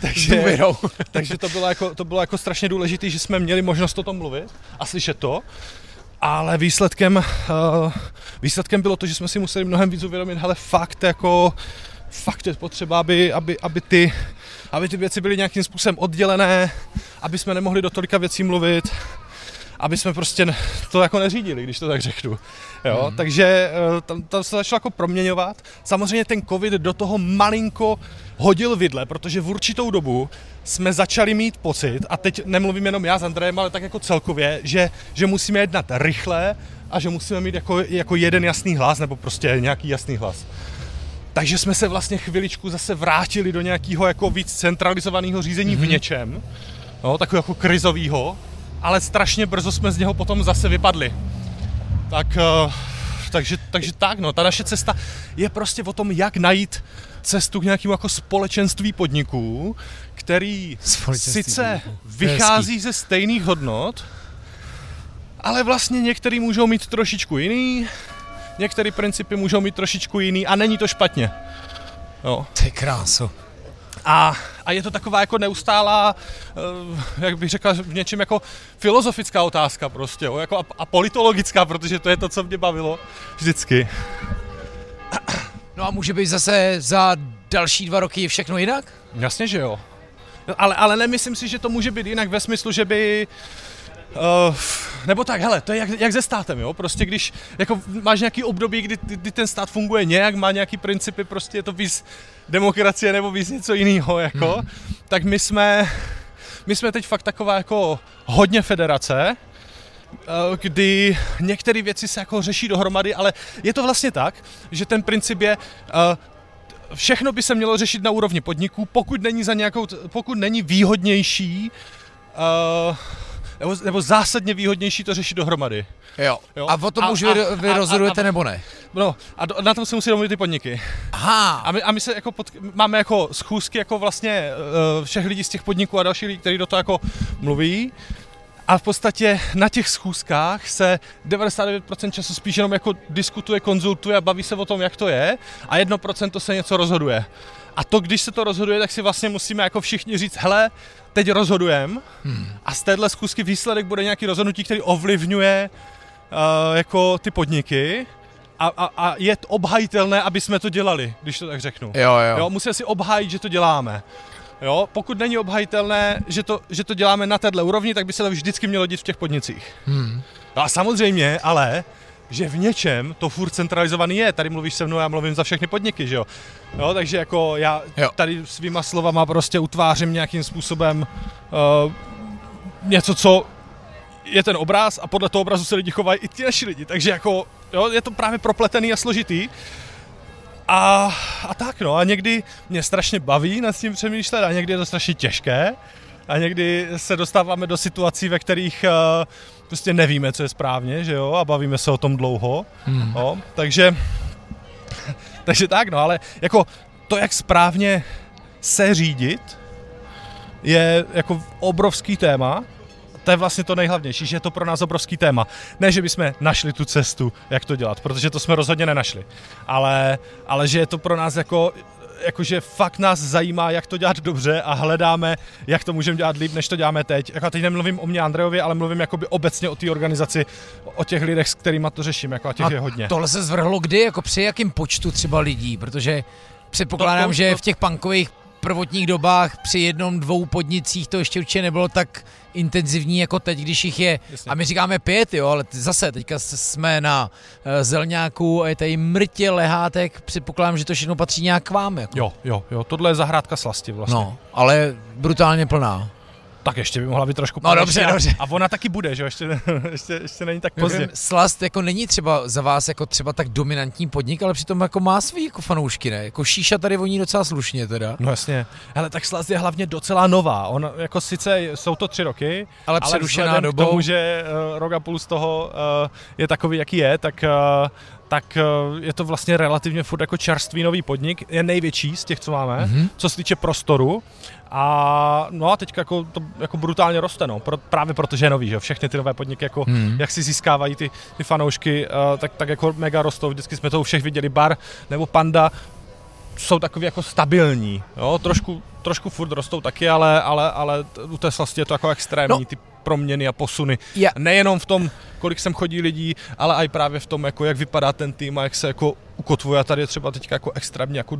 takže, <laughs> takže to, bylo jako, to bylo jako strašně důležité, že jsme měli možnost o tom mluvit a slyšet to, ale výsledkem, uh, výsledkem bylo to, že jsme si museli mnohem víc uvědomit, hele fakt jako, fakt je potřeba, aby, aby, aby, ty, aby ty věci byly nějakým způsobem oddělené, aby jsme nemohli do tolika věcí mluvit, aby jsme prostě to jako neřídili, když to tak řeknu. Jo, hmm. takže eh, tam, tam se začalo jako proměňovat. Samozřejmě ten covid do toho malinko hodil vidle, protože v určitou dobu jsme začali mít pocit, a teď nemluvím jenom já s Andrejem, ale tak jako celkově, že, že musíme jednat rychle a že musíme mít jako, jako jeden jasný hlas, nebo prostě nějaký jasný hlas. Takže jsme se vlastně chviličku zase vrátili do nějakého jako víc centralizovaného řízení mm-hmm. v něčem, no, takového jako krizového, ale strašně brzo jsme z něho potom zase vypadli. Tak, uh, takže, takže tak, no, ta naše cesta je prostě o tom, jak najít cestu k nějakému jako společenství podniků, který Společenství sice podniků. To je vychází ze stejných hodnot, ale vlastně některý můžou mít trošičku jiný, některé principy můžou mít trošičku jiný a není to špatně. Jo. Ty krásu. A, a je to taková jako neustálá, uh, jak bych řekl, v něčem jako filozofická otázka prostě, jo, jako a, a politologická, protože to je to, co mě bavilo vždycky. No a může být zase za další dva roky všechno jinak? Jasně, že jo. Ale, ale nemyslím si, že to může být jinak ve smyslu, že by Uh, nebo tak, hele, to je jak, jak se státem, jo, prostě když jako máš nějaký období, kdy, kdy ten stát funguje nějak, má nějaký principy, prostě je to víc demokracie nebo víc něco jiného, jako, hmm. tak my jsme, my jsme teď fakt taková jako hodně federace, eh, kdy některé věci se jako řeší dohromady, ale je to vlastně tak, že ten princip je, uh, všechno by se mělo řešit na úrovni podniků, pokud není, za nějakou, pokud není výhodnější uh, nebo, nebo zásadně výhodnější to řešit dohromady. Jo. jo. A o tom a, už vy, vy a, rozhodujete a, a, nebo ne? No, a do, na tom se musí domluvit ty podniky. Aha. A my, a my se jako pod, máme jako schůzky jako vlastně uh, všech lidí z těch podniků a dalších lidí, kteří do toho jako mluví. A v podstatě na těch schůzkách se 99% času spíš jenom jako diskutuje, konzultuje a baví se o tom, jak to je a 1% se něco rozhoduje. A to, když se to rozhoduje, tak si vlastně musíme jako všichni říct, hele, teď rozhodujem hmm. a z téhle zkusky výsledek bude nějaký rozhodnutí, který ovlivňuje uh, jako ty podniky a, a, a je obhajitelné, aby jsme to dělali, když to tak řeknu. Jo, jo. jo musíme si obhájit, že to děláme. Jo, pokud není obhajitelné, že to, že to děláme na této úrovni, tak by se to vždycky mělo dít v těch podnicích. Hmm. No a samozřejmě, ale že v něčem to furt centralizovaný je. Tady mluvíš se mnou, já mluvím za všechny podniky, že jo. jo takže jako já jo. tady svýma slovama prostě utvářím nějakým způsobem uh, něco, co je ten obraz a podle toho obrazu se lidi chovají i ti naši lidi. Takže jako, jo, je to právě propletený a složitý. A, a tak no, a někdy mě strašně baví nad tím přemýšlet a někdy je to strašně těžké a někdy se dostáváme do situací, ve kterých uh, prostě nevíme, co je správně, že jo, a bavíme se o tom dlouho, hmm. jo, takže, <laughs> takže tak, no, ale jako to, jak správně se řídit, je jako obrovský téma, to je vlastně to nejhlavnější, že je to pro nás obrovský téma. Ne, že bychom našli tu cestu, jak to dělat, protože to jsme rozhodně nenašli, ale, ale že je to pro nás jako jakože fakt nás zajímá, jak to dělat dobře a hledáme, jak to můžeme dělat líp, než to děláme teď. Jako teď nemluvím o mě Andrejovi, ale mluvím jakoby obecně o té organizaci, o těch lidech, s kterými to řeším, jako a těch a je hodně. tohle se zvrhlo kdy, jako při jakém počtu třeba lidí, protože předpokládám, to, to, že v těch punkových prvotních dobách při jednom, dvou podnicích to ještě určitě nebylo tak intenzivní jako teď, když jich je, Jasně. a my říkáme pět, jo, ale zase teďka jsme na uh, zelňáku a je tady mrtě lehátek, předpokládám, že to všechno patří nějak k vám. Jako. Jo, jo, jo, tohle je zahrádka slasti vlastně. No, ale brutálně plná tak ještě by mohla být trošku No dobře, a, dobře. A ona taky bude, že jo, ještě, <laughs> ještě, ještě není tak pozdě. Slast jako není třeba za vás jako třeba tak dominantní podnik, ale přitom jako má svý jako fanoušky, ne? Jako šíša tady voní docela slušně teda. No jasně. Hele, tak Slast je hlavně docela nová. On jako sice jsou to tři roky, ale přerušená dobou. K tomu, že uh, rok a půl z toho uh, je takový, jaký je, tak uh, tak je to vlastně relativně furt jako čerstvý nový podnik, je největší z těch, co máme, mm-hmm. co se týče prostoru a no a teď jako to jako brutálně roste, no, Pro, právě protože je nový, že všechny ty nové podniky, jako hmm. jak si získávají ty, ty fanoušky, uh, tak, tak jako mega rostou, vždycky jsme to u všech viděli, Bar nebo Panda, jsou takový jako stabilní, jo, trošku, trošku furt rostou taky, ale, ale, ale u té slasti je to jako extrémní, no. ty proměny a posuny. Yeah. Nejenom v tom, kolik sem chodí lidí, ale i právě v tom, jako jak vypadá ten tým a jak se jako ukotvuje. A tady je třeba teďka jako extrémně jako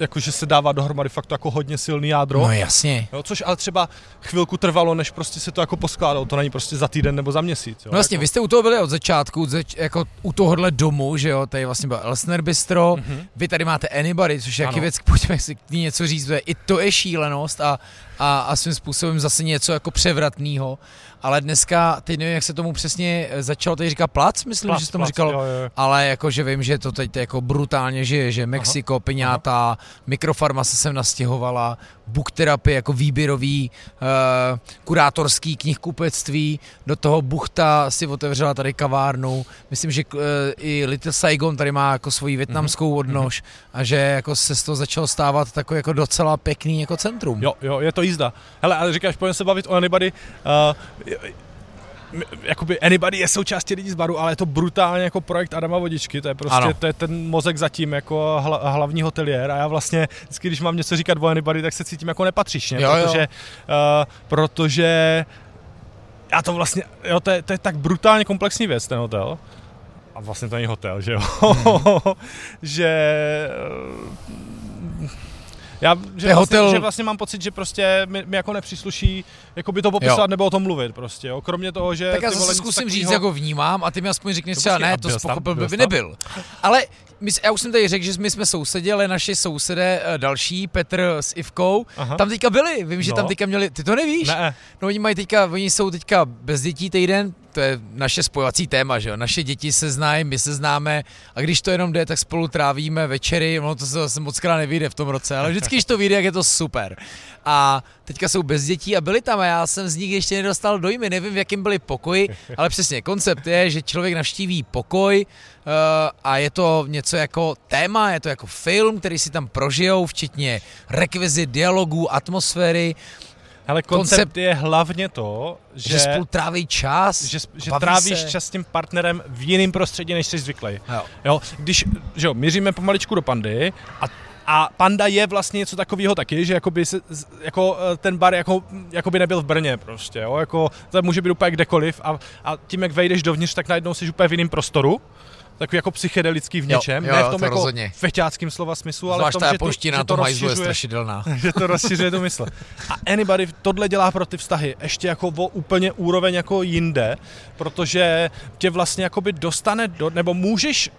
jakože se dává dohromady fakt jako hodně silný jádro. No jasně. Jo, což ale třeba chvilku trvalo, než prostě se to jako poskládalo. To není prostě za týden nebo za měsíc. Jo, no vlastně, jako... vy jste u toho byli od začátku, zač, jako u tohohle domu, že jo, tady vlastně byl Elsner Bistro, mm-hmm. vy tady máte Anybody, což je jaký věc, <laughs> pojďme si k ní něco říct, i to je šílenost a, a, a svým způsobem zase něco jako převratného ale dneska, teď nevím, jak se tomu přesně eh, začalo, teď říká plac, myslím, plac, že se tomu plac, říkalo, jo, jo. ale jakože vím, že to teď jako brutálně žije, že Mexiko, aha, Piňáta, aha. mikrofarma se sem nastěhovala, book therapy jako výběrový uh, kurátorský knihkupectví, do toho Buchta si otevřela tady kavárnu, myslím, že uh, i Little Saigon tady má jako svoji větnamskou mhm, odnož mm-hmm. a že jako se z toho začalo stávat takový jako docela pěkný jako centrum. Jo, jo, je to jízda. Hele, ale říkáš, pojďme se bavit o Anybody. Uh, jakoby Anybody je součástí lidí z baru, ale je to brutálně jako projekt Adama Vodičky, to je prostě, Ano. to je ten mozek zatím jako hla, hlavní hoteliér a já vlastně vždycky, když mám něco říkat o Anybody, tak se cítím jako nepatřičně, Jo, jo. protože, Uh, protože já to vlastně, jo, to je, to je tak brutálně komplexní věc, ten hotel. A vlastně to není hotel, že jo? Hmm. <laughs> že... eh, Já, že, vlastně, hotel- že vlastně mám pocit, že prostě mi, mi jako nepřísluší jako by to popisovat Jo. nebo o tom mluvit prostě, jo? Kromě toho, že... Tak já zase zkusím takovýho- říct, jak ho vnímám a ty mi aspoň řekneš No třeba ne, to pochopil by tam? nebyl. Ale my, já už jsem tady řekl, že my jsme sousedili, naši sousedé eh, další, Petr s Ivkou, Aha. tam teďka byli, vím, že No. tam teďka měli, ty to nevíš? Ne, No oni mají teďka, oni jsou teďka bez dětí týden, to je naše spojovací téma, že jo, naše děti se znají, my se známe a když to jenom jde, tak spolu trávíme večery, no to se zase moc krát nevyjde v tom roce, ale vždycky, když to vyjde, jak je to super. A teďka jsou bez dětí a byli tam a já jsem z nich ještě nedostal dojmy, nevím v jakém byli pokoji, <laughs> ale přesně koncept je, že člověk navštíví pokoj uh, a je to něco jako téma, je to jako film, který si tam prožijou, včetně rekvizit, dialogů, atmosféry, ale koncept, koncept- je hlavně to, že, že, spolu tráví čas, že, že trávíš se. čas s tím partnerem v jiném prostředí, než jsi zvyklý. Jo. Jo, když, že jo, míříme pomaličku do pandy a a Panda je vlastně něco takového taky, že jakoby se, jako eh, ten bar jako, jakoby nebyl v Brně prostě, jo, jako to může být úplně kdekoliv a, a tím, jak vejdeš dovnitř, tak najednou jsi úplně v jiném prostoru, takový jako psychedelický v něčem, jo, ne jo, v tom to jako rozhodně. feťáckým slova smyslu, ale v Zvlášť tom, ta že to, japonština že to tom je strašidelná. <laughs> že to rozšiřuje tu mysl. A Anybody tohle dělá pro ty vztahy ještě jako o úplně úroveň jako jinde, protože tě vlastně jakoby dostane do, nebo můžeš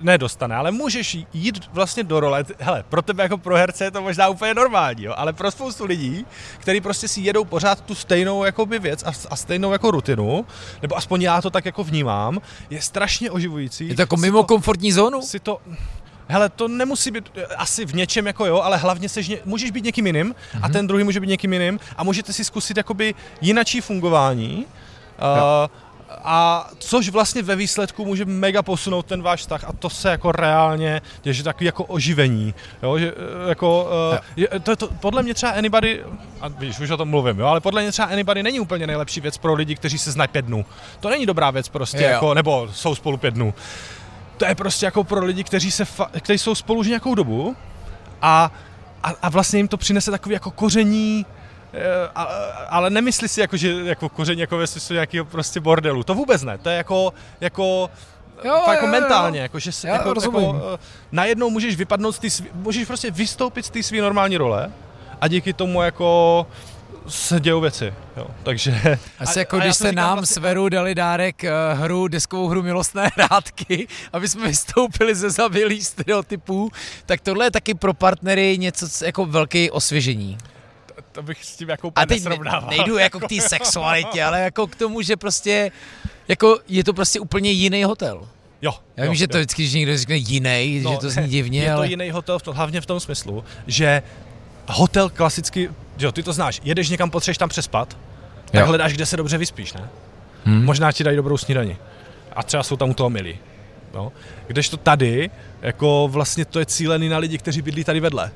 ne dostane, ale můžeš jít vlastně do role. Hele, pro tebe jako pro herce je to možná úplně normální, jo? ale pro spoustu lidí, kteří prostě si jedou pořád tu stejnou jakoby věc a, a stejnou jako rutinu, nebo aspoň já to tak jako vnímám, je strašně oživující. Je to jako mimo komfortní zónu? si to... Hele, to nemusí být eh, asi v něčem jako jo, ale hlavně seš, ně, můžeš být někým jiným Mhm. a ten druhý může být někým jiným a můžete si zkusit jakoby jinačí fungování. Uh, a což vlastně ve výsledku může mega posunout ten váš vztah a to se jako reálně děje, že takový jako oživení, jo, že eh, jako, uh, je, to, to, podle mě třeba Anybody, a víš, už o tom mluvím, jo, ale podle mě třeba Anybody není úplně nejlepší věc pro lidi, kteří se znají pět dnů. To není dobrá věc prostě, Jo. jako, nebo jsou spolu pět dnů to je prostě jako pro lidi, kteří, se fa- kteří jsou spolu už nějakou dobu a, a, a vlastně jim to přinese takový jako koření, eh, a, ale nemyslí si jako, že jako koření jako ve smyslu nějakého prostě bordelu. To vůbec ne. To je jako, jako Jo, jako jo, jo. mentálně, jako, že se, jako, rozumím. jako, eh, najednou můžeš vypadnout z svý- můžeš prostě vystoupit z té své normální role a díky tomu jako se dějou věci. Jo. Takže... Asi a- jako a když jste nám vlastně- s Verou dali dárek eh, hru, deskovou hru Milostné <laughs> hrádky, aby jsme vystoupili ze zavilých stereotypů, tak tohle je taky pro partnery něco jako velké osvěžení. To bych s tím jako úplně A teď ne, nesrovnával. nejdu jako k té sexualitě, ale jako k tomu, že prostě jako je to prostě úplně jiný hotel. Jo. Já vím, jo, že to jo. vždycky, když někdo řekne jiný, že to zní divně, je to ale... jiný hotel, v tom, hlavně v tom smyslu, že hotel klasicky, jo, ty to znáš, jedeš někam, potřebuješ tam přespat, tak Jo. hledáš, kde se dobře vyspíš, ne? Hmm. Možná ti dají dobrou snídani. A třeba jsou tam u toho milí. No. Kdežto tady, jako vlastně to je cílený na lidi, kteří bydlí tady vedle.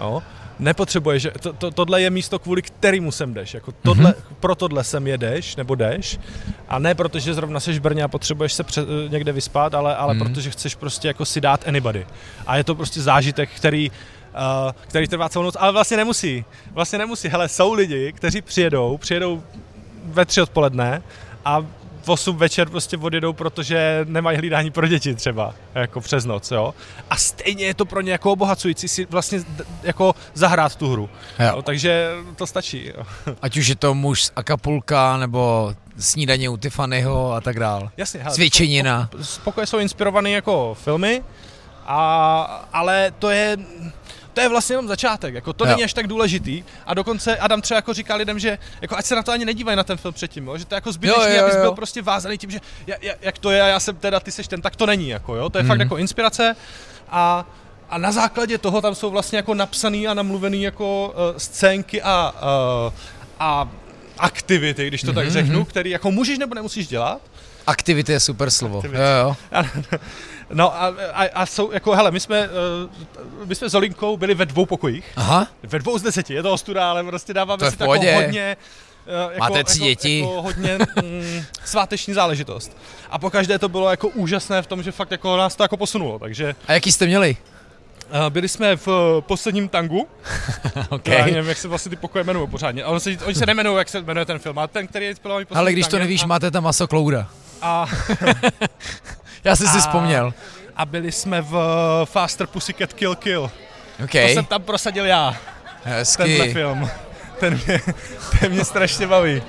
Jo? Nepotřebuješ, že to, to, tohle je místo, kvůli kterému sem jdeš. Jako tohle, mm-hmm. Pro tohle sem jedeš, nebo jdeš. A ne protože zrovna seš v Brně a potřebuješ se pře- někde vyspat, ale, ale Mhm. mm-hmm. protože chceš prostě jako si dát anybody. A je to prostě zážitek, který Uh, který trvá celou noc, ale vlastně nemusí. Vlastně nemusí. Hele, jsou lidi, kteří přijedou, přijedou ve tři odpoledne a v 8 večer prostě odjedou, protože nemají hlídání pro děti třeba, jako přes noc, jo. A stejně je to pro ně jako obohacující si vlastně jako zahrát tu hru. Jo. Jo, takže to stačí. Jo. <laughs> Ať už je to muž z Acapulka, nebo snídaně u Tiffanyho a tak dál. Jasně, hele, Cvičenina. Spokoje jsou inspirované jako filmy, a, ale to je, to je vlastně jenom začátek, jako to Jo. není až tak důležitý a dokonce Adam třeba jako říká lidem, že jako ať se na to ani nedívají na ten film předtím, jo? že to je jako zbytečný, Jo, jo, abys jo. byl prostě vázaný tím, že ja- ja- jak to je a já jsem teda, ty seš ten, tak to není, jako jo, to je Mhm. fakt jako inspirace a a na základě toho tam jsou vlastně jako napsaný a namluvený jako uh, scénky a, uh, a aktivity, když to tak Mhm, řeknu, mhm. který jako můžeš nebo nemusíš dělat, Aktivity je super slovo. Aktivity. Jo, jo. No a, a, a jsou, jako, hele, my jsme, uh, my jsme s Olinkou byli ve dvou pokojích, Aha, ve dvou z deseti, je to ostuda, ale prostě dáváme To si takovou hodně, jako, Máte tři jako, děti? Jako hodně mm, sváteční záležitost. A po každé to bylo jako úžasné v tom, že fakt jako nás to jako posunulo. Takže A jaký jste měli? uh, byli jsme v uh, posledním tangu. <laughs> OK. Já nevím, jak se vlastně ty pokoje jmenují pořádně. Ale oni se, oni se nemenují, jak se jmenuje ten film. A ten, který je Ale když to tangem nevíš, a, máte tam maso klouda. a, <laughs> <laughs> <laughs> Já jsem si vzpomněl. a byli jsme v uh, Faster Pussycat Kill Kill. OK, To jsem tam prosadil já, tenhle hezky. film. Ten mě, ten mě strašně baví.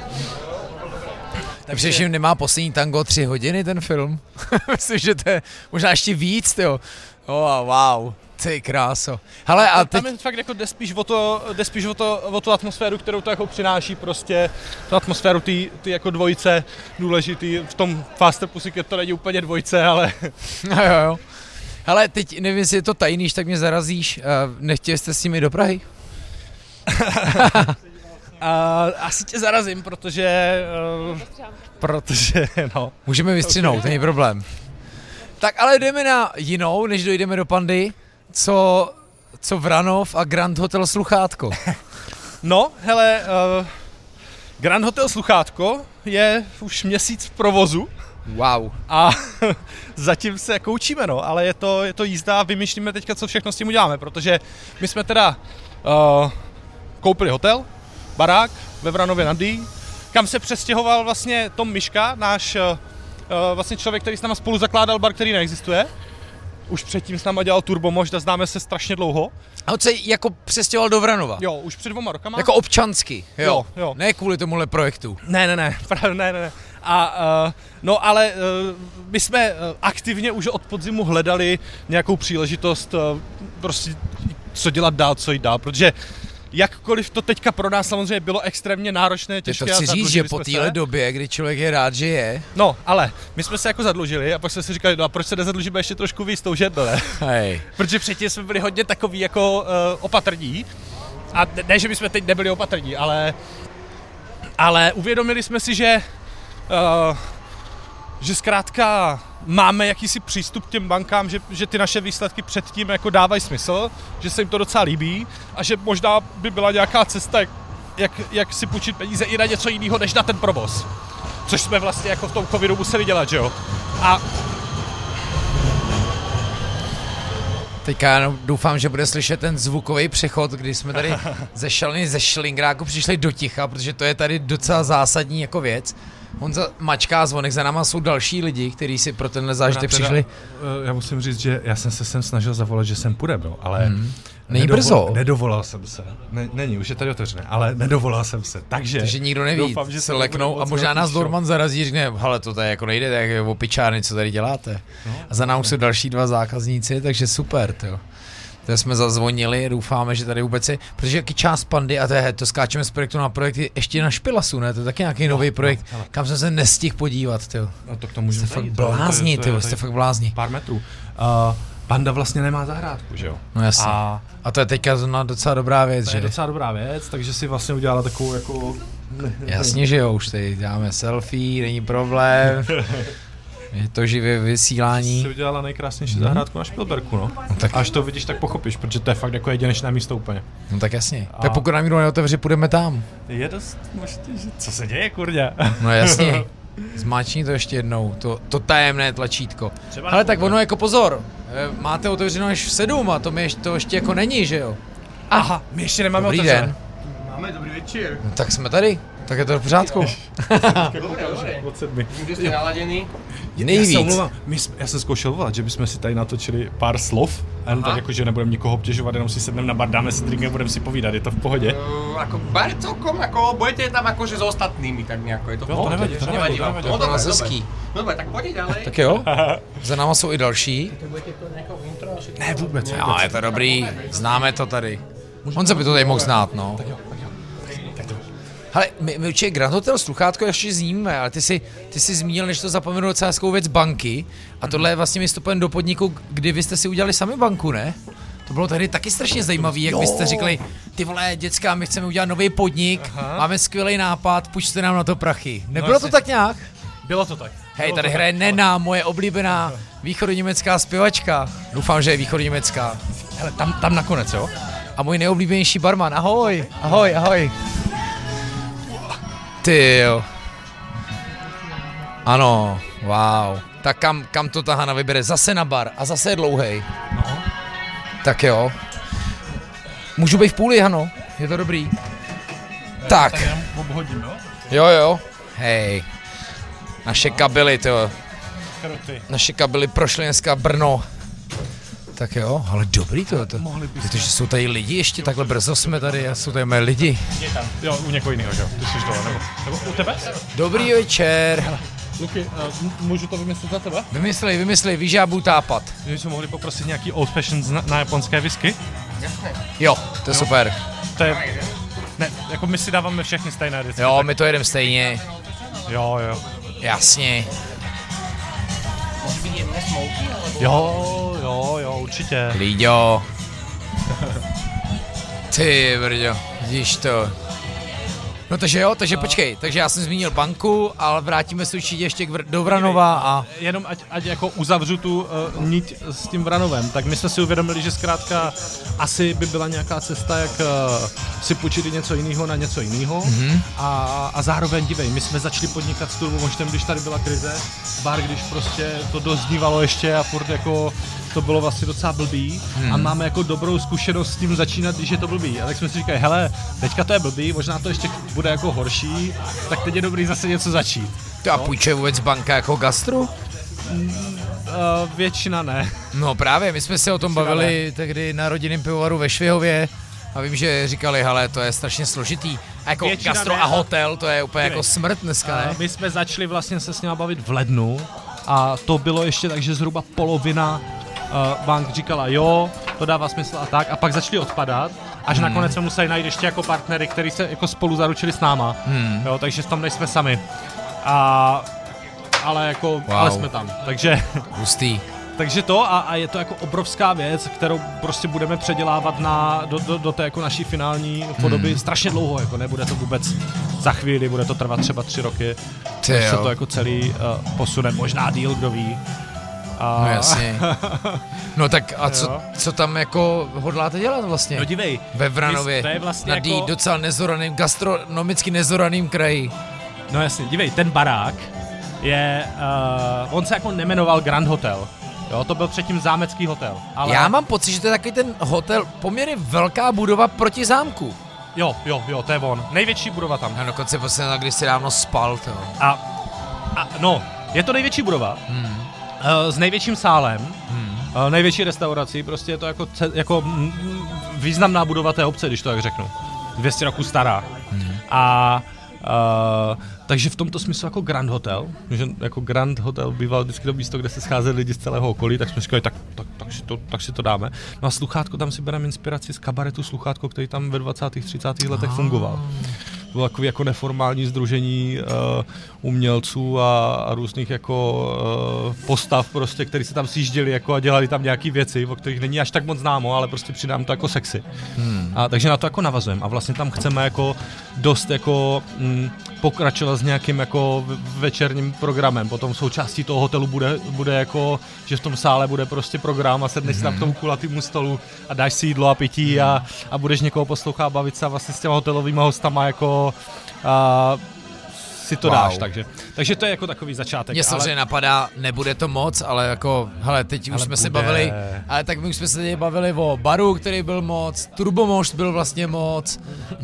Především nemá poslední tango tři hodiny ten film. <laughs> Myslím, že to je možná ještě víc, jo. Oh, wow, ty kráso. Hele, a teď, Tam je fakt jako jde spíš o, to, jde spíš o, to, o tu atmosféru, kterou to jako přináší prostě, tu atmosféru ty, ty jako dvojice důležitý. V tom Faster Pussycat to není úplně dvojice, ale <laughs> no jo, jo. Hele, teď nevím, jestli je to tajný, tak mě zarazíš. Uh, nechtěli jste s nimi do Prahy? <laughs> a, asi tě zarazím, protože, uh, protože no. Můžeme vystřihnout, není problém. Tak ale jdeme na jinou, než dojdeme do Pandy. Co, co Vranov a Grand Hotel Sluchátko. <laughs> No, hele, uh, Grand Hotel Sluchátko je už měsíc v provozu Wow. a <laughs> zatím se jako učíme, no, ale je to, je to jízda a vymýšlíme teďka, co všechno s tím uděláme, protože my jsme teda uh, koupili hotel, barák ve Vranově nad Dý, kam se přestěhoval vlastně Tom Miška, náš uh, vlastně člověk, který s náma spolu zakládal bar, který neexistuje. Už předtím s náma dělal Turbo Možda, známe se strašně dlouho. A on se jako přestěhoval do Vranova. Jo, už před dvoma rokama. Jako občansky, jo. Jo, jo. Ne kvůli tomuhle projektu. Ne, ne, ne, <laughs> právě ne, ne, ne. A, uh, no ale uh, my jsme uh, aktivně už od podzimu hledali nějakou příležitost uh, prostě co dělat dál, co jít dál, protože jakkoliv to teďka pro nás samozřejmě bylo extrémně náročné, těžké to a chci říct, že po téhle době, kdy člověk je rád, že je, No, ale my jsme se jako zadlužili a pak jsme si říkali, no a proč se nezadlužíme ještě trošku víc, to už jedno, ne? hej, <laughs> Protože předtím jsme byli hodně takový jako uh, opatrní. A ne, ne, že bychom teď nebyli opatrní, ale, ale uvědomili jsme si, že, uh, že zkrátka máme jakýsi přístup k těm bankám, že, že ty naše výsledky předtím jako dávají smysl, že se jim to docela líbí a že možná by byla nějaká cesta, jak, jak, jak si půjčit peníze i na něco jiného, než na ten provoz. Což jsme vlastně jako v tom covidu museli dělat, že jo? A Teďka jenom doufám, že bude slyšet ten zvukový přechod, kdy jsme tady <laughs> ze šaliny, ze šlingráku přišli do ticha, protože to je tady docela zásadní jako věc. Honza mačká zvonek, za náma jsou další lidi, kteří si pro tenhle zážitek Teda, přišli. eh, Já musím říct, že já jsem se sem snažil zavolat, že sem půjde, bro, ale... Hmm. Není brzo. Nedovolal jsem se. Ne, není, už je tady otevřené, ale nedovolal jsem se. Takže, Takže nikdo neví, doufám, že se leknou a možná nás. Dorman zarazí, řekne, hele, to tady jako nejde, tak je opičárny, co tady děláte. No, A za námi jsou další dva zákazníci, takže super, to. To jsme zazvonili, doufáme, že tady vůbec je, protože jaký část pandy, a to, je, to skáčeme z projektu na projekt, je ještě na Špilasu, ne? To je taky nějaký nový projekt, hele. kam jsem se nestihl podívat, ty. No to k tomu můžeme Jste fakt to je- to je- blázni, to je ty, jste fakt blázni. Pár metrů. Uh, Panda vlastně nemá zahrádku, že jo? No jasně. A A to je teďka docela dobrá věc, to je že? docela dobrá věc, takže si vlastně udělala takovou jako... Jasně, že jo, už tady dáme selfie, není problém. <laughs> Je to živé vysílání. Si udělala nejkrásnější Mhm. zahrádku na Špilberku, no. No tak, Až to vidíš, tak pochopíš, protože to je fakt jako jedinečné místo úplně. no tak jasně. A- Tak pokud nám nikdo neotevře, půjdeme tam. Je dost možný, že... Co se děje, kurňa? No jasně. <laughs> Zmáčni to ještě jednou, to, to tajemné tlačítko. Třeba Ale tak ono jako pozor, eh, máte otevřeno až v sedm a to, mi ještě, to ještě jako není, že jo? aha, my ještě nemáme Dobrý otevřené. den. Máme dobrý večer. No, tak jsme tady, tak je to v pořádku. <laughs> Od sedmi. Jste naladěný? Já se Nejvíc. omlouvám, my jsme, já jsem zkoušel volat, že bychom si tady natočili pár slov, a jenom tak jako, že nebudeme nikoho obtěžovat, jenom si sedneme na bar, dáme si drink a budeme si povídat, je to v pohodě? Uh, ako bar celkom, ako budete tam akože s ostatnými, tak nejako je to v Jo, to pohode, nevadí, to nevadí, to nevadí. No To je dobre, hezký. dobre. Dobre, tak poďte ďalej. Tak jo, <laughs> za náma jsou i další. Ne, vůbec. No, je to dobrý, známe to tady. On se by to tady mohl znát, no. Hele, my, my určitě Grand Hotel Sluchátko ještě zmíníme, ale ty si, ty si zmínil, než to zapomenu docela hezkou věc, banky. A tohle je vlastně vystupem do podniku, kdy vy jste si udělali sami banku, ne? To bylo tady taky strašně zajímavé, jak vy jste říkali, ty vole, děcka, my chceme udělat nový podnik, Aha. máme skvělý nápad, půjčte nám na to prachy. Nebylo to tak nějak? Bylo to tak. Hej, tady hraje Nena, moje oblíbená východoněmecká zpěvačka. Doufám, že je východoněmecká. Hele, tam, tam nakonec, jo? A můj nejoblíbenější barman, ahoj, ahoj, ahoj. Ty jo. Ano, wow. Tak kam, kam to ta Hana vybere? Zase na bar a zase je dlouhej. No. Tak jo. Můžu být v půli, Hano? Je to dobrý. Tak. Tak jenom obhodím, jo? Jo, jo. Hej. Naše kabely, to. Naše kabely prošly dneska Brno. Tak jo, ale dobrý to. to. Mohli byste. Protože jsou tady lidi ještě, takhle brzo jsme tady a jsou tady mé lidi. Je tam. Jo, u někoho jiného, že jo? Ty jsi dole, nebo, nebo u tebe? Dobrý večer. Luky, uh, můžu to vymyslet za tebe? Vymyslej, vymyslej, víš, já budu tápat. Že bychom mohli poprosit nějaký old fashion na, na japonské whisky? Jo, to je super. To je... Ne, jako my si dáváme všechny stejné vždycky. Jo, tak, my to jedeme stejně. jo, jo. Jasně. Jo, jo, jo, určitě. Líďo. <laughs> Ty brďo, vidíš to. No takže jo, takže počkej, takže já jsem zmínil banku, ale vrátíme se určitě ještě k Vr- do Vranova a... Jenom ať, ať jako uzavřu tu uh, niť s tím Vranovem, tak my jsme si uvědomili, že zkrátka asi by byla nějaká cesta, jak uh, si půjčit něco jiného na něco jiného. Mm-hmm. A, a zároveň, dívej, my jsme začali podnikat s Turbou možtem, když tady byla krize, bar, když prostě to doznívalo ještě a furt jako to bylo vlastně docela blbý hmm. a máme jako dobrou zkušenost s tím začínat, když je to blbý. A tak jsme si říkali, hele, teďka to je blbý, možná to ještě bude jako horší, tak teď je dobrý zase něco začít. To a půjčuje vůbec banka jako gastru? Uh, většina ne. No právě, my jsme se o tom bavili tehdy na rodinném pivovaru ve Švihově a vím, že říkali, hele, to je strašně složitý. A jako Většina gastro ne, a a- hotel, to je úplně Dívej. jako smrt dneska, ne? Uh, my jsme začali vlastně se s nimi bavit v lednu a to bylo ještě tak, že zhruba polovina uh, bank říkala jo, to dává smysl a tak a pak začali odpadat až hmm. nakonec jsme museli najít ještě jako partnery, kteří se jako spolu zaručili s náma, hmm. jo, takže tam nejsme sami. A ale jako, wow. ale jsme tam. Takže, <laughs> Hustý. takže to a, a, je to jako obrovská věc, kterou prostě budeme předělávat na, do, do, do té jako naší finální podoby hmm. strašně dlouho, jako nebude to vůbec za chvíli, bude to trvat třeba tři roky, Ty se to jako celý uh, posune, možná díl, kdo ví. A, No jasně. <laughs> No tak a co, co tam jako hodláte dělat vlastně? No dívej, Ve Vranově, to je vlastně na jako- docela nezoraným, gastronomicky nezoraným kraji. No jasně, dívej, ten barák je, uh, on se jako nemenoval Grand Hotel, jo, to byl předtím zámecký hotel. Ale... Já mám pocit, že to je takový ten hotel, poměrně velká budova proti zámku. Jo, jo, jo, to je on. Největší budova tam. Já dokonce posledně, když si dávno spal, to. A, a no, je to největší budova, hmm. Uh, s největším sálem, hmm. uh, největší restaurací, prostě je to jako, jako mm, mm, významná budova té obce, když to tak řeknu. 200 roků stará. Hmm. A Uh, takže v tomto smyslu jako Grand Hotel, že jako Grand Hotel býval vždycky to místo, kde se scházeli lidi z celého okolí, tak jsme říkali, tak, tak, tak, si to, tak si to dáme. No a sluchátko, tam si bereme inspiraci z kabaretu sluchátko, který tam ve 20. 30. letech fungoval. To bylo takový jako neformální združení uh, umělců a, a různých jako uh, postav prostě, který se tam sjížděli jako a dělali tam nějaké věci, o kterých není až tak moc známo, ale prostě přidám to jako sexy. Hmm. A, takže na to jako navazujeme a vlastně tam chceme jako dost jako mm, pokračovat s nějakým jako večerním programem. Potom součástí toho hotelu bude, bude jako, že v tom sále bude prostě program a sedneš si tam k tomu kulatýmu stolu a dáš si jídlo a pití a, a budeš někoho poslouchat a bavit se a vlastně s těma hotelovými hostama jako a, si to Wow. dáš, takže, takže to je jako takový začátek. Mě samozřejmě napadá, nebude to moc, ale jako, hele, teď už Ale jsme se bude. bavili, ale tak my už jsme se teď bavili o baru, který byl moc, Turbomost byl vlastně moc, uh,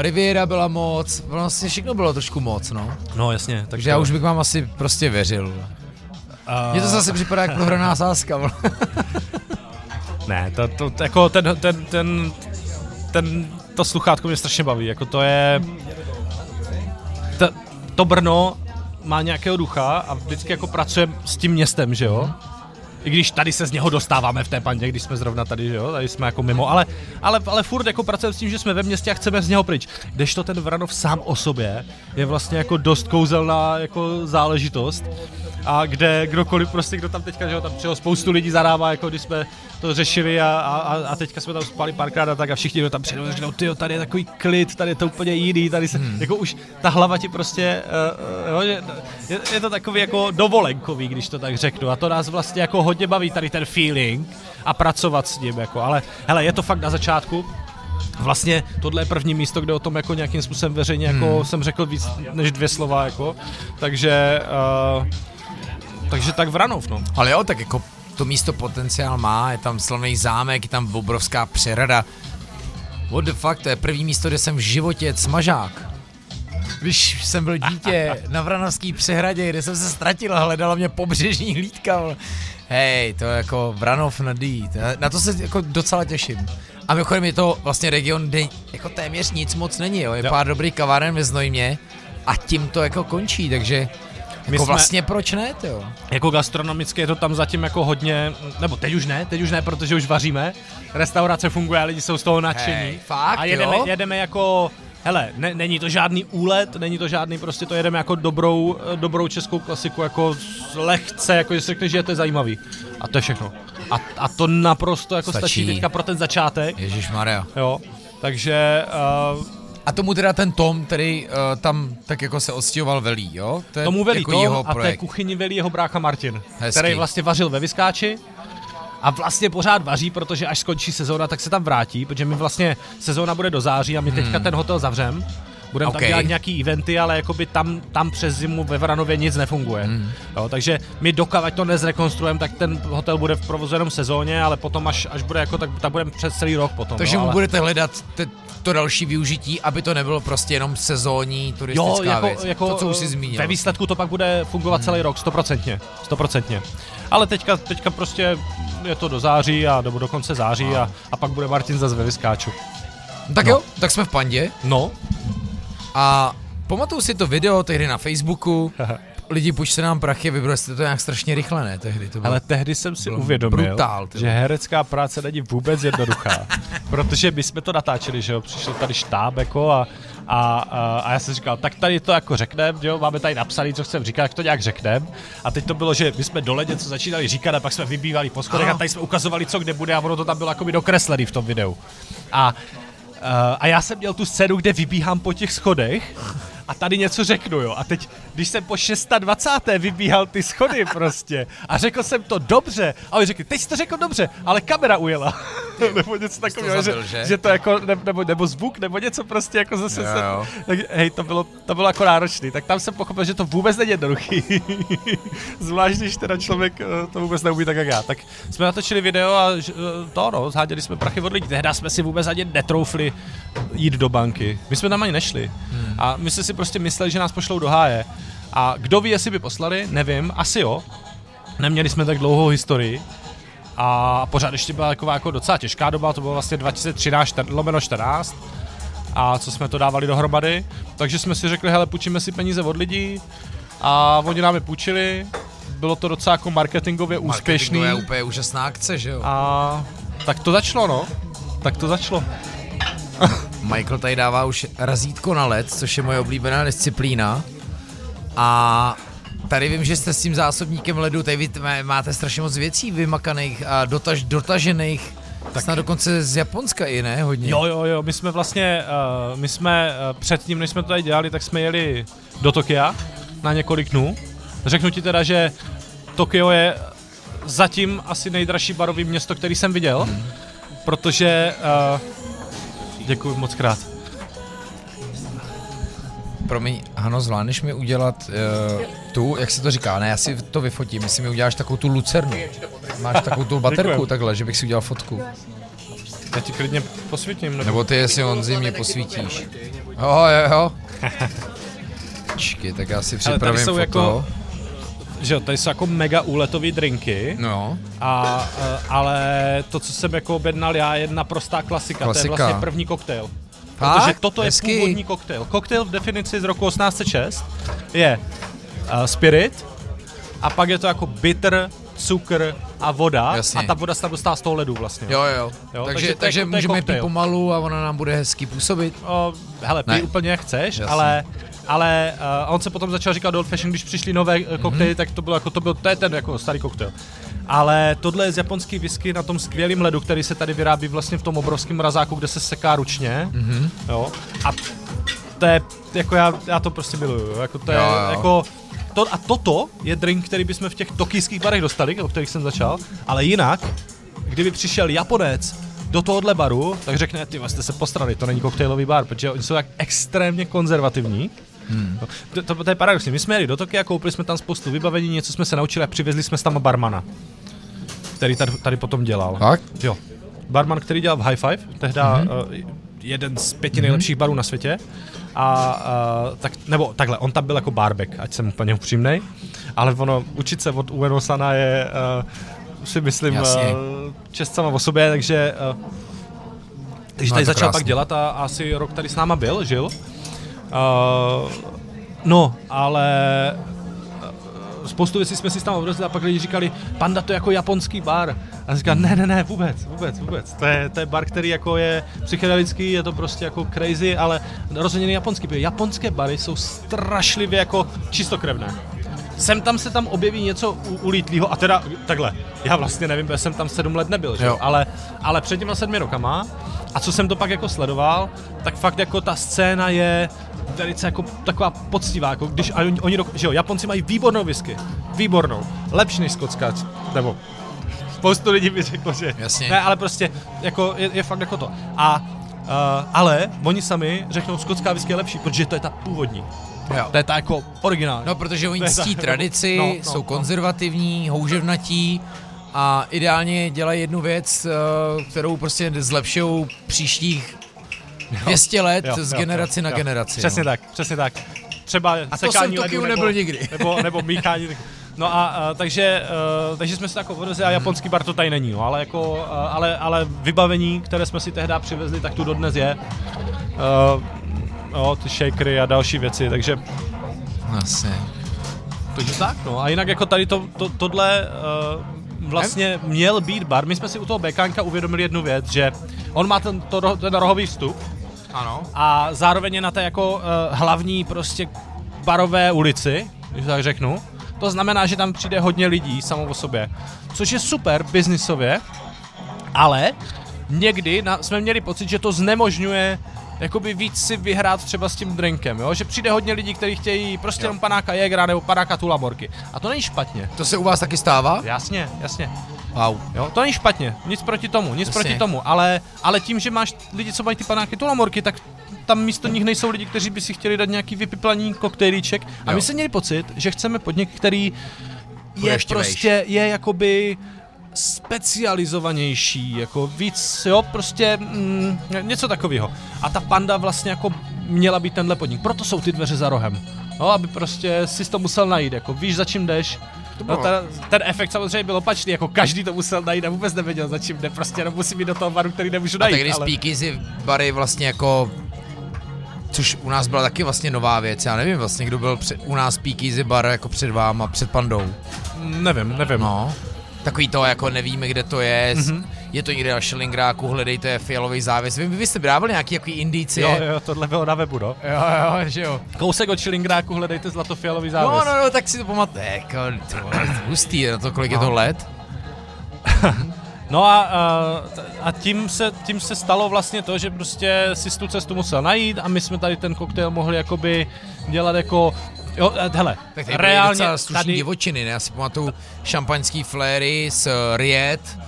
Riviera byla moc, vlastně všechno bylo trošku moc, no. No jasně, takže Takže já už bych vám asi prostě věřil. a, Mně to zase připadá jak prohraná sázka. <laughs> Ne, to, to, to jako ten, ten, ten, ten, to sluchátko mě strašně baví, jako to je, to, to Brno má nějakého ducha a vždycky jako pracujeme s tím městem, že jo? I když tady se z něho dostáváme v té pandě, když jsme zrovna tady, že jo, tady jsme jako mimo, ale, ale, ale furt jako pracujeme s tím, že jsme ve městě a chceme z něho pryč. Kdežto ten Vranov sám o sobě je vlastně jako dost kouzelná jako záležitost a kde kdokoliv prostě, kdo tam teďka, že jo, tam přijelo spoustu lidí zadává, jako když jsme to řešili a, a, a- a teďka jsme tam spali párkrát a tak a všichni, kdo tam přijdou, řeknou, ty tady je takový klid, tady je to úplně jiný, tady se, hmm. jako už ta hlava ti prostě, uh, jo, je, je, to takový jako dovolenkový, když to tak řeknu a to nás vlastně jako hodně baví tady ten feeling a pracovat s ním, jako, ale hele, je to fakt na začátku, Vlastně tohle je první místo, kde o tom jako nějakým způsobem veřejně jako Hmm. jsem řekl víc než dvě slova jako, takže uh, takže tak Vranov, no. Ale jo, tak jako to místo potenciál má, je tam slavný zámek, je tam obrovská přehrada. What the fuck, to je první místo, kde jsem v životě smažák. Když jsem byl dítě <laughs> na Vranovský přehradě, kde jsem se ztratil a hledala mě pobřežní hlídka. Hej, to je jako Vranov Dý. To- Na to se jako docela těším. A mimochodem je to vlastně region, kde jako téměř nic moc není, jo. Je Jo. pár dobrých kaváren ve Znojmě a tím to jako končí, takže My jako jsme- vlastně proč ne, jo? Jako gastronomicky je to tam zatím jako hodně, nebo teď už ne, teď už ne, protože už vaříme. Restaurace funguje, lidi jsou z toho nadšení. Hej, fakt, a jedeme, jo? jedeme jako, hele, ne, není to žádný úlet, není to žádný, prostě to jedeme jako dobrou, eh, dobrou českou klasiku, jako lehce, jako že si řekneš, že je to zajímavý. A to je všechno. A, a to naprosto jako stačí. Stačí. stačí teďka pro ten začátek, Ježíš Maria. jo. Takže uh, A tomu teda ten Tom, který uh, tam tak jako se odstěhoval velí, jo? To je Tomu velí jako to jeho a té projekt. kuchyni velí jeho brácha Martin, Hezký. který vlastně vařil ve Vyskáči a vlastně pořád vaří, protože až skončí sezóna, tak se tam vrátí, protože my vlastně sezóna bude do září a my teďka ten hotel zavřem. Budeme OK. tam dělat nějaký eventy, ale jakoby tam, tam přes zimu ve Vranově nic nefunguje. Jo, takže my dokavať to nezrekonstruujeme, tak ten hotel bude v provozu jenom sezóně, ale potom až, až bude jako, tak, tak budeme přes celý rok potom. Takže jo, mu ale... budete hledat te, to další využití, aby to nebylo prostě jenom sezónní turistická Jo, jako, věc. jako to, co už jsi zmínil. Ve výsledku to pak bude fungovat celý rok, stoprocentně. Stoprocentně. Ale teďka, teďka prostě je to do září, a, nebo do konce září a, a pak bude Martin zase ve Vyskáču. Tak no. jo, tak jsme v Pandě No, a pamatuju si to video tehdy na Facebooku. <laughs> Lidi, půjčte nám prachy, vybrali jste to nějak strašně rychle, ne? Tehdy to bylo. ale tehdy jsem si uvědomil, brutál, že herecká práce není vůbec jednoduchá. <laughs> protože my jsme to natáčeli, že jo, přišel tady štáb jako a, a, a, a já jsem říkal, tak tady to jako řekneme, jo, máme tady napsaný, co chcem říkat, jak to nějak řekneme. A teď to bylo, že my jsme dole něco začínali říkat a pak jsme vybývali po schodech a tady jsme ukazovali, co kde bude a ono to tam bylo jako dokreslený v tom videu. A a já jsem měl tu scénu, kde vybíhám po těch schodech a tady něco řeknu, jo. A teď, když jsem po 620. vybíhal ty schody prostě a řekl jsem to dobře, a oni řekli, teď jsi to řekl dobře, ale kamera ujela. <laughs> nebo něco takového, že, že? že, to jako, ne, nebo, nebo zvuk, nebo něco prostě jako zase Jo, se, jo. tak, hej, to bylo, to bylo jako náročný, tak tam jsem pochopil, že to vůbec není jednoduchý. <laughs> Zvlášť, když teda člověk eh, to vůbec neumí tak jak já. Tak jsme natočili video a eh, to no, zháděli jsme prachy od lidí. Tehdy jsme si vůbec ani netroufli jít do banky. My jsme tam ani nešli. Hmm. A my jsme si prostě mysleli, že nás pošlou do háje. A kdo ví, jestli by poslali, nevím, asi jo. Neměli jsme tak dlouhou historii. A pořád ještě byla taková jako docela těžká doba, to bylo vlastně 2013 čtyř- lomeno 14 a co jsme to dávali dohromady. Takže jsme si řekli, hele, půjčíme si peníze od lidí a oni nám je půjčili. Bylo to docela jako marketingově úspěšný. To je úplně úžasná akce, že jo? A tak to začalo, no. Tak to začalo. <laughs> Michael tady dává už razítko na led, což je moje oblíbená disciplína. A tady vím, že jste s tím zásobníkem ledu, tady vy máte strašně moc věcí vymakaných a dotaž, dotažených. Tak snad dokonce z Japonska i ne, hodně. Jo, jo, jo, my jsme vlastně, uh, my jsme uh, předtím, než jsme to tady dělali, tak jsme jeli do Tokia na několik dnů. Řeknu ti teda, že Tokio je zatím asi nejdražší barový město, který jsem viděl, hmm. protože, uh, děkuji moc krát. Promiň, Hano, zvládneš mi udělat uh, tu, jak se to říká, ne, já si to vyfotím, jestli mi uděláš takovou tu lucernu. Máš takovou tu baterku takhle, že bych si udělal fotku. Já ti klidně posvítím. Nebo... Nebo ty, jestli Honzi mě posvítíš. Jo, jo, jo. Čekej, tak já si Ale tady připravím jsou foto. jako- Že jo, tady jsou jako mega úletový drinky, No, a, uh, ale to, co jsem jako objednal já, je naprostá klasika. To Klasika. je vlastně první koktejl. Fakt? Protože toto Hezký. je původní koktejl. Koktejl v definici z roku 1806 je uh, spirit a pak je to jako bitter, cukr a voda Jasně. a ta voda se tam dostává z toho ledu vlastně. jo, jo. Jo, takže, takže takže, to je- to je můžeme pít pomalu a ona nám bude hezky působit. O, hele, pij Ne. úplně jak chceš, Jasně. ale ale uh, on se potom začal říkat do Old Fashion, když přišli nové uh, koktejly, Mhm. tak to bylo jako, to byl, to je ten jako starý koktejl. Ale tohle je z japonský whisky na tom skvělém ledu, který se tady vyrábí vlastně v tom obrovském mrazáku, kde se seká ručně. Mhm. Mm-hmm. Jo. A to je, jako já, já to prostě miluju, jako to je, Jo, jo. jako, to, a toto je drink, který bychom v těch tokijských barech dostali, o kterých jsem začal, ale jinak, kdyby přišel Japonec do tohohle baru, tak řekne, ty jste se postrali, to není koktejlový bar, protože oni jsou tak extrémně konzervativní. Hmm. To, to, to, je paradoxní. My jsme jeli do Tokia, koupili jsme tam spoustu vybavení, něco jsme se naučili a přivezli jsme tam barmana, který tady, tady potom dělal. Tak? Jo. Barman, který dělal v High Five, tehdy mm-hmm. uh, jeden z pěti nejlepších barů na světě. A uh, tak, nebo takhle, on tam byl jako barbek, ať jsem úplně upřímnej, ale ono, učit se od Ueno Sana je, uh, si myslím, uh, čest sama o sobě, takže uh, takže no, tady začal krásný. pak dělat a asi rok tady s náma byl, žil. Uh, no, ale spoustu věcí jsme si tam odvezli a pak lidi říkali, panda to je jako japonský bar. A já říkám, ne, ne, ne, vůbec, vůbec, vůbec. To je, to je bar, který jako je psychedelický, je to prostě jako crazy, ale rozhodně japonský. Japonské bary jsou strašlivě jako čistokrevné sem tam se tam objeví něco u, ulítlýho a teda takhle, já vlastně nevím, protože jsem tam sedm let nebyl, že? Ale, ale před těma sedmi rokama a co jsem to pak jako sledoval, tak fakt jako ta scéna je velice jako taková poctivá, jako když a oni, oni že jo, Japonci mají výbornou whisky, výbornou, lepší než skotská, nebo spoustu lidí by řeklo, že Jasně. ne, ale prostě jako je, je fakt jako to. A Uh, ale oni sami řeknou, skotská whisky je lepší, protože to je ta původní. Jo. To je ta jako originální. No, protože oni ctí ta, tradici, <laughs> no, no, jsou no. konzervativní, houževnatí a ideálně dělají jednu věc, uh, kterou prostě zlepšují příštích 200 let jo, z generaci jo, na jo. generaci. Přesně no. tak, přesně tak. Třeba a to jsem Tokiu nebyl nikdy. Nebo, nebo míchání. No a, a takže, uh, takže jsme si jako odvezli a japonský bar to tady není, no, ale, jako, uh, ale, ale vybavení, které jsme si tehdy přivezli, tak tu dodnes je. Uh, jo, ty shakery a další věci, takže... Asi. Takže tak, no. A jinak jako tady to, to, tohle uh, vlastně měl být bar. My jsme si u toho Bekánka uvědomili jednu věc, že on má ten, to, ten rohový vstup, ano. A zároveň je na té jako uh, hlavní prostě barové ulici, když tak řeknu. To znamená, že tam přijde hodně lidí samo o sobě, což je super biznisově, ale někdy na, jsme měli pocit, že to znemožňuje jakoby víc si vyhrát třeba s tím drinkem, jo? že přijde hodně lidí, kteří chtějí prostě jenom panáka Jägera nebo panáka Tulamorky. A to není špatně. To se u vás taky stává? Jasně, jasně. Wow. Jo, to není špatně, nic proti tomu, nic jasně. proti tomu, ale, ale tím, že máš lidi, co mají ty panáky Tulamorky, tak tam místo nich nejsou lidi, kteří by si chtěli dát nějaký vypiplaný koktejlíček. A my jsme měli pocit, že chceme podnik, který je prostě, je jakoby specializovanější, jako víc, jo, prostě mm, něco takového. A ta panda vlastně jako měla být tenhle podnik, proto jsou ty dveře za rohem. No, aby prostě si to musel najít, jako víš, za čím jdeš. No, ten, ten efekt samozřejmě byl opačný, jako každý to musel najít a vůbec nevěděl, za čím jde, prostě jenom musí být do toho baru, který nemůžu najít. A tak když ale... speakeasy bary vlastně jako což u nás byla taky vlastně nová věc. Já nevím vlastně, kdo byl před, u nás Speakeasy bar jako před váma, před pandou. Nevím, nevím. No. Takový to, jako nevíme, kde to je, mm-hmm. je to někde na Šelingráku, hledejte fialový závěs. Vy, vy jste dávali nějaký jaký indicie? Jo, jo, tohle bylo na webu, no. Jo, jo, že jo. Kousek od Šelingráku, hledejte zlatofialový závěs. No, no, no, tak si to pamatujte, jako, to, hustý, na to, kolik no. je to let. <laughs> No a, a, a tím, se, tím se stalo vlastně to, že prostě si tu cestu musel najít a my jsme tady ten koktejl mohli jakoby dělat jako Jo, hele, tak tady reálně tady... divočiny, ne? Já si pamatuju šampaňský fléry s Riet,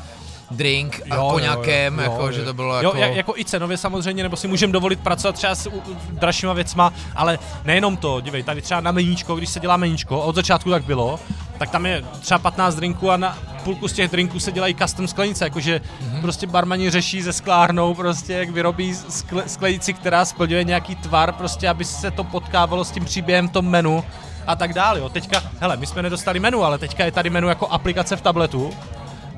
drink a jo, koněkem, jo, jo, jako, jo, že to bylo jako... Jo, jako i cenově samozřejmě, nebo si můžeme dovolit pracovat třeba s dražšíma věcma, ale nejenom to, dívej, tady třeba na meníčko, když se dělá meníčko, od začátku tak bylo, tak tam je třeba 15 drinků a na půlku z těch drinků se dělají custom sklenice, jakože mm-hmm. prostě barmani řeší ze sklárnou prostě, jak vyrobí skle, sklenici, která splňuje nějaký tvar, prostě, aby se to potkávalo s tím příběhem tom menu a tak dále. Jo. Teďka, hele, my jsme nedostali menu, ale teďka je tady menu jako aplikace v tabletu,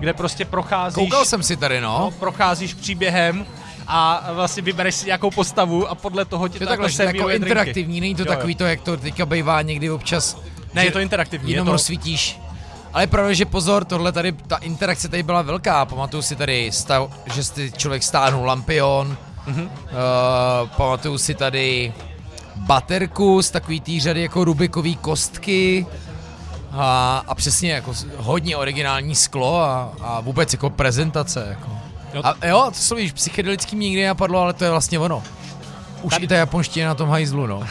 kde prostě procházíš... Koukal jsem si tady, no. no procházíš příběhem a vlastně vybereš si nějakou postavu a podle toho ti to takhle se jako interaktivní, není to jo, takový jo. to, jak to teďka bývá někdy občas. Ne, je to interaktivní. Jenom je to... rozsvítíš. Ale pravda, že pozor, tohle tady, ta interakce tady byla velká. Pamatuju si tady, stav, že si člověk stáhnul lampion. Mm-hmm. Uh, pamatuju si tady baterku z takový té řady jako Rubikový kostky. A, a přesně jako hodně originální sklo a, a vůbec jako prezentace. Jako. Jo. A jo, to slovíš, víš, psychedelický mě nikdy napadlo, ale to je vlastně ono. Už tady... i ta japonština na tom hajzlu, no.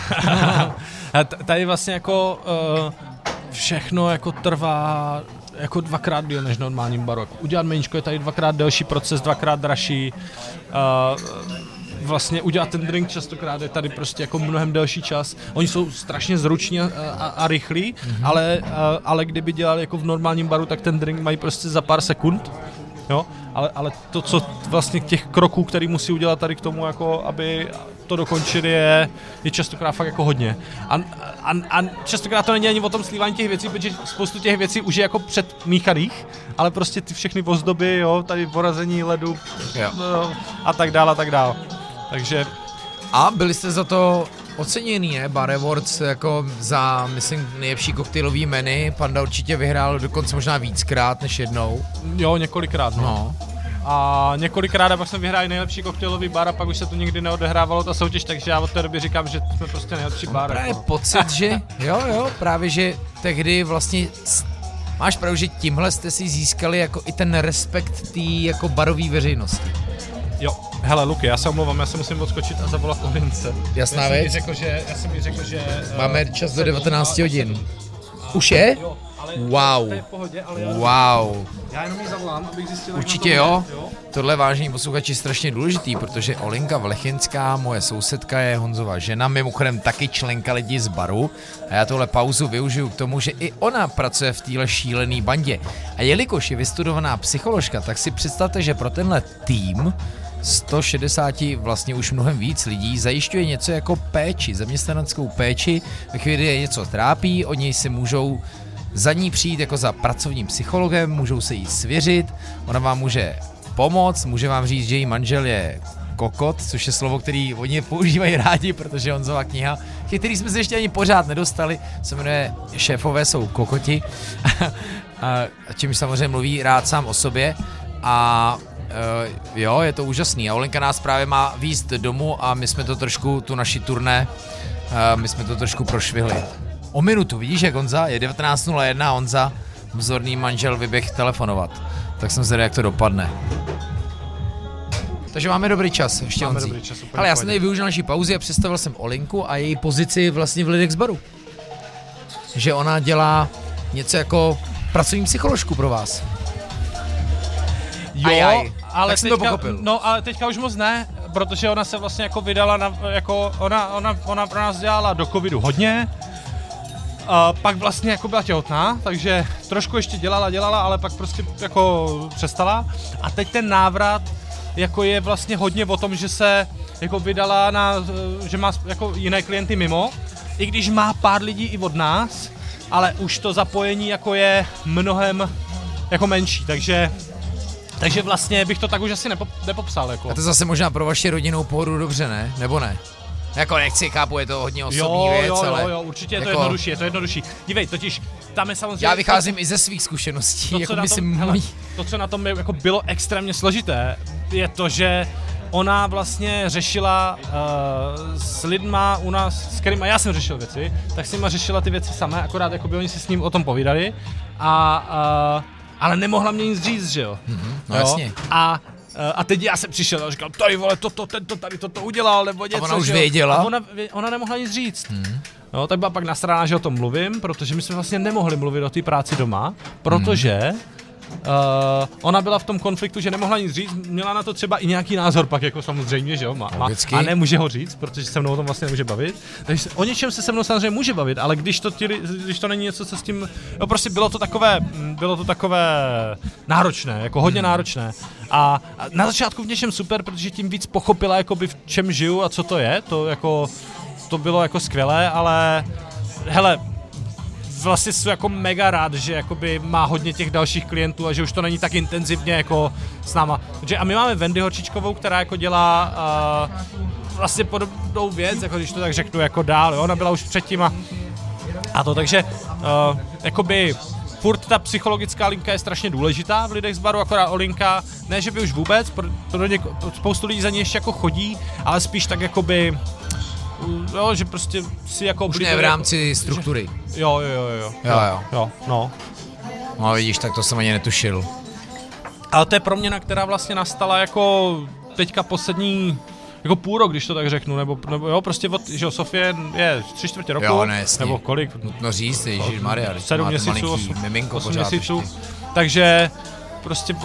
<laughs> tady vlastně jako uh, všechno jako trvá jako dvakrát díl než normálním baru. Jako udělat meníčko je tady dvakrát delší proces, dvakrát dražší. Uh, vlastně udělat ten drink častokrát je tady prostě jako mnohem delší čas. Oni jsou strašně zruční a, a, a rychlí, mm-hmm. ale, a, ale kdyby dělali jako v normálním baru, tak ten drink mají prostě za pár sekund. Jo? Ale, ale to, co vlastně těch kroků, který musí udělat tady k tomu, jako aby to dokončili, je, je častokrát fakt jako hodně. A, a, a častokrát to není ani o tom slívání těch věcí, protože spoustu těch věcí už je jako předmíchaných, ale prostě ty všechny ozdoby, jo, tady porazení ledu Jo. no, a tak dále, a tak dále. Takže A byli jste za to oceněný, ne? Bar Awards jako za, myslím, nejlepší koktejlový menu. Panda určitě vyhrál dokonce možná víckrát než jednou. jo, několikrát, no. No. A několikrát a pak jsme vyhráli nejlepší koktejlový bar a pak už se to nikdy neodehrávalo ta soutěž, takže já od té doby říkám, že jsme prostě nejlepší bar. Právě Jako. pocit, že <laughs> jo, jo, právě, že tehdy vlastně máš pravdu, že tímhle jste si získali jako i ten respekt té jako barové veřejnosti. Jo, hele Luky, já se omlouvám, já se musím odskočit a zavolat Olince. Jasná já věc. řekl, že, já jsem jí řekl, že... eh, Máme čas do jsem 19 omlouval, hodin. Už je? Jo, ale Wow. to je v pohodě, ale já, Wow. já jenom jí zavolám, abych zjistil, Určitě jo. je, jo. Tohle vážení posluchači je strašně důležitý, protože Olinka Vlechinská, moje sousedka, je Honzová žena, mimochodem taky členka lidí z baru. A já tohle pauzu využiju k tomu, že i ona pracuje v téhle šílený bandě. A jelikož je vystudovaná psycholožka, tak si představte, že pro tenhle tým 160 vlastně už mnohem víc lidí zajišťuje něco jako péči, zaměstnaneckou péči. Ve chvíli, kdy je něco trápí, oni si můžou za ní přijít jako za pracovním psychologem, můžou se jí svěřit, ona vám může pomoct, může vám říct, že její manžel je kokot, což je slovo, který oni používají rádi, protože Honzová kniha, který jsme se ještě ani pořád nedostali, se jmenuje Šéfové jsou kokoti, <laughs> a čímž samozřejmě mluví rád sám o sobě a Uh, jo, je to úžasný. A Olenka nás právě má výst domů a my jsme to trošku, tu naši turné, uh, my jsme to trošku prošvihli. O minutu, vidíš, jak Honza? Je 19.01 a Honza, vzorný manžel, vyběh telefonovat. Tak jsem zvědavý, jak to dopadne. Takže máme dobrý čas, ještě Máme Honzí. dobrý čas, úplně Ale já v jsem tady využil naší pauzy a představil jsem Olinku a její pozici vlastně v Lidex baru. Že ona dělá něco jako pracovní psycholožku pro vás. Jo, Ajaj. Ale Tak jsem to teďka, pochopil. no ale teďka už moc ne, protože ona se vlastně jako vydala na, jako ona, ona, ona pro nás dělala do covidu hodně, a pak vlastně jako byla těhotná, takže trošku ještě dělala, dělala, ale pak prostě jako přestala. A teď ten návrat jako je vlastně hodně o tom, že se jako vydala na, že má jako jiné klienty mimo, i když má pár lidí i od nás, ale už to zapojení jako je mnohem jako menší, takže takže vlastně bych to tak už asi nepop, nepopsal. Jako. A to zase možná pro vaši rodinnou pohodu dobře, ne? Nebo ne? Jako nechci, chápu, je to hodně osobní jo, věc, jo, ale... jo, jo, určitě je to jako- jednodušší, je to jednodušší. Dívej, totiž tam je samozřejmě... Já vycházím i ze svých zkušeností, to, jako co na myslím, tom, hele, to, co na tom je, jako bylo extrémně složité, je to, že ona vlastně řešila uh, s lidma u nás, s kterýma já jsem řešil věci, tak s nima řešila ty věci samé, akorát jako by oni si s ním o tom povídali, a, uh, ale nemohla mě nic říct, že jo? no jo? jasně. A eh, a teď já jsem přišel a říkal, tady vole, toto, tento tady toto udělal, nebo něco, ona už že věděla? A ona, ona nemohla nic říct. Hmm. No, tak byla pak nasrána, že o tom mluvím, protože my jsme vlastně nemohli mluvit o té práci doma, protože Uh, ona byla v tom konfliktu, že nemohla nic říct, měla na to třeba i nějaký názor pak, jako samozřejmě, že jo, má, má, a nemůže ho říct, protože se mnou o tom vlastně nemůže bavit. Takže se- o něčem se se mnou samozřejmě může bavit, ale když to, li- když to není něco, co s tím, no prostě bylo to takové, bylo to takové náročné, jako hodně náročné. A, a na začátku v něčem super, protože tím víc pochopila, jakoby v čem žiju a co to je, to jako, to bylo jako skvělé, ale hele, vlastně jsem jako mega rád, že jakoby má hodně těch dalších klientů a že už to není tak intenzivně jako s náma. Protože a my máme Wendy Horčičkovou, která jako dělá uh, vlastně podobnou věc, jako když to tak řeknu, jako dál, jo? ona byla už předtím a, a to, takže uh, jakoby furt ta psychologická linka je strašně důležitá v lidech z baru, akorát o linka, ne že by už vůbec, pro, pro něko, spoustu lidí za ní ještě jako chodí, ale spíš tak jakoby Jo, že prostě si jako Už ne v jako- rámci struktury. Jo, jo, jo, jo. Jo, jo. Jo, no. No vidíš, tak to jsem ani netušil. Ale to je proměna, která vlastně nastala jako teďka poslední, jako půl rok, když to tak řeknu, nebo, nebo jo, prostě od, že jo, Sofie je tři čtvrtě roku, Jo, ne, jasně. nebo kolik, Nutno říct, Ježíš Maria, sedm měsíců, osm, miminko osm pořád měsíců, takže prostě,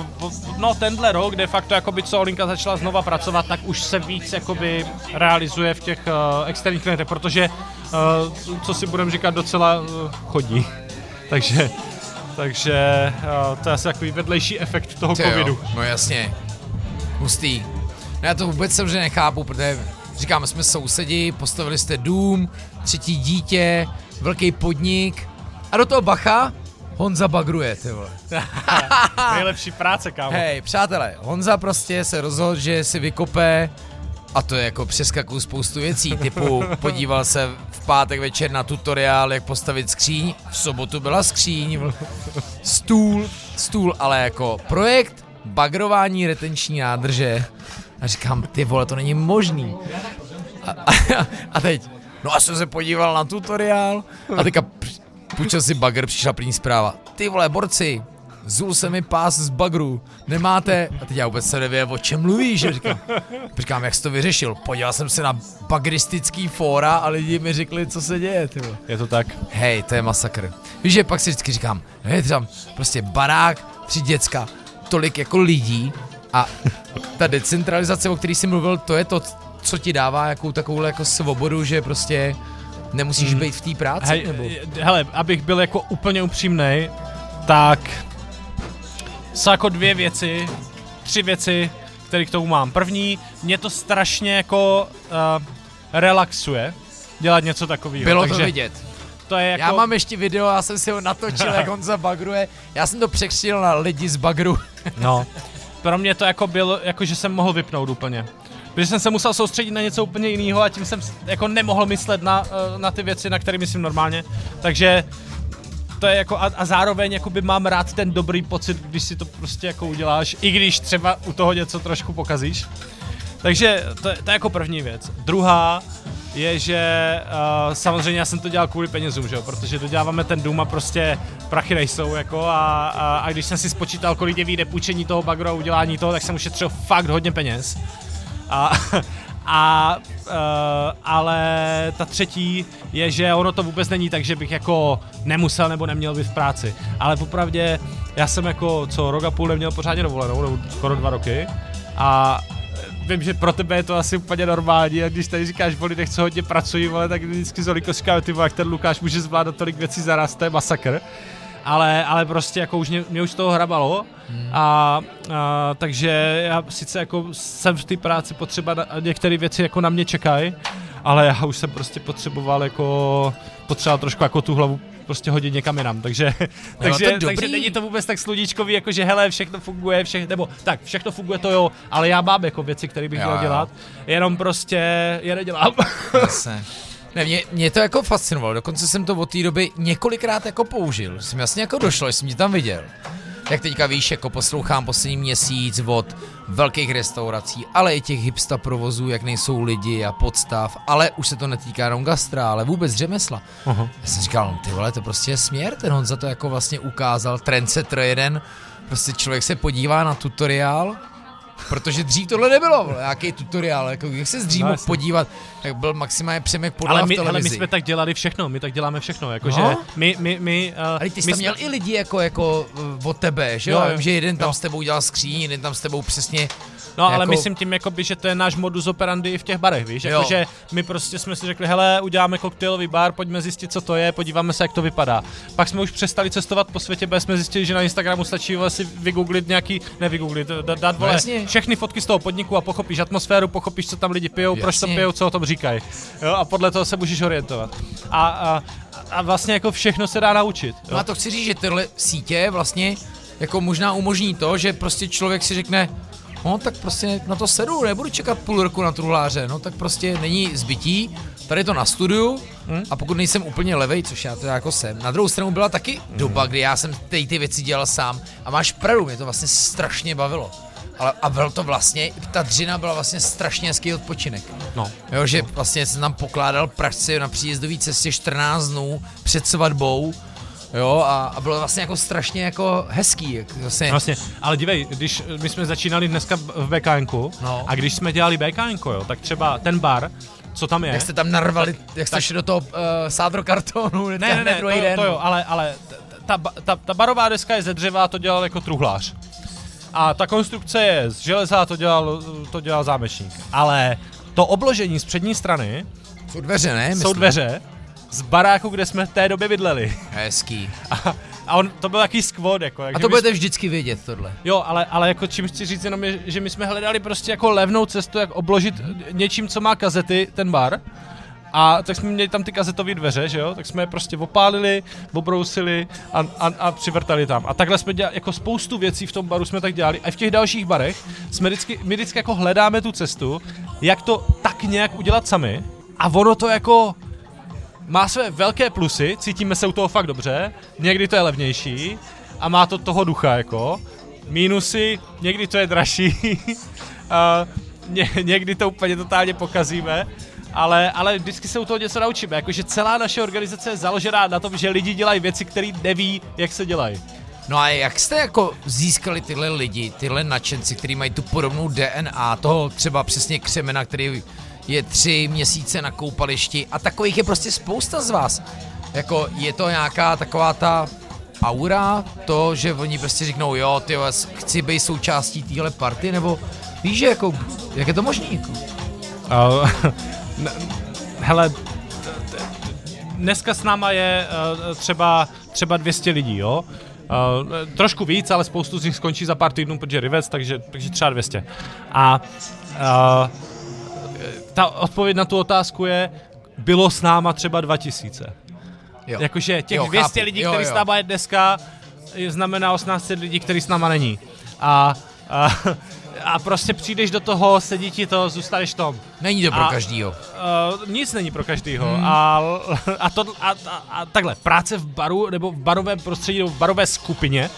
no tenhle rok, de facto, jakoby, co Olinka začala znova pracovat, tak už se víc, jakoby, realizuje v těch uh, externích klientech, protože, uh, co si budeme říkat, docela uh, chodí, <laughs> takže, takže uh, to je asi takový vedlejší efekt toho Ty jo, covidu. No jasně, hustý. No já to vůbec samozřejmě nechápu, protože říkám, jsme sousedi, postavili jste dům, třetí dítě, velký podnik a do toho bacha, Honza bagruje, ty vole. <laughs> Nejlepší práce, kámo. Hej, přátelé, Honza prostě se rozhodl, že si vykope a to je jako přeskakuju spoustu věcí, typu podíval se v pátek večer na tutoriál, jak postavit skříň, v sobotu byla skříň, stůl, stůl, ale jako projekt bagrování retenční nádrže. A říkám, ty vole, to není možný. A, a, a teď, no a jsem se podíval na tutoriál a teďka půjčil si bagr, přišla první zpráva. Ty vole, borci, zul se mi pás z bagru, nemáte? A teď já vůbec se nevím, o čem mluvíš, že říkám. Říkám, jak jsi to vyřešil? Podíval jsem se na bagristický fóra a lidi mi řekli, co se děje, ty vole. Je to tak. Hej, to je masakr. Víš, že pak si vždycky říkám, hej, tam prostě barák, tři děcka, tolik jako lidí a ta decentralizace, o který jsi mluvil, to je to, co ti dává jakou takovou jako svobodu, že prostě nemusíš Mm. být v té práci, Hej, nebo? hele, abych byl jako úplně upřímnej, tak jsou jako dvě věci, tři věci, které k tomu mám. První, mě to strašně jako uh, relaxuje dělat něco takového. Bylo takže to vidět. To je jako, Já mám ještě video, já jsem si ho natočil, jak on zabagruje. Já jsem to překřtil na lidi z bagru. No, pro mě to jako bylo, jako že jsem mohl vypnout úplně. Protože jsem se musel soustředit na něco úplně jiného a tím jsem jako nemohl myslet na, eh, na ty věci, na které myslím normálně. Takže to je jako a, a zároveň jakoby mám rád ten dobrý pocit, když si to prostě jako uděláš, i když třeba u toho něco trošku pokazíš. Takže to, je- to je jako první věc. Druhá je, že uh, samozřejmě já jsem to dělal kvůli penězům, že jo? protože doděláváme ten dům a prostě prachy nejsou, jako a, a, a když jsem si spočítal, kolik je vyjde půjčení toho bagru a udělání toho, tak jsem ušetřil fakt hodně peněz. A, <laughs> a uh, ale ta třetí je, že ono to vůbec není tak, že bych jako nemusel nebo neměl být v práci. Ale popravdě já jsem jako co rok a půl neměl pořádně dovolenou, nebo skoro dva roky. A vím, že pro tebe je to asi úplně normální, a když tady říkáš o lidech, co hodně pracují, vole, tak vždycky Zoliko říká, ty jak ten Lukáš může zvládat tolik věcí zaraz, to je masakr. Ale, ale prostě jako už mě, mě už z toho hrabalo Hmm. a, a, takže já sice jako jsem v té práci potřeba, na- některé věci jako na mě čekají, ale já už jsem prostě potřeboval jako, potřeboval trošku jako tu hlavu prostě hodit někam jinam, takže, takže, to takže není to vůbec tak sluníčkový, jako že hele, všechno funguje, vše, nebo tak, všechno funguje to jo, ale já mám jako věci, které bych Jo, měl dělat, jenom prostě je nedělám. Jasně. <laughs> Ne, mě, mě, to jako fascinovalo, dokonce jsem to od té doby několikrát jako použil. Jsem jasně jako došlo, že jsem tě tam viděl. Jak teďka víš, jako poslouchám poslední měsíc od velkých restaurací, ale i těch hipsta provozů, jak nejsou lidi a podstav, ale už se to netýká jenom gastra, ale vůbec řemesla. Aha. Já jsem říkal, no, ty vole, to prostě je směr, ten Honza to jako vlastně ukázal, trendsetter jeden, prostě člověk se podívá na tutoriál, protože dřív tohle nebylo, nějaký tutoriál, jako jak se dřív No, mohl podívat, tak byl maximálně Přemek Podla Ale v my, televizi. hele, my jsme tak dělali všechno, my tak děláme všechno, jakože No. my, my, my, uh, Ale ty jsi my tam měl i lidi jako, jako uh, od tebe, že jo? Jo, jo. vím, že jeden tam Jo. s tebou dělal skříň, jeden tam s tebou přesně No ale jako- myslím tím, jakoby, že to je náš modus operandi i v těch barech, víš? Jo. Jakože my prostě jsme si řekli, hele, uděláme koktejlový bar, pojďme zjistit, co to je, podíváme se, jak to vypadá. Pak jsme už přestali cestovat po světě, protože jsme zjistili, že na Instagramu stačí si vygooglit nějaký, ne vygooglit, dát vole, jasně. všechny fotky z toho podniku a pochopíš atmosféru, pochopíš, co tam lidi pijou, proč to Jasně. pijou, co o tom říkají. Jo, a podle toho se můžeš orientovat. A, a, a vlastně jako všechno se dá naučit. No Jo. a to chci říct, že tyhle sítě vlastně jako možná umožní to, že prostě člověk si řekne, no tak prostě na to sedu, nebudu čekat půl roku na truhláře, no tak prostě není zbytí, tady to na studiu Hm? a pokud nejsem úplně levej, což já teda jako jsem, na druhou stranu byla taky doba, kdy já jsem ty, ty věci dělal sám a máš pravdu, mě to vlastně strašně bavilo. Ale, a byl to vlastně, ta dřina byla vlastně strašně hezký odpočinek. No. Jo, že vlastně jsem tam pokládal praxi na příjezdové cestě 14 dnů před svatbou, Jo, a, a bylo vlastně jako strašně jako hezký. Jak vlastně, Vlastně, ale dívej, když my jsme začínali dneska v BKNku No. a když jsme dělali BKNko, jo, tak třeba ten bar, co tam je, jak jste tam narvali, jak jste šli do toho uh, sádro kartonu, ne, ne, ne, druhý to, den. to jo, ale, ale ta, ta, ta barová deska je ze dřeva a to dělal jako truhlář. A ta konstrukce je z železa a to dělal, to dělal zámečník. Ale to obložení z přední strany Jsou dveře, ne? jsou Myslím. dveře z baráku, kde jsme v té době bydleli. Hezký. A, a on, to byl jaký skvod, jako. A to budete vždycky vědět, tohle. Jo, ale, ale jako čím chci říct jenom je, že my jsme hledali prostě jako levnou cestu, jak obložit něčím, co má kazety, ten bar. A tak jsme měli tam ty kazetové dveře, že jo? Tak jsme je prostě opálili, obrousili a, a, a přivrtali tam. A takhle jsme dělali, jako spoustu věcí v tom baru jsme tak dělali. A v těch dalších barech jsme vždycky, my vždycky jako hledáme tu cestu, jak to tak nějak udělat sami. A ono to jako má své velké plusy, cítíme se u toho fakt dobře, někdy to je levnější a má to toho ducha jako. Mínusy, někdy to je dražší, <laughs> a ně, někdy to úplně totálně pokazíme, ale, ale vždycky se u toho něco naučíme, jakože celá naše organizace je založená na tom, že lidi dělají věci, které neví, jak se dělají. No a jak jste jako získali tyhle lidi, tyhle nadšenci, kteří mají tu podobnou DNA, toho třeba přesně křemena, který je tři měsíce na koupališti a takových je prostě spousta z vás. Jako je to nějaká taková ta aura, to, že oni prostě řeknou, jo, ty chci být součástí téhle party, nebo víš, že jako, jak je to možný? Jako? Uh, <laughs> hele, dneska s náma je uh, třeba, třeba 200 lidí, jo? Uh, trošku víc, ale spoustu z nich skončí za pár týdnů, protože Rivec, takže, takže třeba 200. A uh, ta odpověď na tu otázku je, bylo s náma třeba 2000. Jo. Jakože těch Jo, 200 chápu. lidí, Jo, který jo. s náma je dneska, je znamená 1800 lidí, který s náma není. A, a, a prostě přijdeš do toho, sedí ti to, zůstaneš v tom. Není to pro A- každýho. Uh, nic není pro každýho. Hmm. A, a, to, a, a, a takhle, práce v baru nebo v barovém prostředí nebo v barové skupině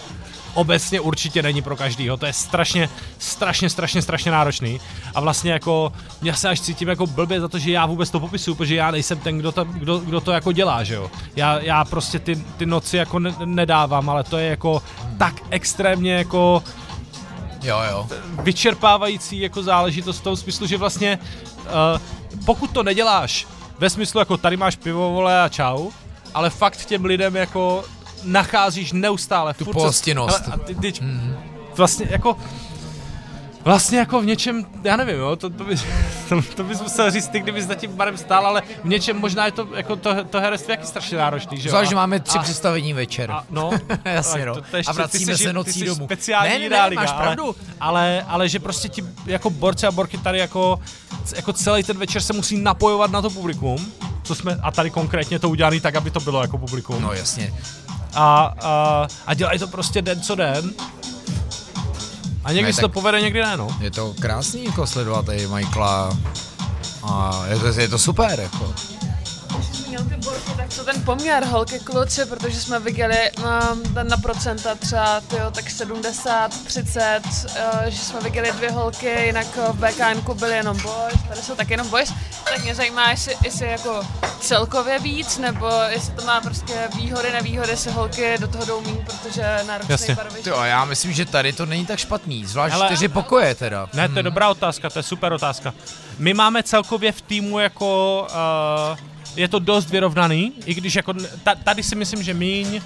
obecně určitě není pro každýho. To je strašně, strašně, strašně, strašně náročný. A vlastně jako, já se až cítím jako blbě za to, že já vůbec to popisuju, protože já nejsem ten, kdo to, kdo, kdo to jako dělá, že jo. Já, já prostě ty, ty noci jako ne, nedávám, ale to je jako tak extrémně jako Jo, jo. vyčerpávající jako záležitost v tom smyslu, že vlastně uh, pokud to neděláš ve smyslu jako tady máš pivo, vole a čau, ale fakt těm lidem jako nacházíš neustále Tu. Hele, A ty, ty, mm. vlastně jako Vlastně jako v něčem, já nevím, jo, to, to, bys, <laughs> to, to bys musel říct ty, kdybys za tím barem stál, ale v něčem možná je to, jako to, to herectví jaký strašně náročný, že jo. Zvlášť, máme tři a- představení večer. a, no, <laughs> Jasně, no. To, to ještě, A vracíme se nocí domů. speciální Ne, ne, ne, máš ale, pravdu. Ale, ale, že prostě ti jako borci a borky tady jako, jako celý ten večer se musí napojovat na to publikum, co jsme, a tady konkrétně to udělané tak, aby to bylo jako publikum. No jasně. A, a, a dělají to prostě den co den. A někdy Ne, se to povede, někdy ne, no. Je to krásný jako sledovat tady Michaela a je to, je to super jako. Měl ty borky, tak co ten poměr holky kluci, protože jsme viděli na, na procenta třeba tyjo, tak 70, 30, uh, že jsme viděli dvě holky, jinak eh, v BKNku byly jenom boys, tady jsou tak jenom boys, tak mě zajímá, jestli, jestli jako celkově víc, nebo jestli to má prostě výhody, nevýhody, jestli holky do toho jdou míň, protože náročný Jasně. barový Jo, já myslím, že tady to není tak špatný, zvlášť Hele- čtyři pokoje teda. Ne, to je dobrá otázka, to je super otázka. My máme celkově v týmu jako, uh, je to dost vyrovnaný, i když jako, ta, tady si myslím, že míň uh,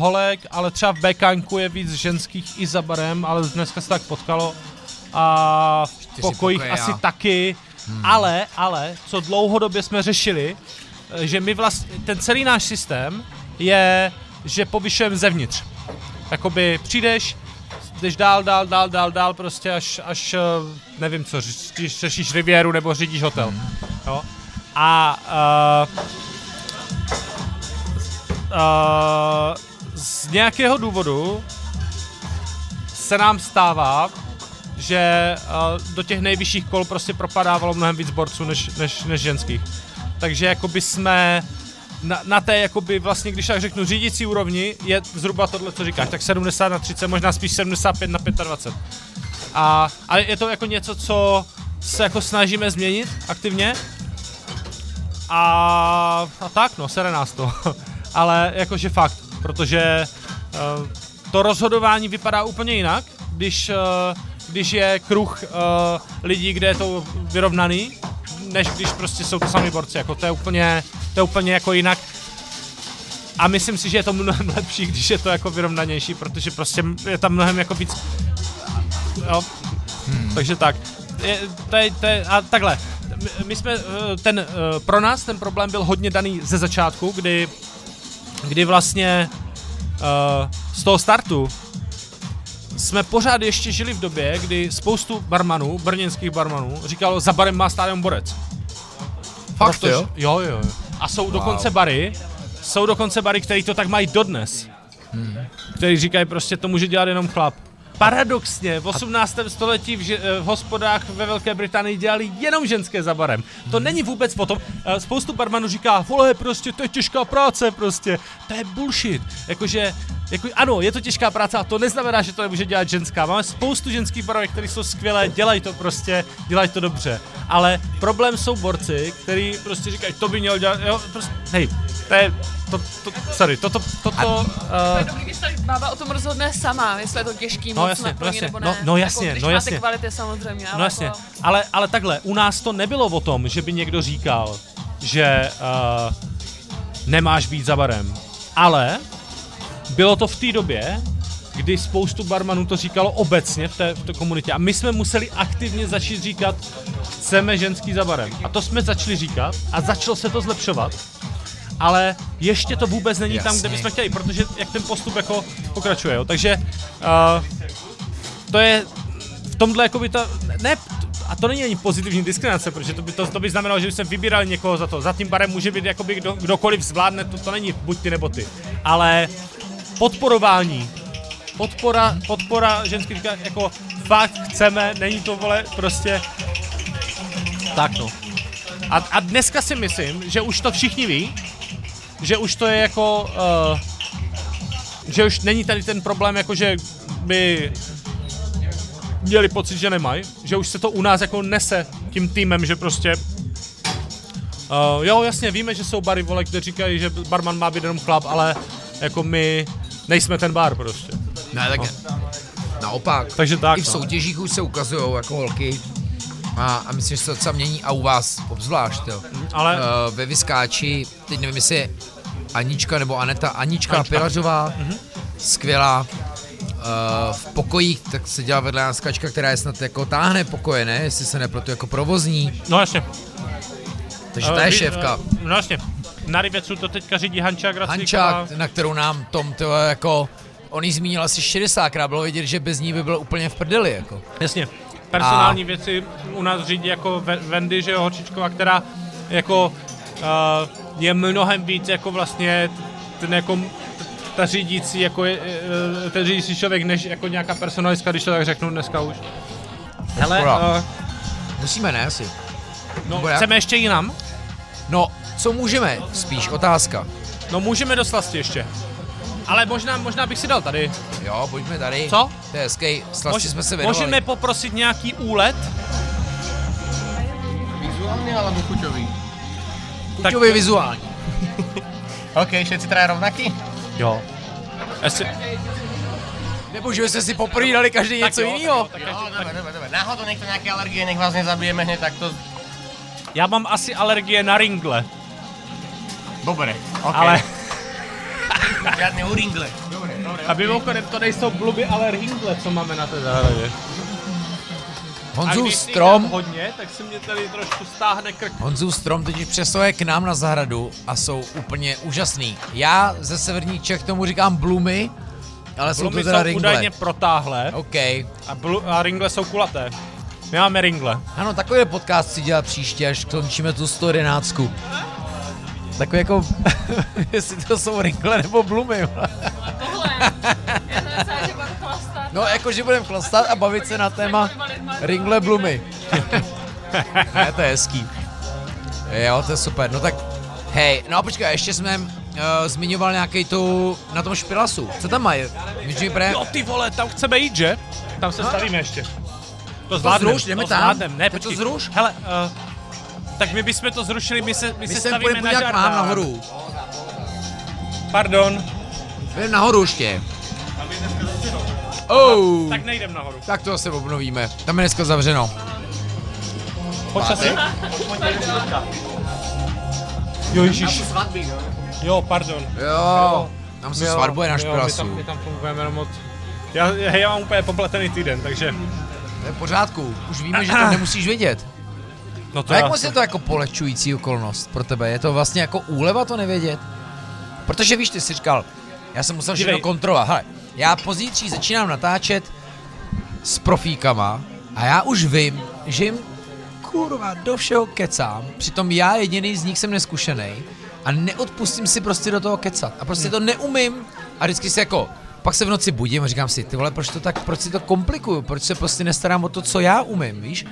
holek, ale třeba v BKNku je víc ženských i za barem, ale dneska se tak potkalo a v pokojích pokoje, asi já. taky, hmm. ale, ale, co dlouhodobě jsme řešili, eh, že my vlastně, ten celý náš systém je, že povyšujeme zevnitř. Jakoby přijdeš, jdeš dál, dál, dál, dál, dál, prostě až, až eh, nevím co, řešíš, řešíš riviéru nebo řídíš hotel. Hmm. Jo? A uh, uh, z nějakého důvodu se nám stává, že uh, do těch nejvyšších kol prostě propadávalo mnohem víc borců než, než, než ženských. Takže jakoby jsme na, na té, jakoby vlastně, když tak řeknu, řídící úrovni je zhruba tohle, co říkáš, tak 70 na 30, možná spíš 75 na 25. A, ale je to jako něco, co se jako snažíme změnit aktivně. A, a tak, no, sere nás to. <laughs> ale jakože fakt, protože uh, to rozhodování vypadá úplně jinak, když, uh, když je kruh uh, lidí, kde je to vyrovnaný, než když prostě jsou to sami borci, jako to je úplně, to je úplně jako jinak. A myslím si, že je to mnohem <laughs> lepší, když je to jako vyrovnanější, protože prostě je tam mnohem jako víc... Jo. Hmm. Takže tak. Je, to je, to je, a takhle, my jsme, ten, pro nás ten problém byl hodně daný ze začátku, kdy, kdy vlastně uh, z toho startu jsme pořád ještě žili v době, kdy spoustu barmanů, brněnských barmanů, říkalo, za barem má stále borec. Fakt Protože, jo? Jo, jo. A jsou wow. dokonce bary, jsou dokonce bary, který to tak mají dodnes. Hmm. Který říkají prostě, to může dělat jenom chlap. Paradoxně, v 18. století v, ži- eh, v hospodách ve Velké Británii dělali jenom ženské za barem. To hmm. není vůbec o tom. Eh, spoustu barmanů říká, vole, prostě to je těžká práce, prostě. To je bullshit. Jakože, jako, ano, je to těžká práce a to neznamená, že to nemůže dělat ženská. Máme spoustu ženských barovek, které jsou skvělé, dělají to prostě, dělají to dobře. Ale problém jsou borci, kteří prostě říkají, to by měl dělat, jo, prostě, hej, to je, to, to, sorry, toto, toto... Uh, to je dobrý, když se bába o tom rozhodne sama, jestli je to těžký no, jasně, no, jasně, nebo ne. No, no jasně, jako, když no jasně. máte kvality samozřejmě, ale No jasně, jako... ale, ale takhle, u nás to nebylo o tom, že by někdo říkal, že uh, nemáš být za barem, ale bylo to v té době, kdy spoustu barmanů to říkalo obecně v té, v té komunitě a my jsme museli aktivně začít říkat, chceme ženský za barem. A to jsme začali říkat a začalo se to zlepšovat ale ještě to vůbec není Jasně. tam, kde bychom chtěli, protože jak ten postup jako pokračuje, jo. Takže uh, to je v tomhle jako by to, ne, a to není ani pozitivní diskriminace, protože to by, to, to by znamenalo, že bychom vybírali někoho za to. Za tím barem může být jakoby kdo, kdokoliv zvládne, to, to není buď ty nebo ty. Ale podporování, podpora, podpora ženských jako fakt chceme, není to vole prostě tak no. A, a dneska si myslím, že už to všichni ví, že už to je jako, uh, že už není tady ten problém, jako že by měli pocit, že nemají, že už se to u nás jako nese tím týmem, že prostě uh, jo, jasně, víme, že jsou bary, vole, kde říkají, že barman má být jenom chlap, ale jako my nejsme ten bar prostě. Ne, tak no. naopak. Takže tak, I v no. soutěžích už se ukazují jako holky a, a myslím, že se to docela mění a u vás obzvlášť, jo. Ale... Uh, ve Vyskáči, teď nevím, jestli Anička nebo Aneta, Anička, Anička. Pilařová, mm-hmm. skvělá. Uh, v pokojích tak se dělá vedle nás kačka, která je snad jako táhne pokoje, ne? Jestli se nepletu jako provozní. No jasně. Takže uh, ta je šéfka. Uh, no jasně. Na Rybecu to teďka řídí Hančák Raclíková. Hančák, na kterou nám Tom tyhle, jako On jí zmínil asi 60krát, bylo vidět, že bez ní by byl úplně v prdeli. Jako. Jasně. Personální a... věci u nás řídí jako Wendy, že jo, Horčičková, která jako uh, je mnohem víc jako vlastně ten jako ta řídící, jako je, eh, ten řídící člověk, než jako nějaká personalistka, když to tak řeknu dneska už. Hele, uh, musíme ne asi. No, chceme ještě jinam? No, co můžeme? Spíš otázka. No můžeme do slasti ještě. Ale možná, možná bych si dal tady. Jo, pojďme tady. Co? To je hezký, slasti Mož, jsme se věnovali. Můžeme poprosit nějaký úlet? Vizuální alebo chuťový? Chuťový tak... vizuální. <laughs> OK, všetci teda rovnaký? Jo. Asi... Nebo že jste si poprvé dali každý tak něco jiného. Jo. Náhodou někdo nějaké alergie, nech vás nezabijeme hned, tak to... Já mám asi alergie na ringle. Dobré, OK. Ale... <laughs> Žádný u ringle. Dobré, dobré. A mimochodem to nejsou bluby, ale ringle, co máme na té zahradě. Honzův strom... hodně, tak se mě tady trošku stáhne krk. Honzův strom teď přesahuje k nám na zahradu a jsou úplně úžasný. Já ze severních Čech tomu říkám blumy, ale Blumy jsou to teda jsou ringle. údajně protáhlé. OK. A, blu- a ringle jsou kulaté. My máme ringle. Ano, takový podcast si dělat příště, až končíme tu 111. Takový jako, <laughs> jestli to jsou ringle nebo blumy. Tohle, já jsem myslela, že budu chlastat. No, jako, že budeme chlastat a bavit se na téma ringle blumy. <laughs> ne, to je hezký. Jo, to je super. No tak, hej, no a počkej, ještě jsme uh, zmiňoval nějaký tu, na tom špilasu. Co tam mají? Víš, že pre... Jo ty vole, tam chceme jít, že? Tam se No. stavíme ještě. To zvládnem, zruš, jdeme to tam. Zvládnem. Ne, to počkej. zruš. Hele, uh, tak my bychom to zrušili, my se, my My se stavíme pojďme na jak mám žardán. nahoru. Pardon. Jdem nahoru ještě. Oh, Tak nejdem nahoru. tak to se obnovíme. Tam je dneska zavřeno. Počasí. Jo, ježíš. Jo, pardon. Jo, tam se Jo, svatbuje na jo, my tam, my tam fungujeme jenom od... Já, já, já mám úplně popletený týden, takže... To je v pořádku. Už víme, že to nemusíš vědět. No to A jak moc je to jako polehčující okolnost pro tebe? Je to vlastně jako úleva to nevědět? Protože víš, ty jsi říkal, já jsem musel všechno kontrolovat. Hele, já pozítří začínám natáčet s profíkama a já už vím, že jim kurva do všeho kecám, přitom já jediný z nich jsem neskušený a neodpustím si prostě do toho kecat a prostě to neumím a vždycky si jako pak se v noci budím a říkám si, ty vole, proč to tak, proč si to komplikuju, proč se prostě nestarám o to, co já umím, víš?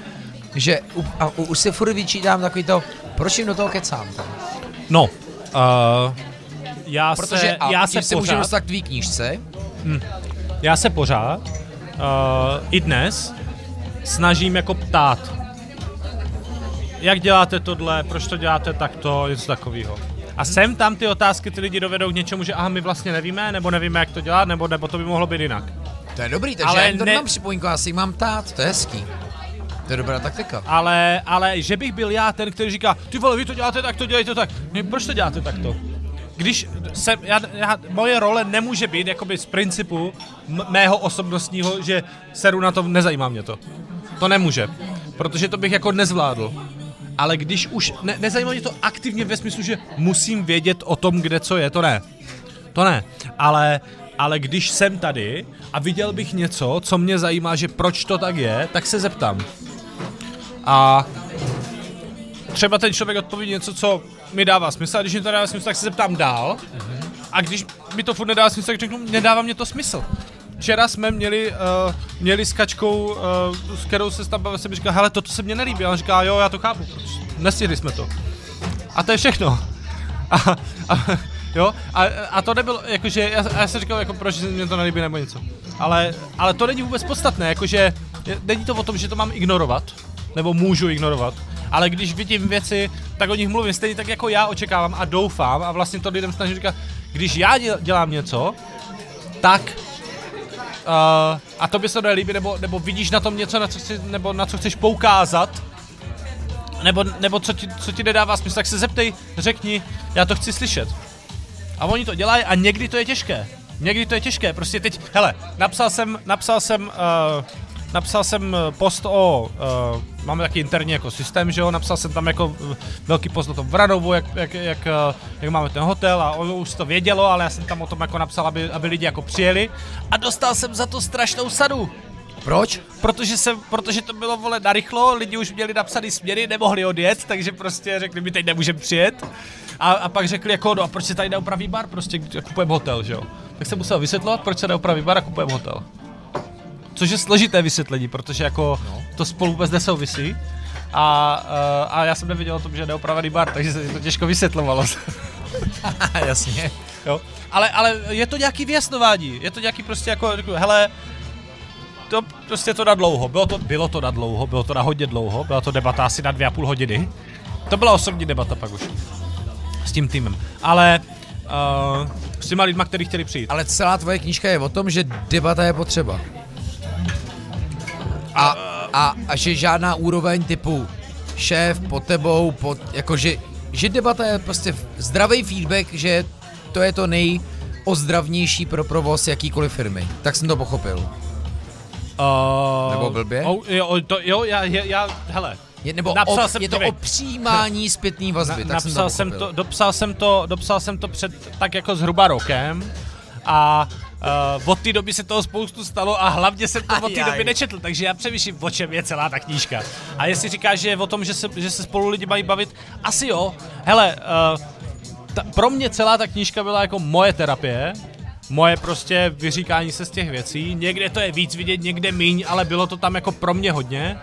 Že u, a u, už si furt vyčítám takový to, proč jim do toho kecám tam? No, uh, já Protože se, a já se se pořád, dostat k tvý knížce, já se pořád, uh, i dnes, snažím jako ptát. Jak děláte tohle, proč to děláte takto, něco takového. A sem tam ty otázky ty lidi dovedou k něčemu, že aha, my vlastně nevíme, nebo nevíme, jak to dělat, nebo, nebo to by mohlo být jinak. to je dobrý, takže Ale já jim to ne- nemám připomínku, já si jim mám ptát, to je hezký. To je dobrá taktika. Ale, ale že bych byl já ten, který říká, ty vole, vy to děláte tak, to dělejte tak. Ne, proč to děláte takto? Když se, já, já, moje role nemůže být jakoby z principu m- mého osobnostního, že seru na to, nezajímá mě to. To nemůže, protože to bych jako nezvládl. Ale když už, ne, nezajímá mě to aktivně ve smyslu, že musím vědět o tom, kde co je, to ne. To ne, ale, ale když jsem tady a viděl bych něco, co mě zajímá, že proč to tak je, tak se zeptám. A třeba ten člověk odpoví něco, co mi dává smysl, a když mi to dává smysl, tak se zeptám dál. A když mi to furt nedává smysl, tak řeknu, nedává mě to smysl. Včera jsme měli, uh, měli s Kačkou, uh, s kterou se tam jsem říkal, hele, toto se mně nelíbí. A on říká, jo, já to chápu, nestihli jsme to. A to je všechno. A, a, jo, a, a to nebylo, jakože, já, já jsem říkal, jako, proč se mě to nelíbí nebo něco. Ale, ale to není vůbec podstatné, jakože, není to o tom, že to mám ignorovat, nebo můžu ignorovat, ale když vidím věci, tak o nich mluvím stejně tak, jako já očekávám a doufám a vlastně to lidem snažím říkat, když já děl- dělám něco, tak uh, a to by se nelíbí, nebo, nebo vidíš na tom něco, na co, chci, nebo na co chceš poukázat, nebo, nebo co, ti, co ti nedává smysl, tak se zeptej, řekni, já to chci slyšet. A oni to dělají a někdy to je těžké. Někdy to je těžké, prostě teď, hele, napsal jsem, napsal jsem, uh, napsal jsem eh, post o, uh, máme taky interní jako systém, že jo, napsal jsem tam jako uh, velký post o tom Vranovu, jak, jak, jak, uh, jak máme ten hotel a ono už to vědělo, ale já jsem tam o tom jako napsal, aby, aby lidi jako přijeli a dostal jsem za to strašnou sadu. Proč? Protože, se, protože to bylo vole narychlo, lidi už měli napsaný směry, nemohli odjet, takže prostě řekli, my teď nemůžeme přijet. A, a pak řekli jako, no a proč se tady neupraví bar, prostě kupujeme hotel, že jo. Tak jsem musel vysvětlovat, proč se neupraví bar a kupujeme hotel. Což je složité vysvětlení, protože jako no. to spolu vůbec nesouvisí. A, uh, a já jsem nevěděl o tom, že je neopravený bar, takže se to těžko vysvětlovalo. <laughs> Jasně. jo. Ale, ale je to nějaký vyjasnování, je to nějaký prostě jako, jako hele, to prostě to na dlouho, bylo to, bylo to na dlouho, bylo to na hodně dlouho, byla to debata asi na dvě a půl hodiny. To byla osobní debata pak už. S tím týmem. Ale uh, s těma lidma, kteří chtěli přijít. Ale celá tvoje knížka je o tom, že debata je potřeba. A, a, a že žádná úroveň typu šéf pod tebou, pod, jakože, že debata je prostě zdravý feedback, že to je to nejozdravnější pro provoz jakýkoliv firmy. Tak jsem to pochopil. Uh, Nebo blbě? Oh, jo, to, jo, já, já, já, hele, Je, nebo Napsal o, jsem- je to o přijímání <laughs> zpětný vazby, Na, tak jsem to napsal jsem to, dopsal jsem to, dopsal jsem to před tak jako zhruba rokem a uh, od té doby se toho spoustu stalo a hlavně jsem to od té doby nečetl, takže já přemýšlím, o čem je celá ta knížka. A jestli říkáš, že je o tom, že se, že se spolu lidi mají bavit, asi jo. Hele, uh, ta, pro mě celá ta knížka byla jako moje terapie, moje prostě vyříkání se z těch věcí. Někde to je víc vidět, někde míň, ale bylo to tam jako pro mě hodně.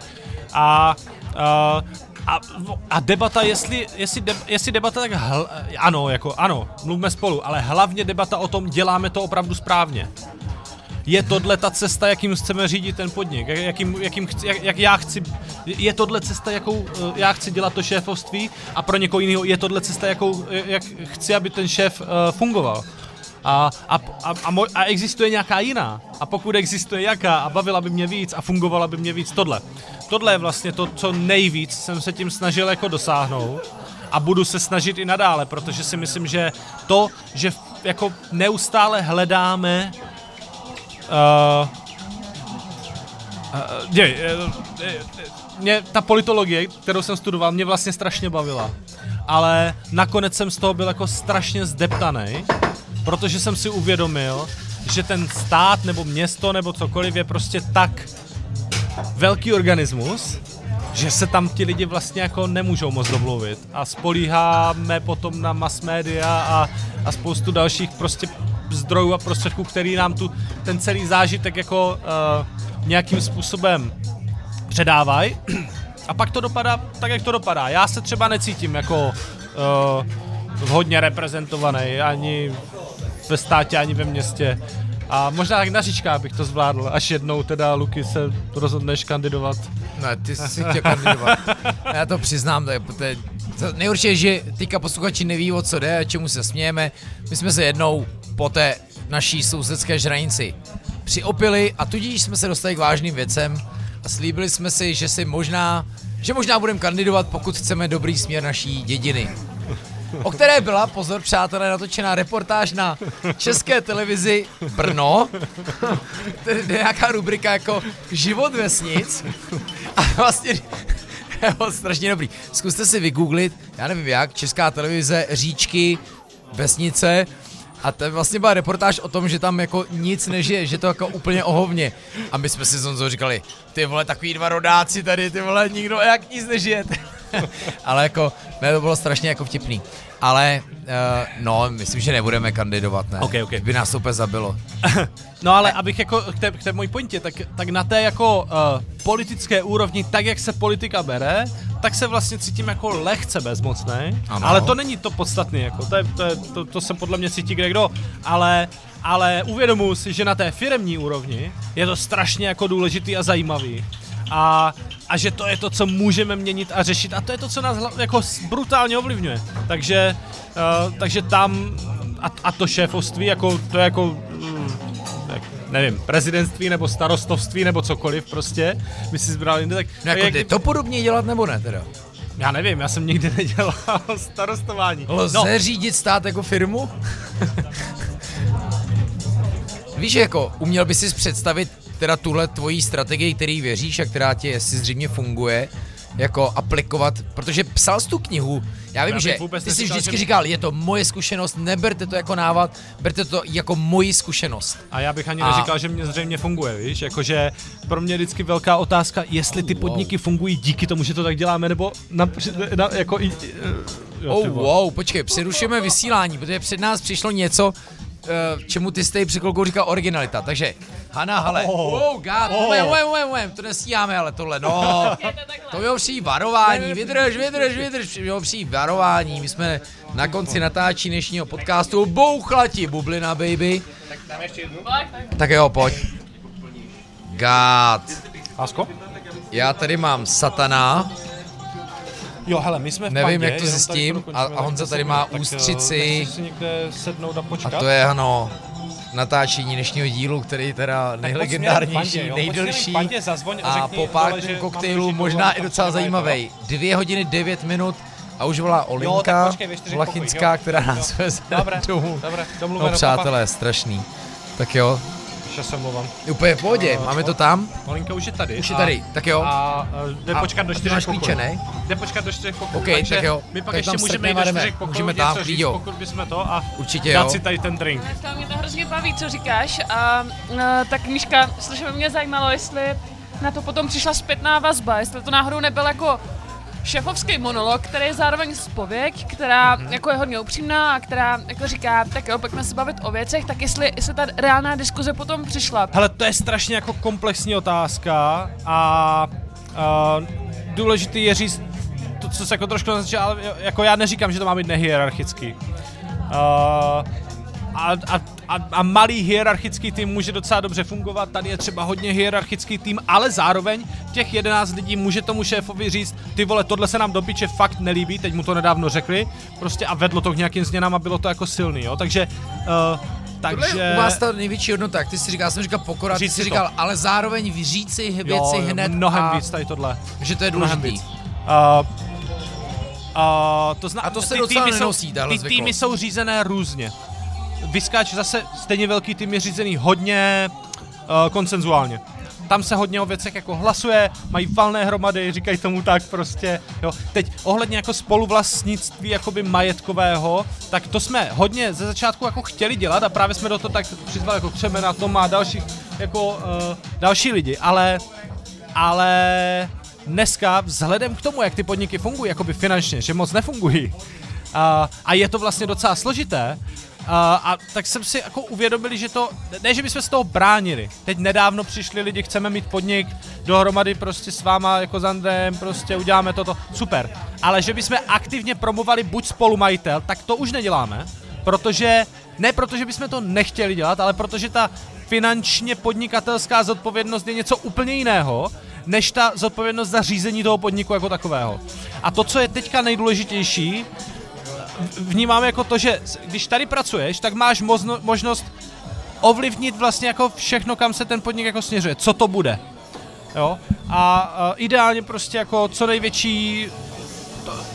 A, a, a, a debata, jestli, jestli, de, jestli debata, tak hl, ano, jako ano, mluvme spolu, ale hlavně debata o tom, děláme to opravdu správně. Je tohle ta cesta, jakým chceme řídit ten podnik? Jak, jakým, jakým chci, jak, jak já chci... Je tohle cesta, jakou eh, já chci dělat to šéfovství a pro někoho jiného je tohle cesta, jakou, eh, jak chci, aby ten šéf uh, fungoval? A, a, a, a, mo, a existuje nějaká jiná. A pokud existuje jaká a bavila by mě víc a fungovala by mě víc tohle. Tohle je vlastně to, co nejvíc jsem se tím snažil jako dosáhnout a budu se snažit i nadále, protože si myslím, že to, že jako neustále hledáme uh, uh, je, je, mě ta politologie, kterou jsem studoval, mě vlastně strašně bavila. Ale nakonec jsem z toho byl jako strašně zdeptaný, protože jsem si uvědomil, že ten stát nebo město nebo cokoliv je prostě tak velký organismus, že se tam ti lidi vlastně jako nemůžou moc domluvit a spolíháme potom na mass media a, a spoustu dalších prostě zdrojů a prostředků, který nám tu ten celý zážitek jako uh, nějakým způsobem předávají. A pak to dopadá tak, jak to dopadá. Já se třeba necítím jako uh, hodně reprezentovaný ani ve státě, ani ve městě. A možná tak na říčkách bych to zvládl, až jednou teda Luky se rozhodneš kandidovat. Ne, ty jsi chtěl kandidovat. <laughs> Já to přiznám, to je, to je to nejhorší je, že teďka posluchači neví, o co jde, čemu se smějeme. My jsme se jednou po té naší sousedské žranici přiopili a tudíž jsme se dostali k vážným věcem a slíbili jsme si, že si možná, že možná budeme kandidovat, pokud chceme dobrý směr naší dědiny o které byla, pozor přátelé, natočená reportáž na české televizi Brno, kde je nějaká rubrika jako Život vesnic a vlastně jo, strašně dobrý. Zkuste si vygooglit, já nevím jak, česká televize, říčky, vesnice a to vlastně byla reportáž o tom, že tam jako nic nežije, že to jako úplně ohovně. A my jsme si z říkali, ty vole, takový dva rodáci tady, ty vole, nikdo jak nic nežije. <laughs> Ale jako, ne, to bylo strašně jako vtipný. Ale, uh, no, myslím, že nebudeme kandidovat, ne. Okay, okay. By nás úplně zabilo. <laughs> no ale abych jako k té, k té mojí pointě, tak, tak na té jako uh, politické úrovni, tak jak se politika bere, tak se vlastně cítím jako lehce bezmocný. Ale to není to podstatné, jako to, je, to, je, to, to se podle mě cítí kde kdo, ale ale uvědomuji si, že na té firemní úrovni je to strašně jako důležitý a zajímavý. A a že to je to, co můžeme měnit a řešit a to je to, co nás jako brutálně ovlivňuje. Takže, uh, takže tam a, a to šéfoství, jako, to je jako, mm, nevím, prezidentství nebo starostovství nebo cokoliv prostě, by si zbral jinde, tak... No jako jak, to podobně dělat nebo ne teda? Já nevím, já jsem nikdy <laughs> nedělal starostování. Lze no. řídit stát jako firmu? <laughs> Víš, jako uměl by si představit teda tuhle tvojí strategii, který věříš a která ti jestli zřejmě funguje, jako aplikovat, protože psal jsi tu knihu, já vím, já že ty jsi vždycky že... říkal, je to moje zkušenost, neberte to jako návod, berte to jako moji zkušenost. A já bych ani a... neříkal, že mě zřejmě funguje, víš, jakože pro mě vždycky velká otázka, jestli ty podniky wow. fungují díky tomu, že to tak děláme, nebo na, na, jako... Jo, oh, wow, počkej, přerušíme vysílání, protože před nás přišlo něco, čemu ty jste před chvilkou říkal originalita. Takže Hana Hale. Oh, oh god, oh. Umem, umem, umem, umem, to nestíháme, ale tohle, no. To bylo přijít varování, vydrž, vydrž, vydrž, bylo přijít varování. My jsme na konci natáčí dnešního podcastu. Bouchla ti bublina, baby. Tak dáme ještě jednu? Tak jo, pojď. God. Lásko? Já tady mám satana. Jo, hele, my jsme v Nevím, pandě, jak to zjistím. A, a Honza tady má tak, ústřici. Si někde sednout a počkat. A to je, ano, natáčení dnešního dílu, který teda nejlegendárnější, pandě, nejdelší pandě, zazvoň, a po párkém koktejlu možná i docela zajímavý. Dvě hodiny, devět minut a už volá Olinka Vlachinská, která nás veze domů. No přátelé, strašný. Tak jo, že se mluvám. Úplně v pohodě, uh, máme to tam. Malinka už je tady. Už je tady, a, tak jo. A jde počkat do čtyřech pokojů. klíče, ne? Jde počkat do čtyřech pokojů. OK, tak jo. My pak tak ještě můžeme jít do čtyřech pokojů, můžeme tam, říct, jo. pokud bychom to a Určitě dát jo. si tady ten drink. To mě to hrozně baví, co říkáš. A, a tak Míška, strašně mě zajímalo, jestli na to potom přišla zpětná vazba, jestli to náhodou nebyl jako šefovský monolog, který je zároveň zpověď, která mm-hmm. jako je hodně upřímná a která jako říká, tak jo, pojďme se bavit o věcech, tak jestli, jestli ta reálná diskuze potom přišla. Hele, to je strašně jako komplexní otázka a, a důležitý je říct to, co se jako trošku naznačil, ale jako já neříkám, že to má být nehierarchický. Uh, a, a, a, a malý hierarchický tým může docela dobře fungovat, tady je třeba hodně hierarchický tým, ale zároveň těch 11 lidí může tomu šéfovi říct, ty vole, tohle se nám do piče fakt nelíbí, teď mu to nedávno řekli, prostě a vedlo to k nějakým změnám a bylo to jako silný, jo, takže uh, Takže... Tohle je u vás ta největší hodnota, jak ty si říkal, já jsem říkal pokora, ty jsi říkal, ale zároveň vyříct si věci jo, hned mnohem a... víc tady tohle. Že to je důležitý. Uh, uh, to zna- a to se ty docela týmy nenosí, jsou, Ty týmy jsou řízené různě. Vyskáč zase stejně velký tým je řízený hodně uh, konsenzuálně tam se hodně o věcech jako hlasuje, mají valné hromady, říkají tomu tak prostě, jo. Teď ohledně jako spoluvlastnictví jakoby majetkového, tak to jsme hodně ze začátku jako chtěli dělat a právě jsme do toho tak přizvali jako Křemena, Toma a další, jako uh, další lidi, ale, ale dneska vzhledem k tomu, jak ty podniky fungují, jakoby finančně, že moc nefungují, a, a je to vlastně docela složité, a, a tak jsem si jako uvědomili, že to, ne, že bychom z toho bránili. Teď nedávno přišli lidi, chceme mít podnik dohromady prostě s váma jako s Andrem, prostě uděláme toto, super. Ale že bychom aktivně promovali buď spolumajitel, tak to už neděláme, protože, ne protože bychom to nechtěli dělat, ale protože ta finančně podnikatelská zodpovědnost je něco úplně jiného, než ta zodpovědnost za řízení toho podniku jako takového. A to, co je teďka nejdůležitější, vnímám jako to, že když tady pracuješ, tak máš možno, možnost ovlivnit vlastně jako všechno, kam se ten podnik jako směřuje, co to bude. Jo? A, a ideálně prostě jako co největší to,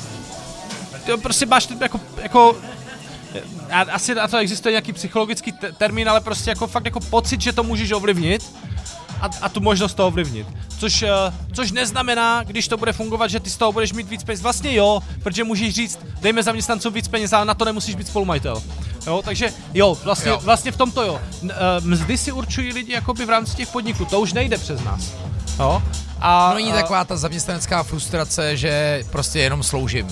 to prostě máš jako, jako a, asi na to existuje nějaký psychologický te- termín, ale prostě jako fakt jako pocit, že to můžeš ovlivnit a, a tu možnost to ovlivnit. Což, uh, což neznamená, když to bude fungovat, že ty z toho budeš mít víc peněz. Vlastně jo, protože můžeš říct, dejme zaměstnancům víc peněz, ale na to nemusíš být spolumajitel. Jo, takže jo, vlastně, jo. vlastně v tomto jo. Uh, mzdy si určují lidi jakoby v rámci těch podniků, to už nejde přes nás. Jo? A, no není taková ta zaměstnanecká frustrace, že prostě jenom sloužím.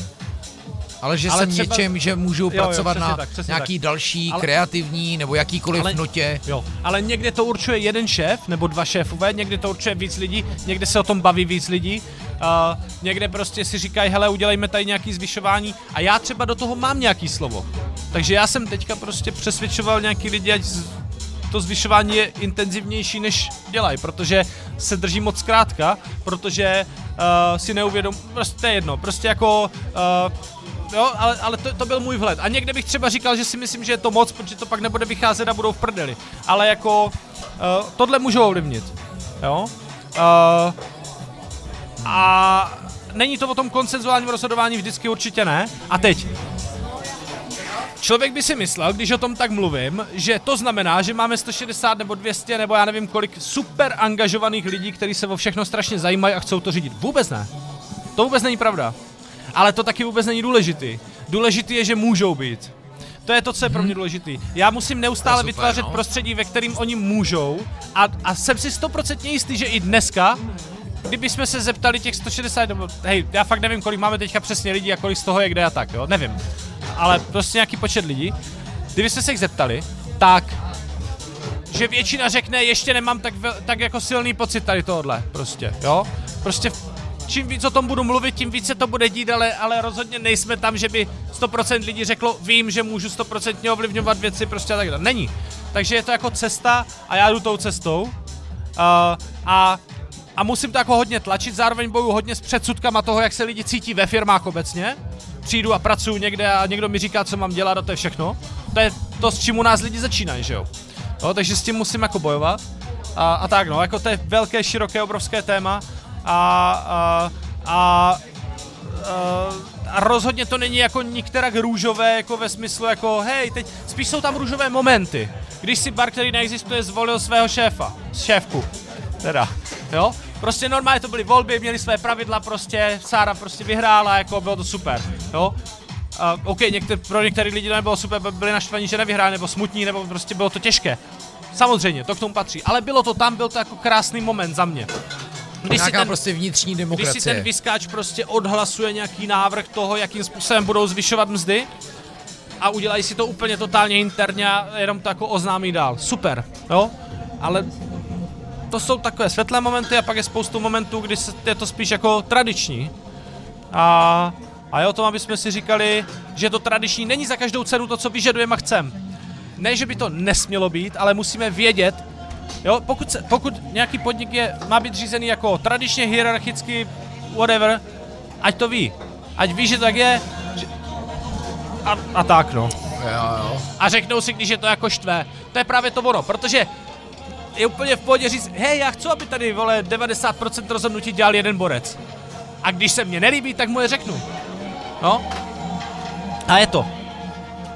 Ale že ale jsem třeba... něčem, že můžu jo, pracovat jo, na tak, nějaký tak. další ale... kreativní nebo jakýkoliv ale... notě. Jo, ale někde to určuje jeden šéf nebo dva šéfové, někde to určuje víc lidí, někde se o tom baví víc lidí, uh, někde prostě si říkají, hele, udělejme tady nějaký zvyšování a já třeba do toho mám nějaký slovo. Takže já jsem teďka prostě přesvědčoval nějaký lidi, ať to zvyšování je intenzivnější, než dělají, protože se drží moc zkrátka, protože uh, si neuvědom, prostě to je jedno, prostě jako uh, jo, ale, ale to, to byl můj vhled. A někde bych třeba říkal, že si myslím, že je to moc, protože to pak nebude vycházet a budou v prdeli. Ale jako uh, tohle můžou ovlivnit. Jo? Uh, a není to o tom konsenzuálním rozhodování vždycky určitě ne. A teď, Člověk by si myslel, když o tom tak mluvím, že to znamená, že máme 160 nebo 200 nebo já nevím kolik super angažovaných lidí, kteří se o všechno strašně zajímají a chcou to řídit. Vůbec ne. To vůbec není pravda ale to taky vůbec není důležitý. Důležitý je, že můžou být. To je to, co je pro mě mhm. důležitý. Já musím neustále super, vytvářet no. prostředí, ve kterým oni můžou a, a jsem si stoprocentně jistý, že i dneska kdyby jsme se zeptali těch 160, nebo hej, já fakt nevím, kolik máme teďka přesně lidí a kolik z toho je kde a tak, jo, nevím. Ale prostě nějaký počet lidí. Kdyby jsme se jich zeptali, tak že většina řekne, ještě nemám tak, tak jako silný pocit tady tohle, prostě, jo. Prostě čím víc o tom budu mluvit, tím více to bude dít, ale, ale rozhodně nejsme tam, že by 100% lidí řeklo, vím, že můžu 100% ovlivňovat věci, prostě a tak dále. Není. Takže je to jako cesta a já jdu tou cestou. Uh, a a musím to jako hodně tlačit, zároveň boju hodně s předsudkama toho, jak se lidi cítí ve firmách obecně. Přijdu a pracuji někde a někdo mi říká, co mám dělat a to je všechno. To je to, s čím u nás lidi začínají, že jo. No, takže s tím musím jako bojovat. A, a tak no, jako to je velké, široké, obrovské téma a, a, a, a rozhodně to není jako nikterak růžové, jako ve smyslu jako hej, teď spíš jsou tam růžové momenty. Když si bar, který neexistuje, zvolil svého šéfa, šéfku, teda, jo, prostě normálně to byly volby, měli své pravidla, prostě Sára prostě vyhrála, jako bylo to super, jo. Uh, OK, některý, pro některé lidi to nebylo super, byli naštvaní, že nevyhráli, nebo smutní, nebo prostě bylo to těžké. Samozřejmě, to k tomu patří, ale bylo to tam, byl to jako krásný moment za mě. Když si ten, prostě vnitřní demokracie. Když si ten vyskáč prostě odhlasuje nějaký návrh toho, jakým způsobem budou zvyšovat mzdy a udělají si to úplně totálně interně a jenom to jako oznámí dál. Super, jo? Ale to jsou takové světlé momenty a pak je spoustu momentů, kdy je to spíš jako tradiční. A, a je o tom, aby jsme si říkali, že to tradiční není za každou cenu to, co vyžadujeme a chcem. Ne, že by to nesmělo být, ale musíme vědět, Jo, pokud, se, pokud nějaký podnik je, má být řízený jako tradičně, hierarchicky, whatever, ať to ví. Ať ví, že tak je, že... A, a tak, no. Jo, jo. A řeknou si, když je to jako štve. To je právě to ono, protože je úplně v pohodě říct, hej, já chci, aby tady, vole, 90% rozhodnutí dělal jeden borec. A když se mně nelíbí, tak mu je řeknu. No. A je to.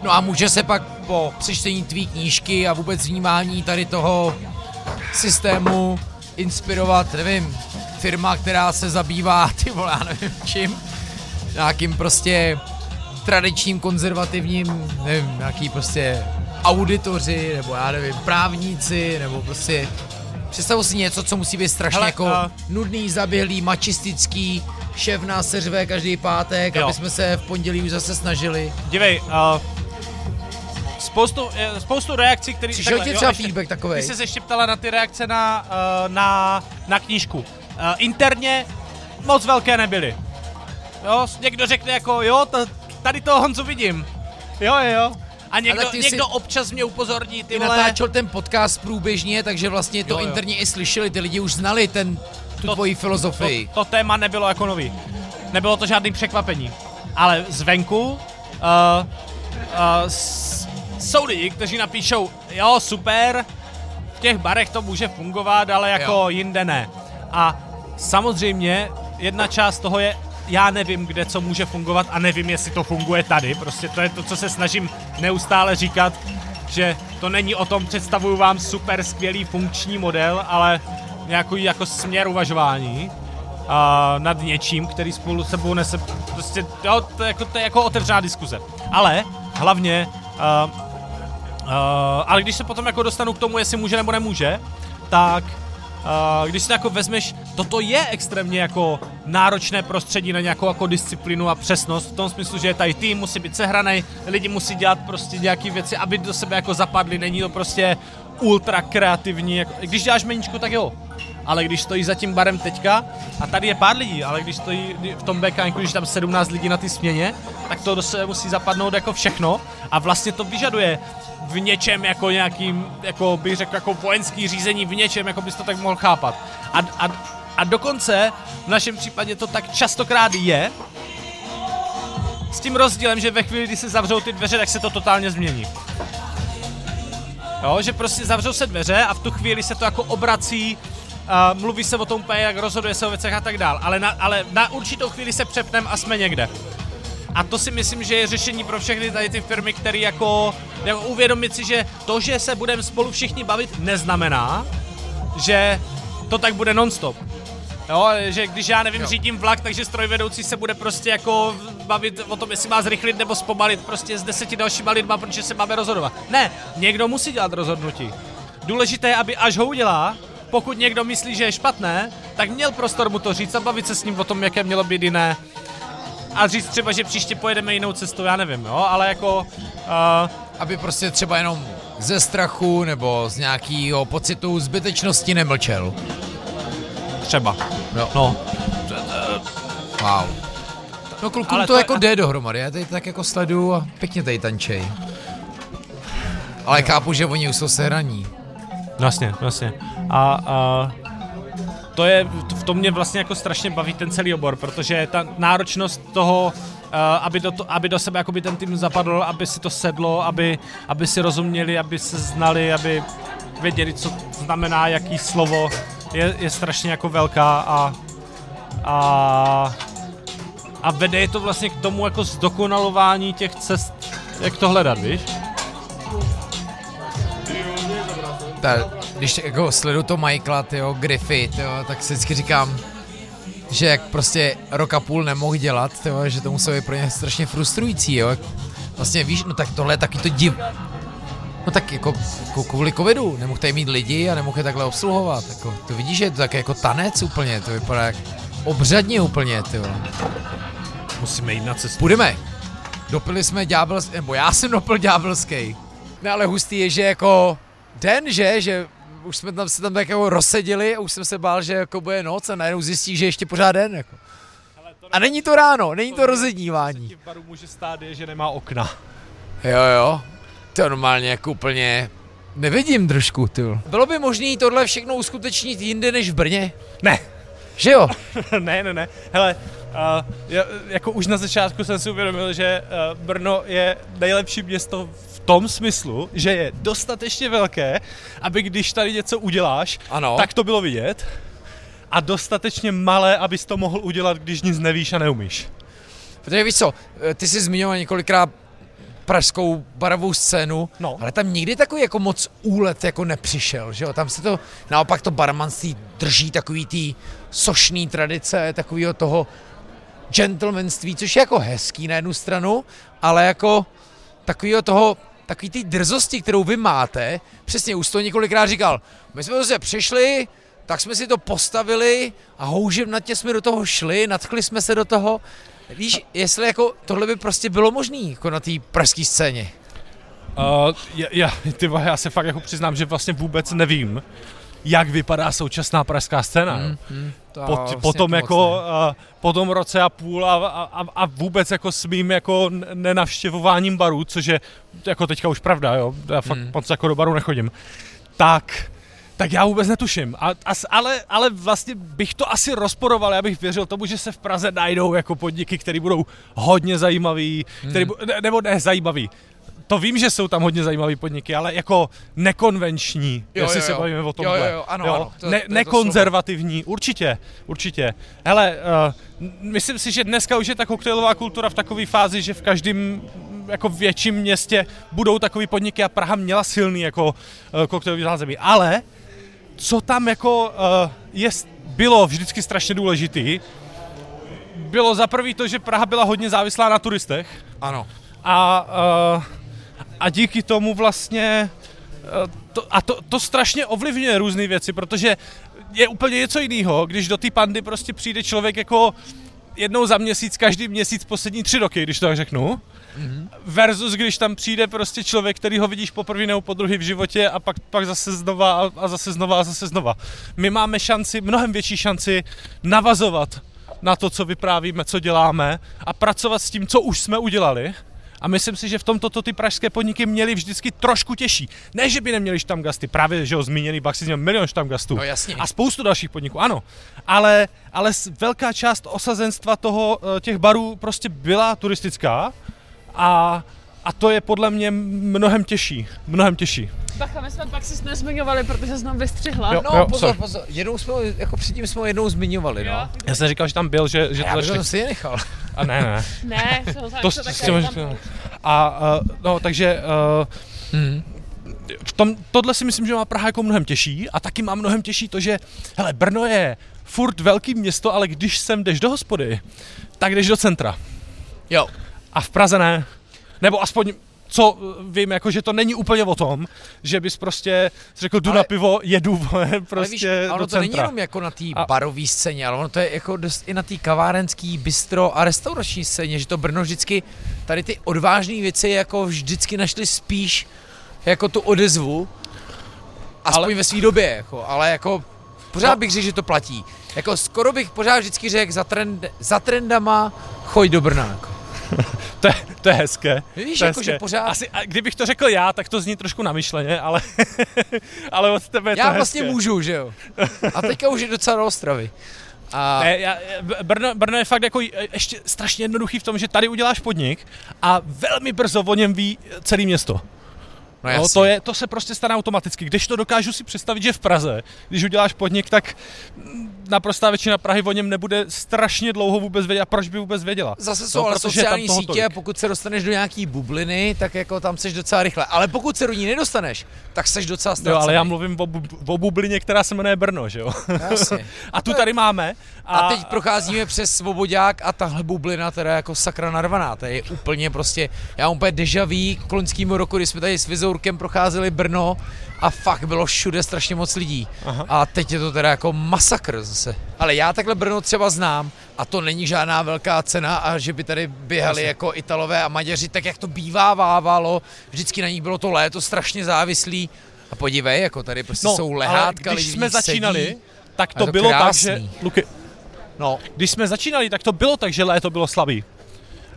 No a může se pak po přečtení tvý knížky a vůbec vnímání tady toho systému inspirovat, nevím, firma, která se zabývá, <laughs> ty vole, já nevím čím, nějakým prostě tradičním, konzervativním, nevím, nějaký prostě auditoři, nebo já nevím, právníci, nebo prostě Představu si něco, co musí být strašně Hele, jako a- nudný, zaběhlý, mačistický, šéf nás seřve každý pátek, Jo. aby jsme se v pondělí už zase snažili. Dívej, uh, spoustu, eh, spoustu reakcí, které... Přišel ti třeba feedback takovej? Ty jsi se ještě ptala na ty reakce na, uh, na, na knížku. Uh, interně moc velké nebyly. Jo, někdo řekne jako, jo, t- tady toho Honzu vidím. Jo, jo. A někdo, jsi- někdo občas mě upozorní, ty Ty vole. natáčel ten podcast průběžně, takže vlastně to Jo, jo. interně i slyšeli, ty lidi už znali ten, tu To- tvoji filozofii. To, to téma nebylo jako nový. Nebylo to žádný překvapení. Ale zvenku uh, uh, s, jsou lidi, kteří napíšou, jo, super, v těch barech to může fungovat, ale jako Jo. jinde ne. A samozřejmě jedna část toho je, já nevím, kde co může fungovat a nevím, jestli to funguje tady. Prostě to je to, co se snažím neustále říkat, že to není o tom, představuju vám super skvělý funkční model, ale nějaký jako směr uvažování a nad něčím, který spolu sebou nese, prostě, jo, to, je jako, to je jako otevřená diskuze. Ale hlavně, uh, ale když se potom jako dostanu k tomu, jestli může nebo nemůže, tak uh, když si jako vezmeš, toto je extrémně jako náročné prostředí na nějakou jako disciplínu a přesnost, v tom smyslu, že tady tým, musí být sehraný, lidi musí dělat prostě nějaké věci, aby do sebe jako zapadly, není to prostě ultra kreativní, jako, když děláš meničku, tak jo, ale když stojí za tím barem teďka, a tady je pár lidí, ale když stojí v tom BKNku, když tam 17 lidí na ty směně, tak to do sebe musí zapadnout jako všechno a vlastně to vyžaduje v něčem jako nějakým, jako bych řekl, jako vojenský řízení v něčem, jako bys to tak mohl chápat. A, a, a dokonce v našem případě to tak častokrát je, s tím rozdílem, že ve chvíli, kdy se zavřou ty dveře, tak se to totálně změní. Jo, že prostě zavřou se dveře a v tu chvíli se to jako obrací, uh, mluví se o tom jak rozhoduje se o věcech a tak dál, ale na, ale na určitou chvíli se přepneme a jsme někde. A to si myslím, že je řešení pro všechny tady ty firmy, které jako, jako uvědomit si, že to, že se budeme spolu všichni bavit, neznamená, že to tak bude nonstop. Jo, že když já nevím, Jo. řídím vlak, takže strojvedoucí se bude prostě jako bavit o tom, jestli má zrychlit nebo zpomalit prostě s deseti dalšíma lidma, protože se máme rozhodovat. Ne, někdo musí dělat rozhodnutí. Důležité je, aby až ho udělá, pokud někdo myslí, že je špatné, tak měl prostor mu to říct a bavit se s ním o tom, jaké mělo být jiné. A říct třeba, že příště pojedeme jinou cestou, já nevím, jo, ale jako... Uh, Aby prostě třeba jenom ze strachu nebo z nějakého pocitu zbytečnosti nemlčel. třeba. Jo. No, Wow. No klukům to, to- jako jde dohromady, já tady tak jako sleduju a pěkně tady tančej. Ale chápu, že oni už jsou sehraní. Jasně, jasně. A, a to je, v tom mě vlastně jako strašně baví ten celý obor, protože ta náročnost toho, uh, aby, do to, aby do sebe jakoby ten tým zapadl, aby si to sedlo, aby, aby si rozuměli, aby se znali, aby věděli, co znamená jaký slovo, je, je strašně jako velká a, a, a vede je to vlastně k tomu jako zdokonalování těch cest, jak to hledat, víš? Ta, když jako sleduju to Michaela, tyjo, Griffith, tyjo, tak si vždycky říkám, že jak prostě rok a půl nemohl dělat, tyjo, že to muselo být pro ně strašně frustrující, jo. Vlastně víš, no tak tohle je taky to div... No tak jako, kvůli covidu, nemohl tady mít lidi a nemohl je takhle obsluhovat, jako, to vidíš, že je to také jako tanec úplně, to vypadá jak obřadně úplně, tyjo. Musíme jít na cestu. Půjdeme. Dopili jsme ďábelský, nebo já jsem dopil ďábelský. No ale hustý je, že jako den, že, že už jsme tam se tam tak jako rozsedili a už jsem se bál, že jako bude noc a najednou zjistí, že ještě pořád den. Jako. A není to ráno, není to rozednívání. v baru může stát je, že nemá okna. Jo, jo. To normálně jako úplně nevidím trošku, ty. Bylo by možné tohle všechno uskutečnit jinde než v Brně? Ne, Že jo? <laughs> ne, ne, ne. Hele, já, jako už na začátku jsem si uvědomil, že uh, Brno je nejlepší město v tom smyslu, že je dostatečně velké, aby když tady něco uděláš, Ano. tak to bylo vidět. A dostatečně malé, abys to mohl udělat, když nic nevíš a neumíš. Protože víš co, ty jsi zmiňoval několikrát pražskou barovou scénu, No. ale tam nikdy takový jako moc úlet jako nepřišel, že jo? Tam se to, naopak to barmanství drží takový tý sošný tradice, takovýho toho gentlemanství, což je jako hezký na jednu stranu, ale jako takovýho toho, takový té drzosti, kterou vy máte, přesně už to několikrát říkal, my jsme prostě přišli, tak jsme si to postavili a houževnatě jsme do toho šli, nadchli jsme se do toho. Víš, jestli jako tohle by prostě bylo možné jako na té pražské scéně. Uh, já, já, ty já se fakt jako přiznám, že vlastně vůbec nevím, jak vypadá současná pražská scéna. Mm, Hmm, to po, vlastně po tom taky jako, moc ne. uh, po tom roce a půl a, a, a vůbec jako s mým jako nenavštěvováním barů, což je jako teďka už pravda, jo, já fakt Hmm. moc jako do baru nechodím, tak tak já vůbec netuším. A, a, ale, ale vlastně bych to asi rozporoval, já bych věřil tomu, že se v Praze najdou jako podniky, které budou hodně zajímavý, který, ne, nebo ne zajímavý. To vím, že jsou tam hodně zajímavé podniky, ale jako nekonvenční, Jo, jestli jo, se jo. bavíme o Jo, tomhle. jo, jo, ano, ano, to- ne, to je to nekonzervativní, určitě, určitě. Hele, uh, myslím si, že dneska už je ta koktejlová kultura v takové fázi, že v každém jako větším městě budou takové podniky a Praha měla silný jako uh, koktejlový zázemí. Ale co tam jako uh, je, bylo vždycky strašně důležitý, bylo za prvý to, že Praha byla hodně závislá na turistech Ano. a, uh, a díky tomu vlastně uh, to, a to, to strašně ovlivňuje různé věci, protože je úplně něco jiného, když do té pandy prostě přijde člověk jako jednou za měsíc, každý měsíc poslední tři roky, když to tak řeknu, mm-hmm. versus když tam přijde prostě člověk, který ho vidíš poprvé nebo po druhý v životě a pak, pak zase znova a, a zase znova a zase znova. My máme šanci, mnohem větší šanci navazovat na to, co vyprávíme, co děláme a pracovat s tím, co už jsme udělali. A myslím si, že v tomto to ty pražské podniky měly vždycky trošku těžší. Ne, že by neměli štamgasty, právě, že ho zmíněný Baxi měl milion štamgastů. No jasně. A spoustu dalších podniků, ano. Ale, ale velká část osazenstva toho, eh, těch barů prostě byla turistická a, a to je podle mě mnohem těžší. Mnohem těžší. Bacha, my jsme pak si nezmiňovali, protože jsem vystřihla. Jo. No, pozor, sorry. pozor, jednou jsme, jako předtím jsme ho jednou zmiňovali, no. Jo. Já jsem říkal, že tam byl, že, že Já to bych to začali. si je nechal. A ne, ne. Ne, to, To to, s, tam. a, uh, no, takže uh, Hmm. v tom, tohle si myslím, že má Praha jako mnohem těžší a taky má mnohem těžší to, že hele, Brno je furt velký město, ale když sem jdeš do hospody, tak jdeš do centra. Jo. A v Praze ne. Nebo aspoň co eh, vím, jako že to není úplně o tom, že bys prostě řekl, jdu Ale- na pivo, jedu <laughs> vole, Ale víš, prostě ono do to centra. není jenom jako na té barové scéně, ale ono to je jako dost i na té kavárenský, bistro a restaurační scéně, že to Brno vždycky, tady ty odvážné věci jako vždycky našly spíš jako tu odezvu, aspoň Ale- ve své době, jako, ale jako pořád No. bych řekl, že to platí. Jako skoro bych pořád vždycky řekl, za, trend, za trendama choď do Brna. Jako. <laughs> To je, to je hezké. Víš, to je jako, že hezké. pořád- Asi, a kdybych to řekl já, tak to zní trošku namyšleně, ale, <laughs> ale od tebe je Já to vlastně hezké. můžu, že jo. A teďka už je docela do Ostravy. A Ne, já, Brno, Brno je fakt jako ještě strašně jednoduchý v tom, že tady uděláš podnik a velmi brzo o něm ví celé město. no, No, to, je, to se prostě stane automaticky. Když to dokážu si představit, že v Praze, když uděláš podnik, tak naprostá většina Prahy o něm nebude strašně dlouho vůbec vědět. A proč by vůbec věděla? Zase jsou No, ale sociální sítě tolik. a pokud se dostaneš do nějaký bubliny, tak jako tam seš docela rychle. Ale pokud se do ní nedostaneš, tak seš docela Jo, ztracený. ale já mluvím o, bu- o bublině, která se jmenuje Brno, že jo? Jasně. <laughs> A tu tady máme. A, a teď procházíme přes Svobodák a tahle bublina teda jako sakra narvaná. To je úplně prostě, já mám úplně deja vu k loňskému roku, kdy jsme tady s Vizourkem procházeli Brno a fakt bylo všude strašně moc lidí. Aha. A teď je to teda jako masakr zase. Ale já takhle Brno třeba znám a to není žádná velká cena a že by tady běhali Jasně. jako Italové a Maďaři, tak jak to bývá vávalo, vždycky na nich bylo to léto strašně závislý. A podívej, jako tady prostě jsou lehátka, No, ale když lidi jsme začínali, sedí. tak to to bylo krásný. tak, že... Luky, No, když jsme začínali, tak to bylo tak, že léto bylo slabý.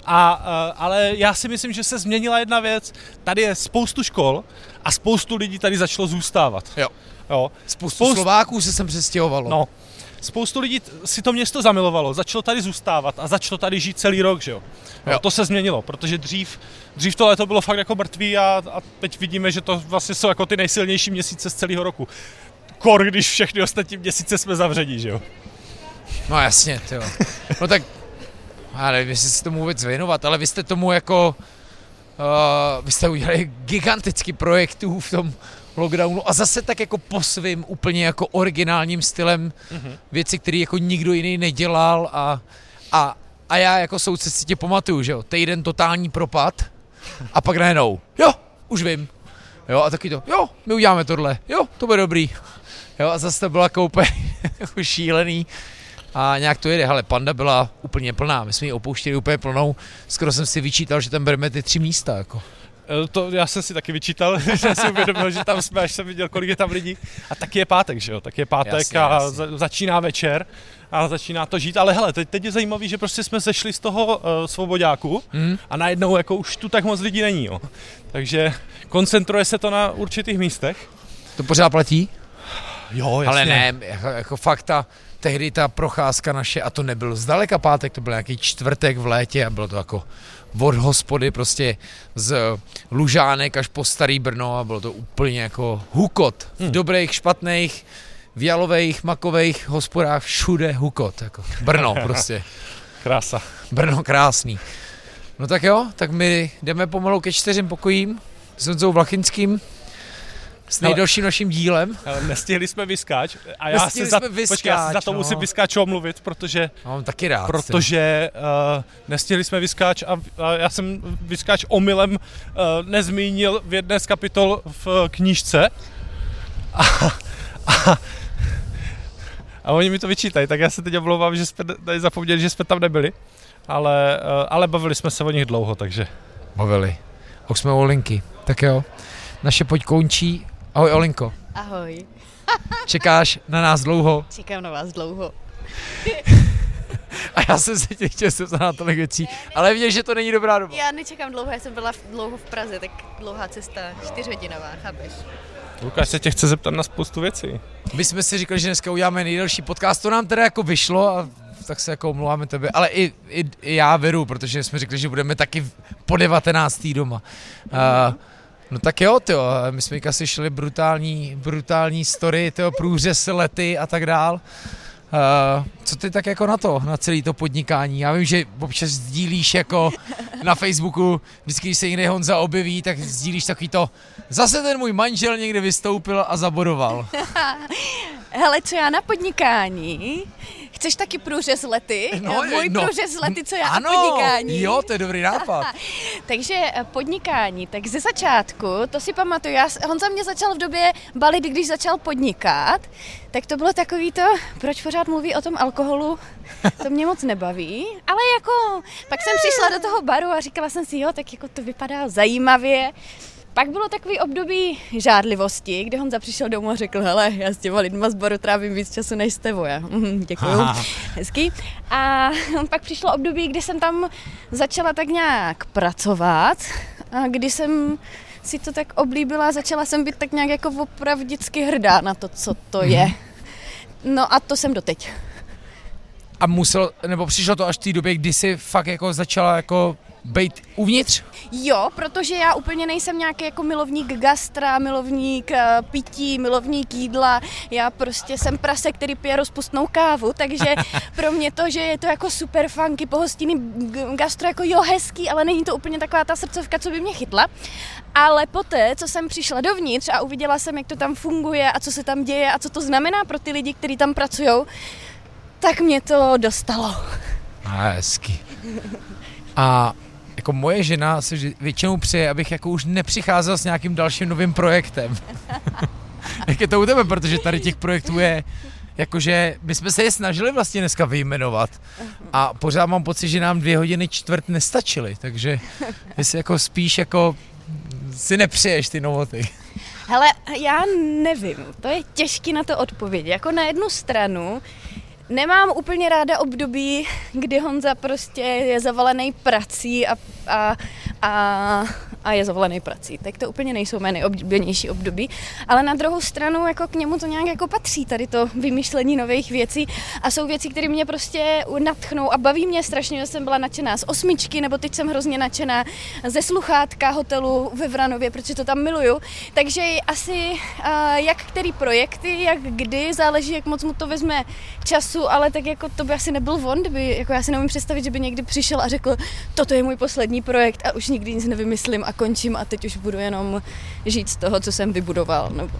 A, uh, ale já si myslím, že se změnila jedna věc. Tady je spoustu škol a spoustu lidí tady začalo zůstávat. jo. Jo. Spoustu Spoust- Slováků se sem přestěhovalo. No. spoustu lidí si to město zamilovalo, začalo tady zůstávat a začalo tady žít celý rok, že jo. No, jo. To se změnilo, protože dřív, dřív to léto bylo fakt jako mrtvý a, a teď vidíme, že to vlastně jsou jako ty nejsilnější měsíce z celého roku. Kor, když všechny ostatní měsíce jsme zavření, že jo. No jasně, jo. No tak, já nevím, jestli si tomu vůbec věnovat, ale vy jste tomu jako, vy jste udělali gigantický projektů v tom lockdownu a zase tak jako po svým úplně jako originálním stylem mm-hmm. věci, které jako nikdo jiný nedělal a, a, a já jako soudce si tě pamatuju, že jo, týden totální propad a pak najednou, jo, už vím, jo, a taky to, jo, my uděláme tohle, jo, to bude dobrý, jo, a zase to bylo jako úplně <laughs> jako šílený a nějak to jede. Hele, panda byla úplně plná, my jsme ji opouštěli úplně plnou, skoro jsem si vyčítal, že tam bereme ty tři místa, jako. Eh, to já jsem si taky vyčítal, <laughs> že jsem si uvědomil, že tam jsme, až jsem viděl, kolik je tam lidí. A taky je pátek, že jo? Tak je pátek jasně, a jasně. začíná večer a začíná to žít. Ale hele, teď, teď je zajímavý, že prostě jsme zešli z toho uh, svobodáku mm. a najednou jako už tu tak moc lidí není, jo. Takže koncentruje se to na určitých místech. To pořád platí? Jo, jasně. Ale ne, jako, jako fakta, tehdy ta procházka naše, a to nebyl zdaleka pátek, to byl nějaký čtvrtek v létě a bylo to jako od hospody prostě z Lužánek až po Starý Brno a bylo to úplně jako hukot. V hmm. dobrých, špatných, v jalových, makových hospodách všude hukot. Jako Brno <laughs> prostě. Krása. Brno krásný. No tak jo, tak my jdeme pomalu ke čtyřem pokojím s Honzou Vlachinským s nejdelším naším dílem. Ale nestihli jsme vyskáč. A já si za, vyskáč, počkej, já si za to no. musím vyskáč omluvit, protože... Mám taky rád. Protože uh, nestihli jsme vyskáč a, a já jsem vyskáč omylem uh, nezmínil v jedné z kapitol v uh, knížce. A, a, a oni mi to vyčítají, tak já se teď omlouvám, že jsme tady zapomněli, že jsme tam nebyli. Ale, uh, ale bavili jsme se o nich dlouho, takže... Bavili. Už jsme o linky. Tak jo. Naše pojď končí Ahoj Olinko. Ahoj. <laughs> Čekáš na nás dlouho? Čekám na vás dlouho. <laughs> A já jsem se tě chtěl se na tolik věcí, ale vidíš, že to není dobrá doba. Já nečekám dlouho, já jsem byla dlouho v Praze, tak dlouhá cesta, čtyřhodinová, chápeš? Lukáš se tě chce zeptat na spoustu věcí. My jsme si říkali, že dneska uděláme nejdelší podcast, to nám teda jako vyšlo a tak se jako omlouváme tebe, ale i, i, i já věru, protože jsme řekli, že budeme taky po 19. doma. Uh, No tak jo, tyjo, my jsme šli brutální, brutální story, tyjo, průřez lety a tak dál. Uh, co ty tak jako na to, na celé to podnikání? Já vím, že občas sdílíš jako na Facebooku, vždycky, když se někde Honza objeví, tak sdílíš takový to, zase ten můj manžel někde vystoupil a zabodoval. <laughs> Hele, co já na podnikání? Chceš taky průřez lety? <laughs> No, Můj no, průřez lety, co já ano, podnikání. jo, to je dobrý nápad. <laughs> Takže eh, podnikání, tak ze začátku, to si pamatuju, já, Honza mě začal v době balit, když začal podnikat, tak to bylo takový to, proč pořád mluví o tom alkoholu, to mě moc nebaví, ale jako pak jsem přišla do toho baru a říkala jsem si, jo, tak jako to vypadá zajímavě, pak bylo takový období žádlivosti, kde Honza přišel domů a řekl, hele, já s těma lidma z baru trávím víc času než s tebou. Já, mm, děkuju, hezký. A <laughs> pak přišlo období, kdy jsem tam začala tak nějak pracovat a kdy jsem si to tak oblíbila, začala jsem být tak nějak jako opravdicky hrdá na to, co to je. Mhm. No a to jsem doteď. A musel, nebo přišlo to až v té době, kdy jsi fakt jako začala jako být uvnitř? Jo, protože já úplně nejsem nějaký jako milovník gastra, milovník uh, pití, milovník jídla. Já prostě jsem prase, který pije rozpustnou kávu, takže <laughs> pro mě to, že je to jako super funky, pohostinný gastro jako jo hezký, ale není to úplně taková ta srdcovka, co by mě chytla. Ale poté, co jsem přišla dovnitř a uviděla jsem, jak to tam funguje a co se tam děje a co to znamená pro ty lidi, kteří tam pracují, tak mě to dostalo. A hezky. <laughs> A jako moje žena si většinou přeje, abych jako už nepřicházel s nějakým dalším novým projektem. <laughs> Jak je to u tebe, protože tady těch projektů je jakože my jsme se je snažili vlastně dneska vyjmenovat a pořád mám pocit, že nám dvě hodiny čtvrt nestačily, takže jestli jako spíš jako si nepřeješ ty novoty. Hele, já nevím, to je těžký na to odpovědět. Jako na jednu stranu Nemám úplně ráda období, kdy Honza prostě je zavalený prací a a, a, a je zvolený prací. Tak to úplně nejsou mé nejoblíbenější období, ale na druhou stranu jako k němu to nějak jako patří, tady to vymýšlení nových věcí a jsou věci, které mě prostě natchnou a baví mě strašně, že jsem byla nadšená z osmičky, nebo teď jsem hrozně nadšená ze sluchátka hotelu ve Vranově, protože to tam miluju. Takže asi jak který projekty, jak kdy, záleží, jak moc mu to vezme času, ale tak jako to by asi nebyl on, kdyby, jako já si neumím představit, že by někdy přišel a řekl, toto je můj poslední projekt a už nikdy nic nevymyslím a končím a teď už budu jenom žít z toho, co jsem vybudoval. Nebo...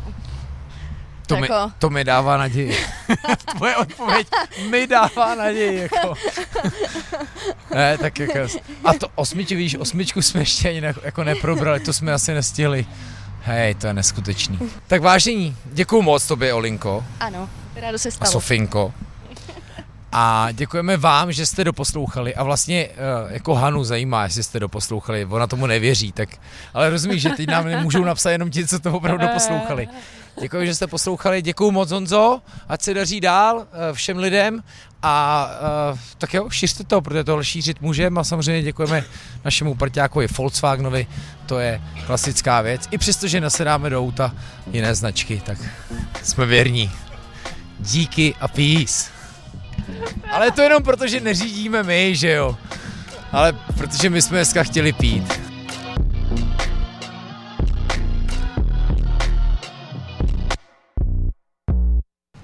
To, jako... mi, to mi dává naději. <laughs> Tvoje odpověď mi dává naději. Jako. ne, tak jako... A to osmičku, víš, osmičku jsme ještě ani ne, jako neprobrali, to jsme asi nestihli. Hej, to je neskutečný. Tak vážení, děkuju moc tobě, Olinko. Ano, rádo se stalo. A Sofinko. A děkujeme vám, že jste doposlouchali a vlastně uh, jako Hanu zajímá, jestli jste doposlouchali, ona tomu nevěří, tak, ale rozumíš, že teď nám nemůžou napsat jenom ti, co to opravdu doposlouchali. Děkuji, že jste poslouchali, děkuji moc Honzo, ať se daří dál uh, všem lidem a uh, tak jo, šiřte to, protože tohle šířit můžeme a samozřejmě děkujeme našemu parťákovi Volkswagenovi, to je klasická věc. I přesto, že nasedáme do auta jiné značky, tak jsme věrní. Díky a peace. Ale to jenom proto, že neřídíme my, že jo. Ale protože my jsme dneska chtěli pít.